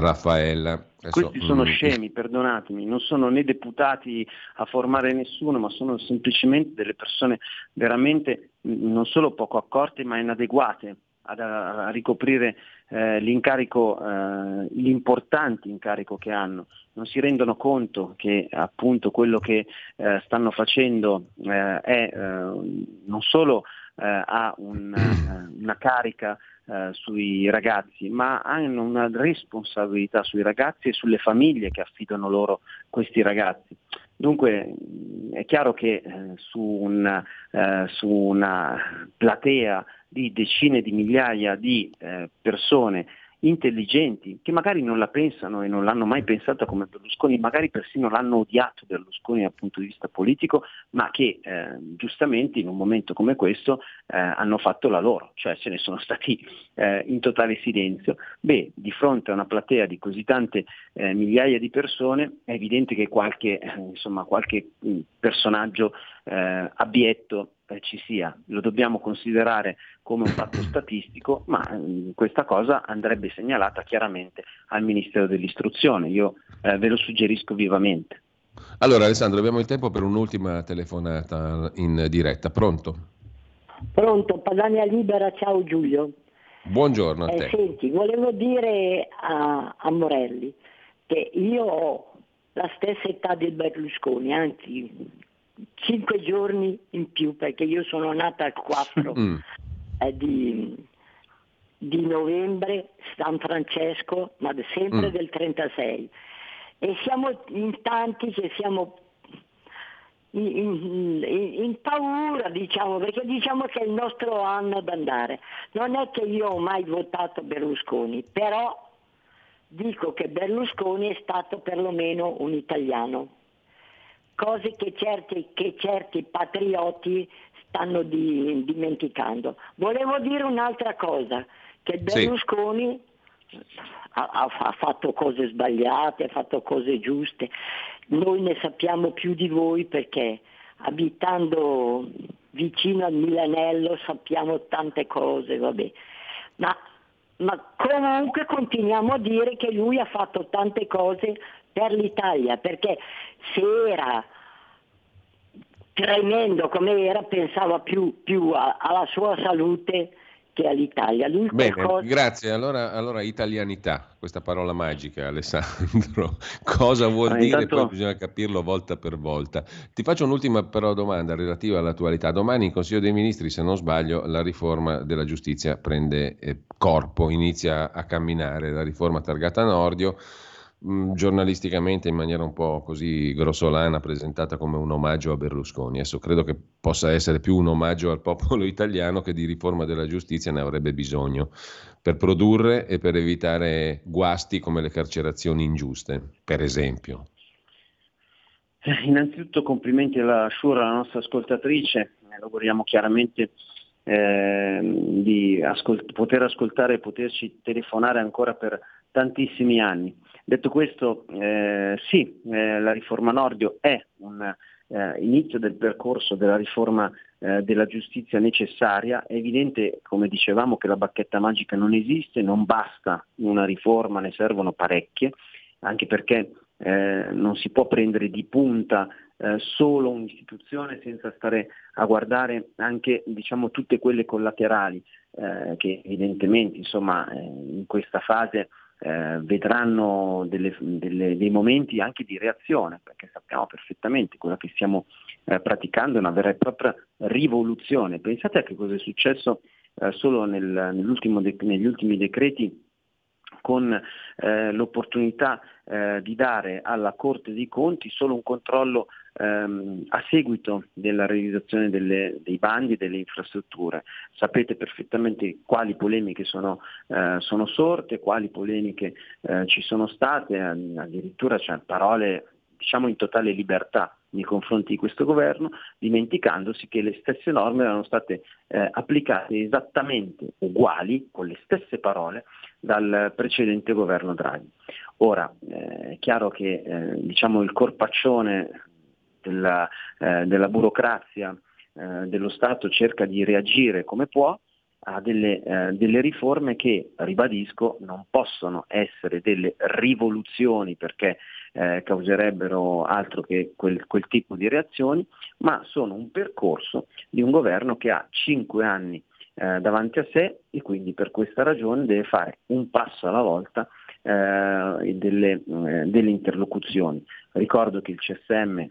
Raffaella. Adesso, Questi sono mm, scemi, perdonatemi, non sono né deputati a formare nessuno, ma sono semplicemente delle persone veramente mm, non solo poco accorte, ma inadeguate ad, a, ricoprire eh, l'incarico, eh, l'importante incarico che hanno. Non si rendono conto che appunto quello che eh, stanno facendo eh, è eh, non solo eh, ha un, [clears throat] una carica eh, sui ragazzi, ma hanno una responsabilità sui ragazzi e sulle famiglie che affidano loro questi ragazzi. Dunque è chiaro che eh, su, un, eh, su, una platea di decine di migliaia di eh, persone intelligenti, che magari non la pensano e non l'hanno mai pensata come Berlusconi, magari persino l'hanno odiato Berlusconi dal punto di vista politico, ma che eh, giustamente in un momento come questo eh, hanno fatto la loro, cioè se ne sono [laughs] stati eh, in totale silenzio. Beh, di fronte a una platea di così tante eh, migliaia di persone è evidente che qualche, eh, insomma, qualche mm, personaggio eh, abietto eh, ci sia, lo dobbiamo considerare come un fatto [coughs] statistico, ma eh, questa cosa andrebbe segnalata chiaramente al Ministero dell'Istruzione, io eh, ve lo suggerisco vivamente. Allora Alessandro, abbiamo il tempo per un'ultima telefonata in diretta, pronto? Pronto, Padania Libera, ciao Giulio. Buongiorno a eh, te. Senti, volevo dire a, a Morelli che io ho la stessa età del Berlusconi, anzi cinque giorni in più perché io sono nata il 4 mm. eh, di, di, novembre, San Francesco, ma sempre mm. del 36. E siamo in tanti che siamo in, in, in, paura, diciamo, perché diciamo che è il nostro anno d'andare. Non è che io ho mai votato Berlusconi, però dico che Berlusconi è stato perlomeno un italiano cose che certi, che certi patrioti stanno di, dimenticando. Volevo dire un'altra cosa, che Berlusconi sì. ha, ha, fatto cose sbagliate, ha fatto cose giuste, noi ne sappiamo più di voi perché abitando vicino al Milanello sappiamo tante cose, vabbè. Ma, ma comunque continuiamo a dire che lui ha fatto tante cose per l'Italia, perché se era tremendo come era, pensava più, più a, alla sua salute che all'Italia. Bene, qualcosa... grazie. Allora, allora, italianità, questa parola magica, Alessandro, [laughs] cosa vuol ah, dire? Intanto... Poi bisogna capirlo volta per volta. Ti faccio un'ultima però domanda relativa all'attualità. Domani in Consiglio dei Ministri, se non sbaglio, la riforma della giustizia prende eh, corpo, inizia a camminare, la riforma targata Nordio mh, giornalisticamente in maniera un po' così grossolana presentata come un omaggio a Berlusconi. Adesso credo che possa essere più un omaggio al popolo [laughs] italiano che di riforma della giustizia ne avrebbe bisogno per produrre e per evitare guasti come le carcerazioni ingiuste, per esempio. Eh, innanzitutto complimenti alla Shura, la nostra ascoltatrice, eh, auguriamo chiaramente eh, di ascolt- poter ascoltare e poterci telefonare ancora per tantissimi anni. Detto questo, eh, sì, eh, la riforma Nordio è un eh, inizio del percorso della riforma eh, della giustizia necessaria. È evidente, come dicevamo, che la bacchetta magica non esiste, non basta una riforma, ne servono parecchie, anche perché eh, non si può prendere di punta eh, solo un'istituzione senza stare a guardare anche diciamo, tutte quelle collaterali che evidentemente insomma, in questa fase eh, vedranno delle, delle, dei momenti anche di reazione, perché sappiamo perfettamente quello che stiamo eh, praticando è una vera e propria rivoluzione. Pensate a che cosa è successo solo nel, negli ultimi decreti con eh, l'opportunità eh, di dare alla Corte dei Conti solo un controllo ehm, a seguito della realizzazione delle, dei bandi e delle infrastrutture. Sapete perfettamente quali polemiche sono, eh, sono sorte, quali polemiche eh, ci sono state, addirittura c'è parole diciamo in totale libertà nei confronti di questo governo, dimenticandosi che le stesse norme erano state eh, applicate esattamente uguali, con le stesse parole, dal precedente governo Draghi. Ora, eh, è chiaro che eh, diciamo il corpaccione della, eh, della burocrazia eh, dello Stato cerca di reagire come può, a delle, eh, delle, riforme che, ribadisco, non possono essere delle rivoluzioni perché eh, causerebbero altro che quel, quel, tipo di reazioni, ma sono un percorso di un governo che ha cinque anni eh, davanti a sé e quindi per questa ragione deve fare un passo alla volta eh, delle, eh, delle interlocuzioni. Ricordo che il CSM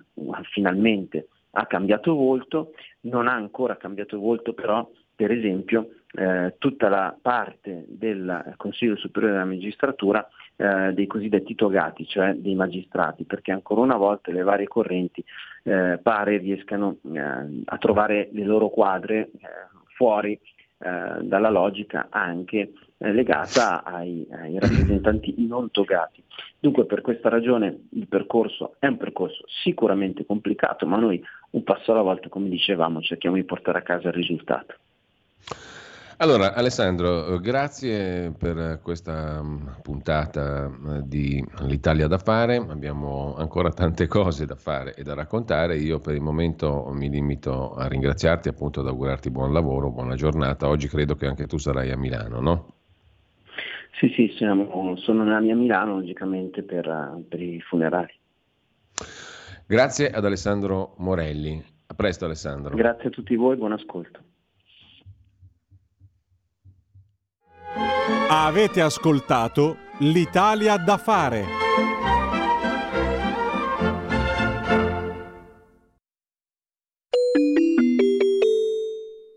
finalmente ha cambiato volto, non ha ancora cambiato volto però per esempio eh, tutta la parte del Consiglio Superiore della Magistratura eh, dei cosiddetti togati, cioè dei magistrati, perché ancora una volta le varie correnti eh, pare riescano eh, a trovare le loro quadre eh, fuori eh, dalla logica anche legata ai, ai rappresentanti non togati. Dunque per questa ragione il percorso è un percorso sicuramente complicato, ma noi un passo alla volta, come dicevamo, cerchiamo di portare a casa il risultato. Allora, Alessandro, grazie per questa mm, puntata eh, di L'Italia da fare. Abbiamo ancora tante cose da fare e da raccontare. Io per il momento mi limito a ringraziarti, appunto, ad augurarti buon lavoro, buona giornata. Oggi credo che anche tu sarai a Milano, no? Sì, sì, siamo, sono nella mia Milano, logicamente, per, per i funerali. Grazie ad Alessandro Morelli. A presto, Alessandro. Grazie a tutti voi, buon ascolto. Avete ascoltato l'Italia da fare.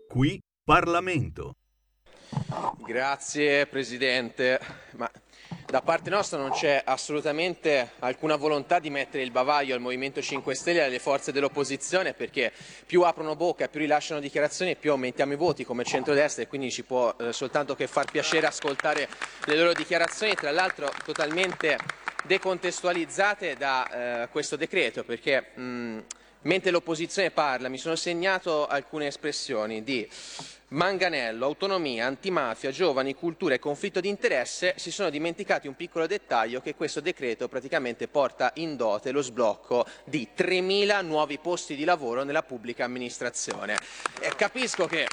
Qui Parlamento. Grazie Presidente. Ma da parte nostra non c'è assolutamente alcuna volontà di mettere il bavaglio al Movimento 5 Stelle e alle forze dell'opposizione perché più aprono bocca, più rilasciano dichiarazioni, più aumentiamo i voti come centrodestra e quindi ci può eh, soltanto che far piacere ascoltare le loro dichiarazioni, tra l'altro totalmente decontestualizzate da eh, questo decreto perché mh, mentre l'opposizione parla mi sono segnato alcune espressioni di Manganello, autonomia, antimafia, giovani, cultura e conflitto di interesse si sono dimenticati un piccolo dettaglio che questo decreto praticamente porta in dote lo sblocco di 3.000 nuovi posti di lavoro nella pubblica amministrazione. E capisco che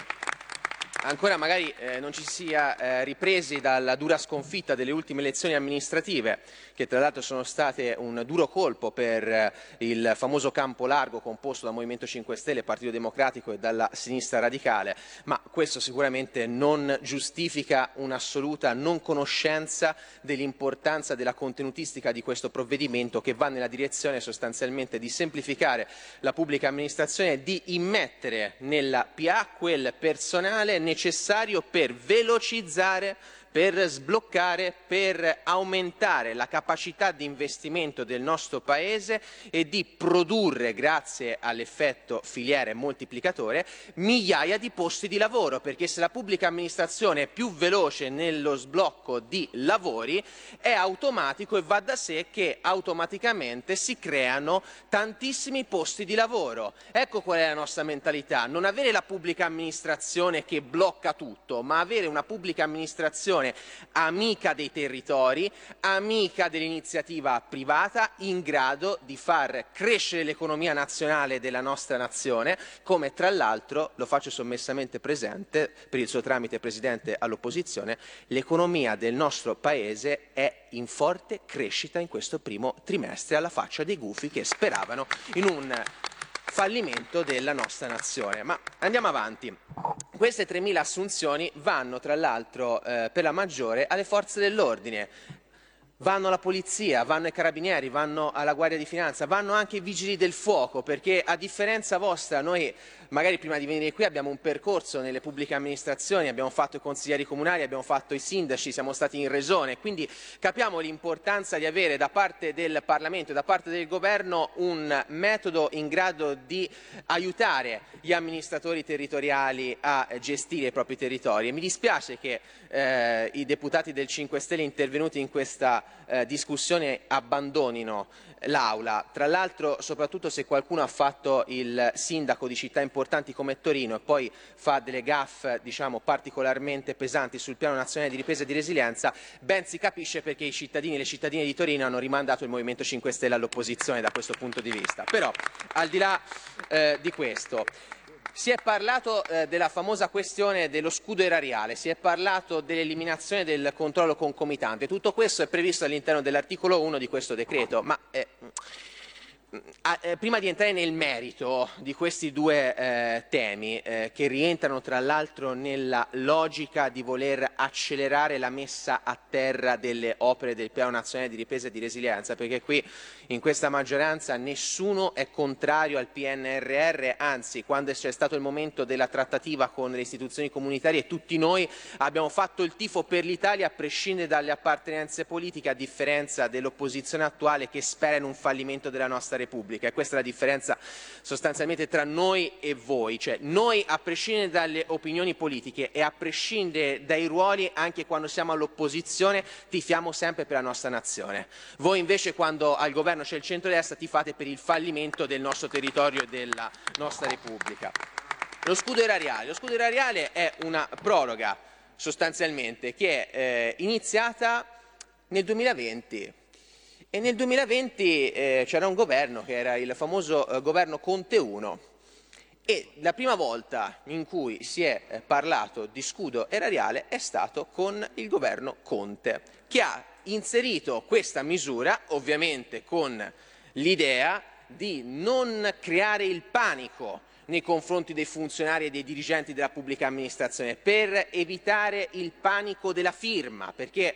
ancora magari eh, non ci sia eh, ripresi dalla dura sconfitta delle ultime elezioni amministrative, che tra l'altro sono state un duro colpo per eh, il famoso campo largo composto dal Movimento 5 Stelle, Partito Democratico e dalla sinistra radicale, ma questo sicuramente non giustifica un'assoluta non conoscenza dell'importanza della contenutistica di questo provvedimento che va nella direzione sostanzialmente di semplificare la pubblica amministrazione e di immettere nella PA quel personale necessario per velocizzare per sbloccare, per aumentare la capacità di investimento del nostro Paese e di produrre, grazie all'effetto filiere moltiplicatore, migliaia di posti di lavoro, perché se la pubblica amministrazione è più veloce nello sblocco di lavori, è automatico e va da sé che automaticamente si creano tantissimi posti di lavoro. Ecco qual è la nostra mentalità, non avere la pubblica amministrazione che blocca tutto, ma avere una pubblica amministrazione amica dei territori, amica dell'iniziativa privata, in grado di far crescere l'economia nazionale della nostra nazione, come tra l'altro, lo faccio sommessamente presente, per il suo tramite Presidente all'opposizione, l'economia del nostro Paese è in forte crescita in questo primo trimestre alla faccia dei gufi che speravano in un fallimento della nostra nazione. Ma andiamo avanti. Queste 3.000 assunzioni vanno tra l'altro eh, per la maggiore alle forze dell'ordine. Vanno alla polizia, vanno ai carabinieri, vanno alla Guardia di Finanza, vanno anche i vigili del fuoco, perché a differenza vostra noi magari prima di venire qui abbiamo un percorso nelle pubbliche amministrazioni, abbiamo fatto i consiglieri comunali, abbiamo fatto i sindaci, siamo stati in regione, quindi capiamo l'importanza di avere da parte del Parlamento e da parte del Governo un metodo in grado di aiutare gli amministratori territoriali a gestire i propri territori e mi dispiace che eh, i deputati del 5 Stelle intervenuti in questa eh, discussione abbandonino l'Aula. Tra l'altro, soprattutto se qualcuno ha fatto il sindaco di città importanti come Torino e poi fa delle gaffe diciamo, particolarmente pesanti sul piano nazionale di ripresa e di resilienza, ben si capisce perché i cittadini e le cittadine di Torino hanno rimandato il Movimento 5 Stelle all'opposizione da questo punto di vista. Però, al di là eh, di questo, si è parlato eh, della famosa questione dello scudo erariale, si è parlato dell'eliminazione del controllo concomitante. Tutto questo è previsto all'interno dell'articolo 1 di questo decreto, ma eh, prima di entrare nel merito di questi due eh, temi, eh, che rientrano tra l'altro nella logica di voler accelerare la messa a terra delle opere del Piano Nazionale di Ripresa e di Resilienza, perché qui in questa maggioranza nessuno è contrario al PNRR, anzi quando c'è stato il momento della trattativa con le istituzioni comunitarie tutti noi abbiamo fatto il tifo per l'Italia a prescindere dalle appartenenze politiche, a differenza dell'opposizione attuale che spera in un fallimento della nostra Repubblica. E questa è la differenza sostanzialmente tra noi e voi, cioè noi a prescindere dalle opinioni politiche e a prescindere dai ruoli anche quando siamo all'opposizione tifiamo sempre per la nostra nazione. Voi invece quando al governo c'è il centro-destra tifate per il fallimento del nostro territorio e della nostra Repubblica. Lo scudo erariale. Lo scudo erariale è una proroga sostanzialmente che è eh, iniziata nel 2020 e nel 2020 eh, c'era un governo che era il famoso eh, governo Conte 1 e la prima volta in cui si è eh, parlato di scudo erariale è stato con il governo Conte, che ha inserito questa misura ovviamente con l'idea di non creare il panico nei confronti dei funzionari e dei dirigenti della pubblica amministrazione, per evitare il panico della firma, perché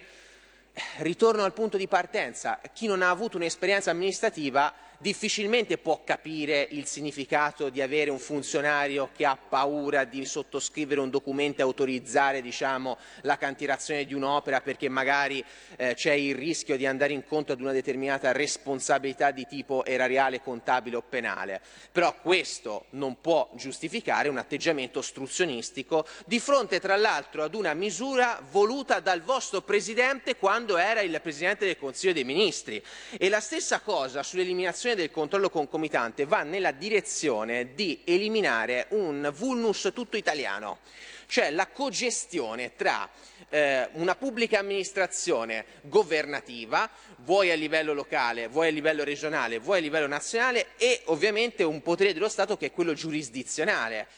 ritorno al punto di partenza, chi non ha avuto un'esperienza amministrativa difficilmente può capire il significato di avere un funzionario che ha paura di sottoscrivere un documento e autorizzare diciamo, la cantierazione di un'opera perché magari eh, c'è il rischio di andare incontro ad una determinata responsabilità di tipo erariale, contabile o penale. Però questo non può giustificare un atteggiamento ostruzionistico di fronte tra l'altro ad una misura voluta dal vostro Presidente quando era il Presidente del Consiglio dei Ministri. E la stessa cosa sull'eliminazione del controllo concomitante va nella direzione di eliminare un vulnus tutto italiano, cioè la cogestione tra eh, una pubblica amministrazione governativa, vuoi a livello locale, vuoi a livello regionale, vuoi a livello nazionale e ovviamente un potere dello Stato che è quello giurisdizionale.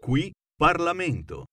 Qui Parlamento.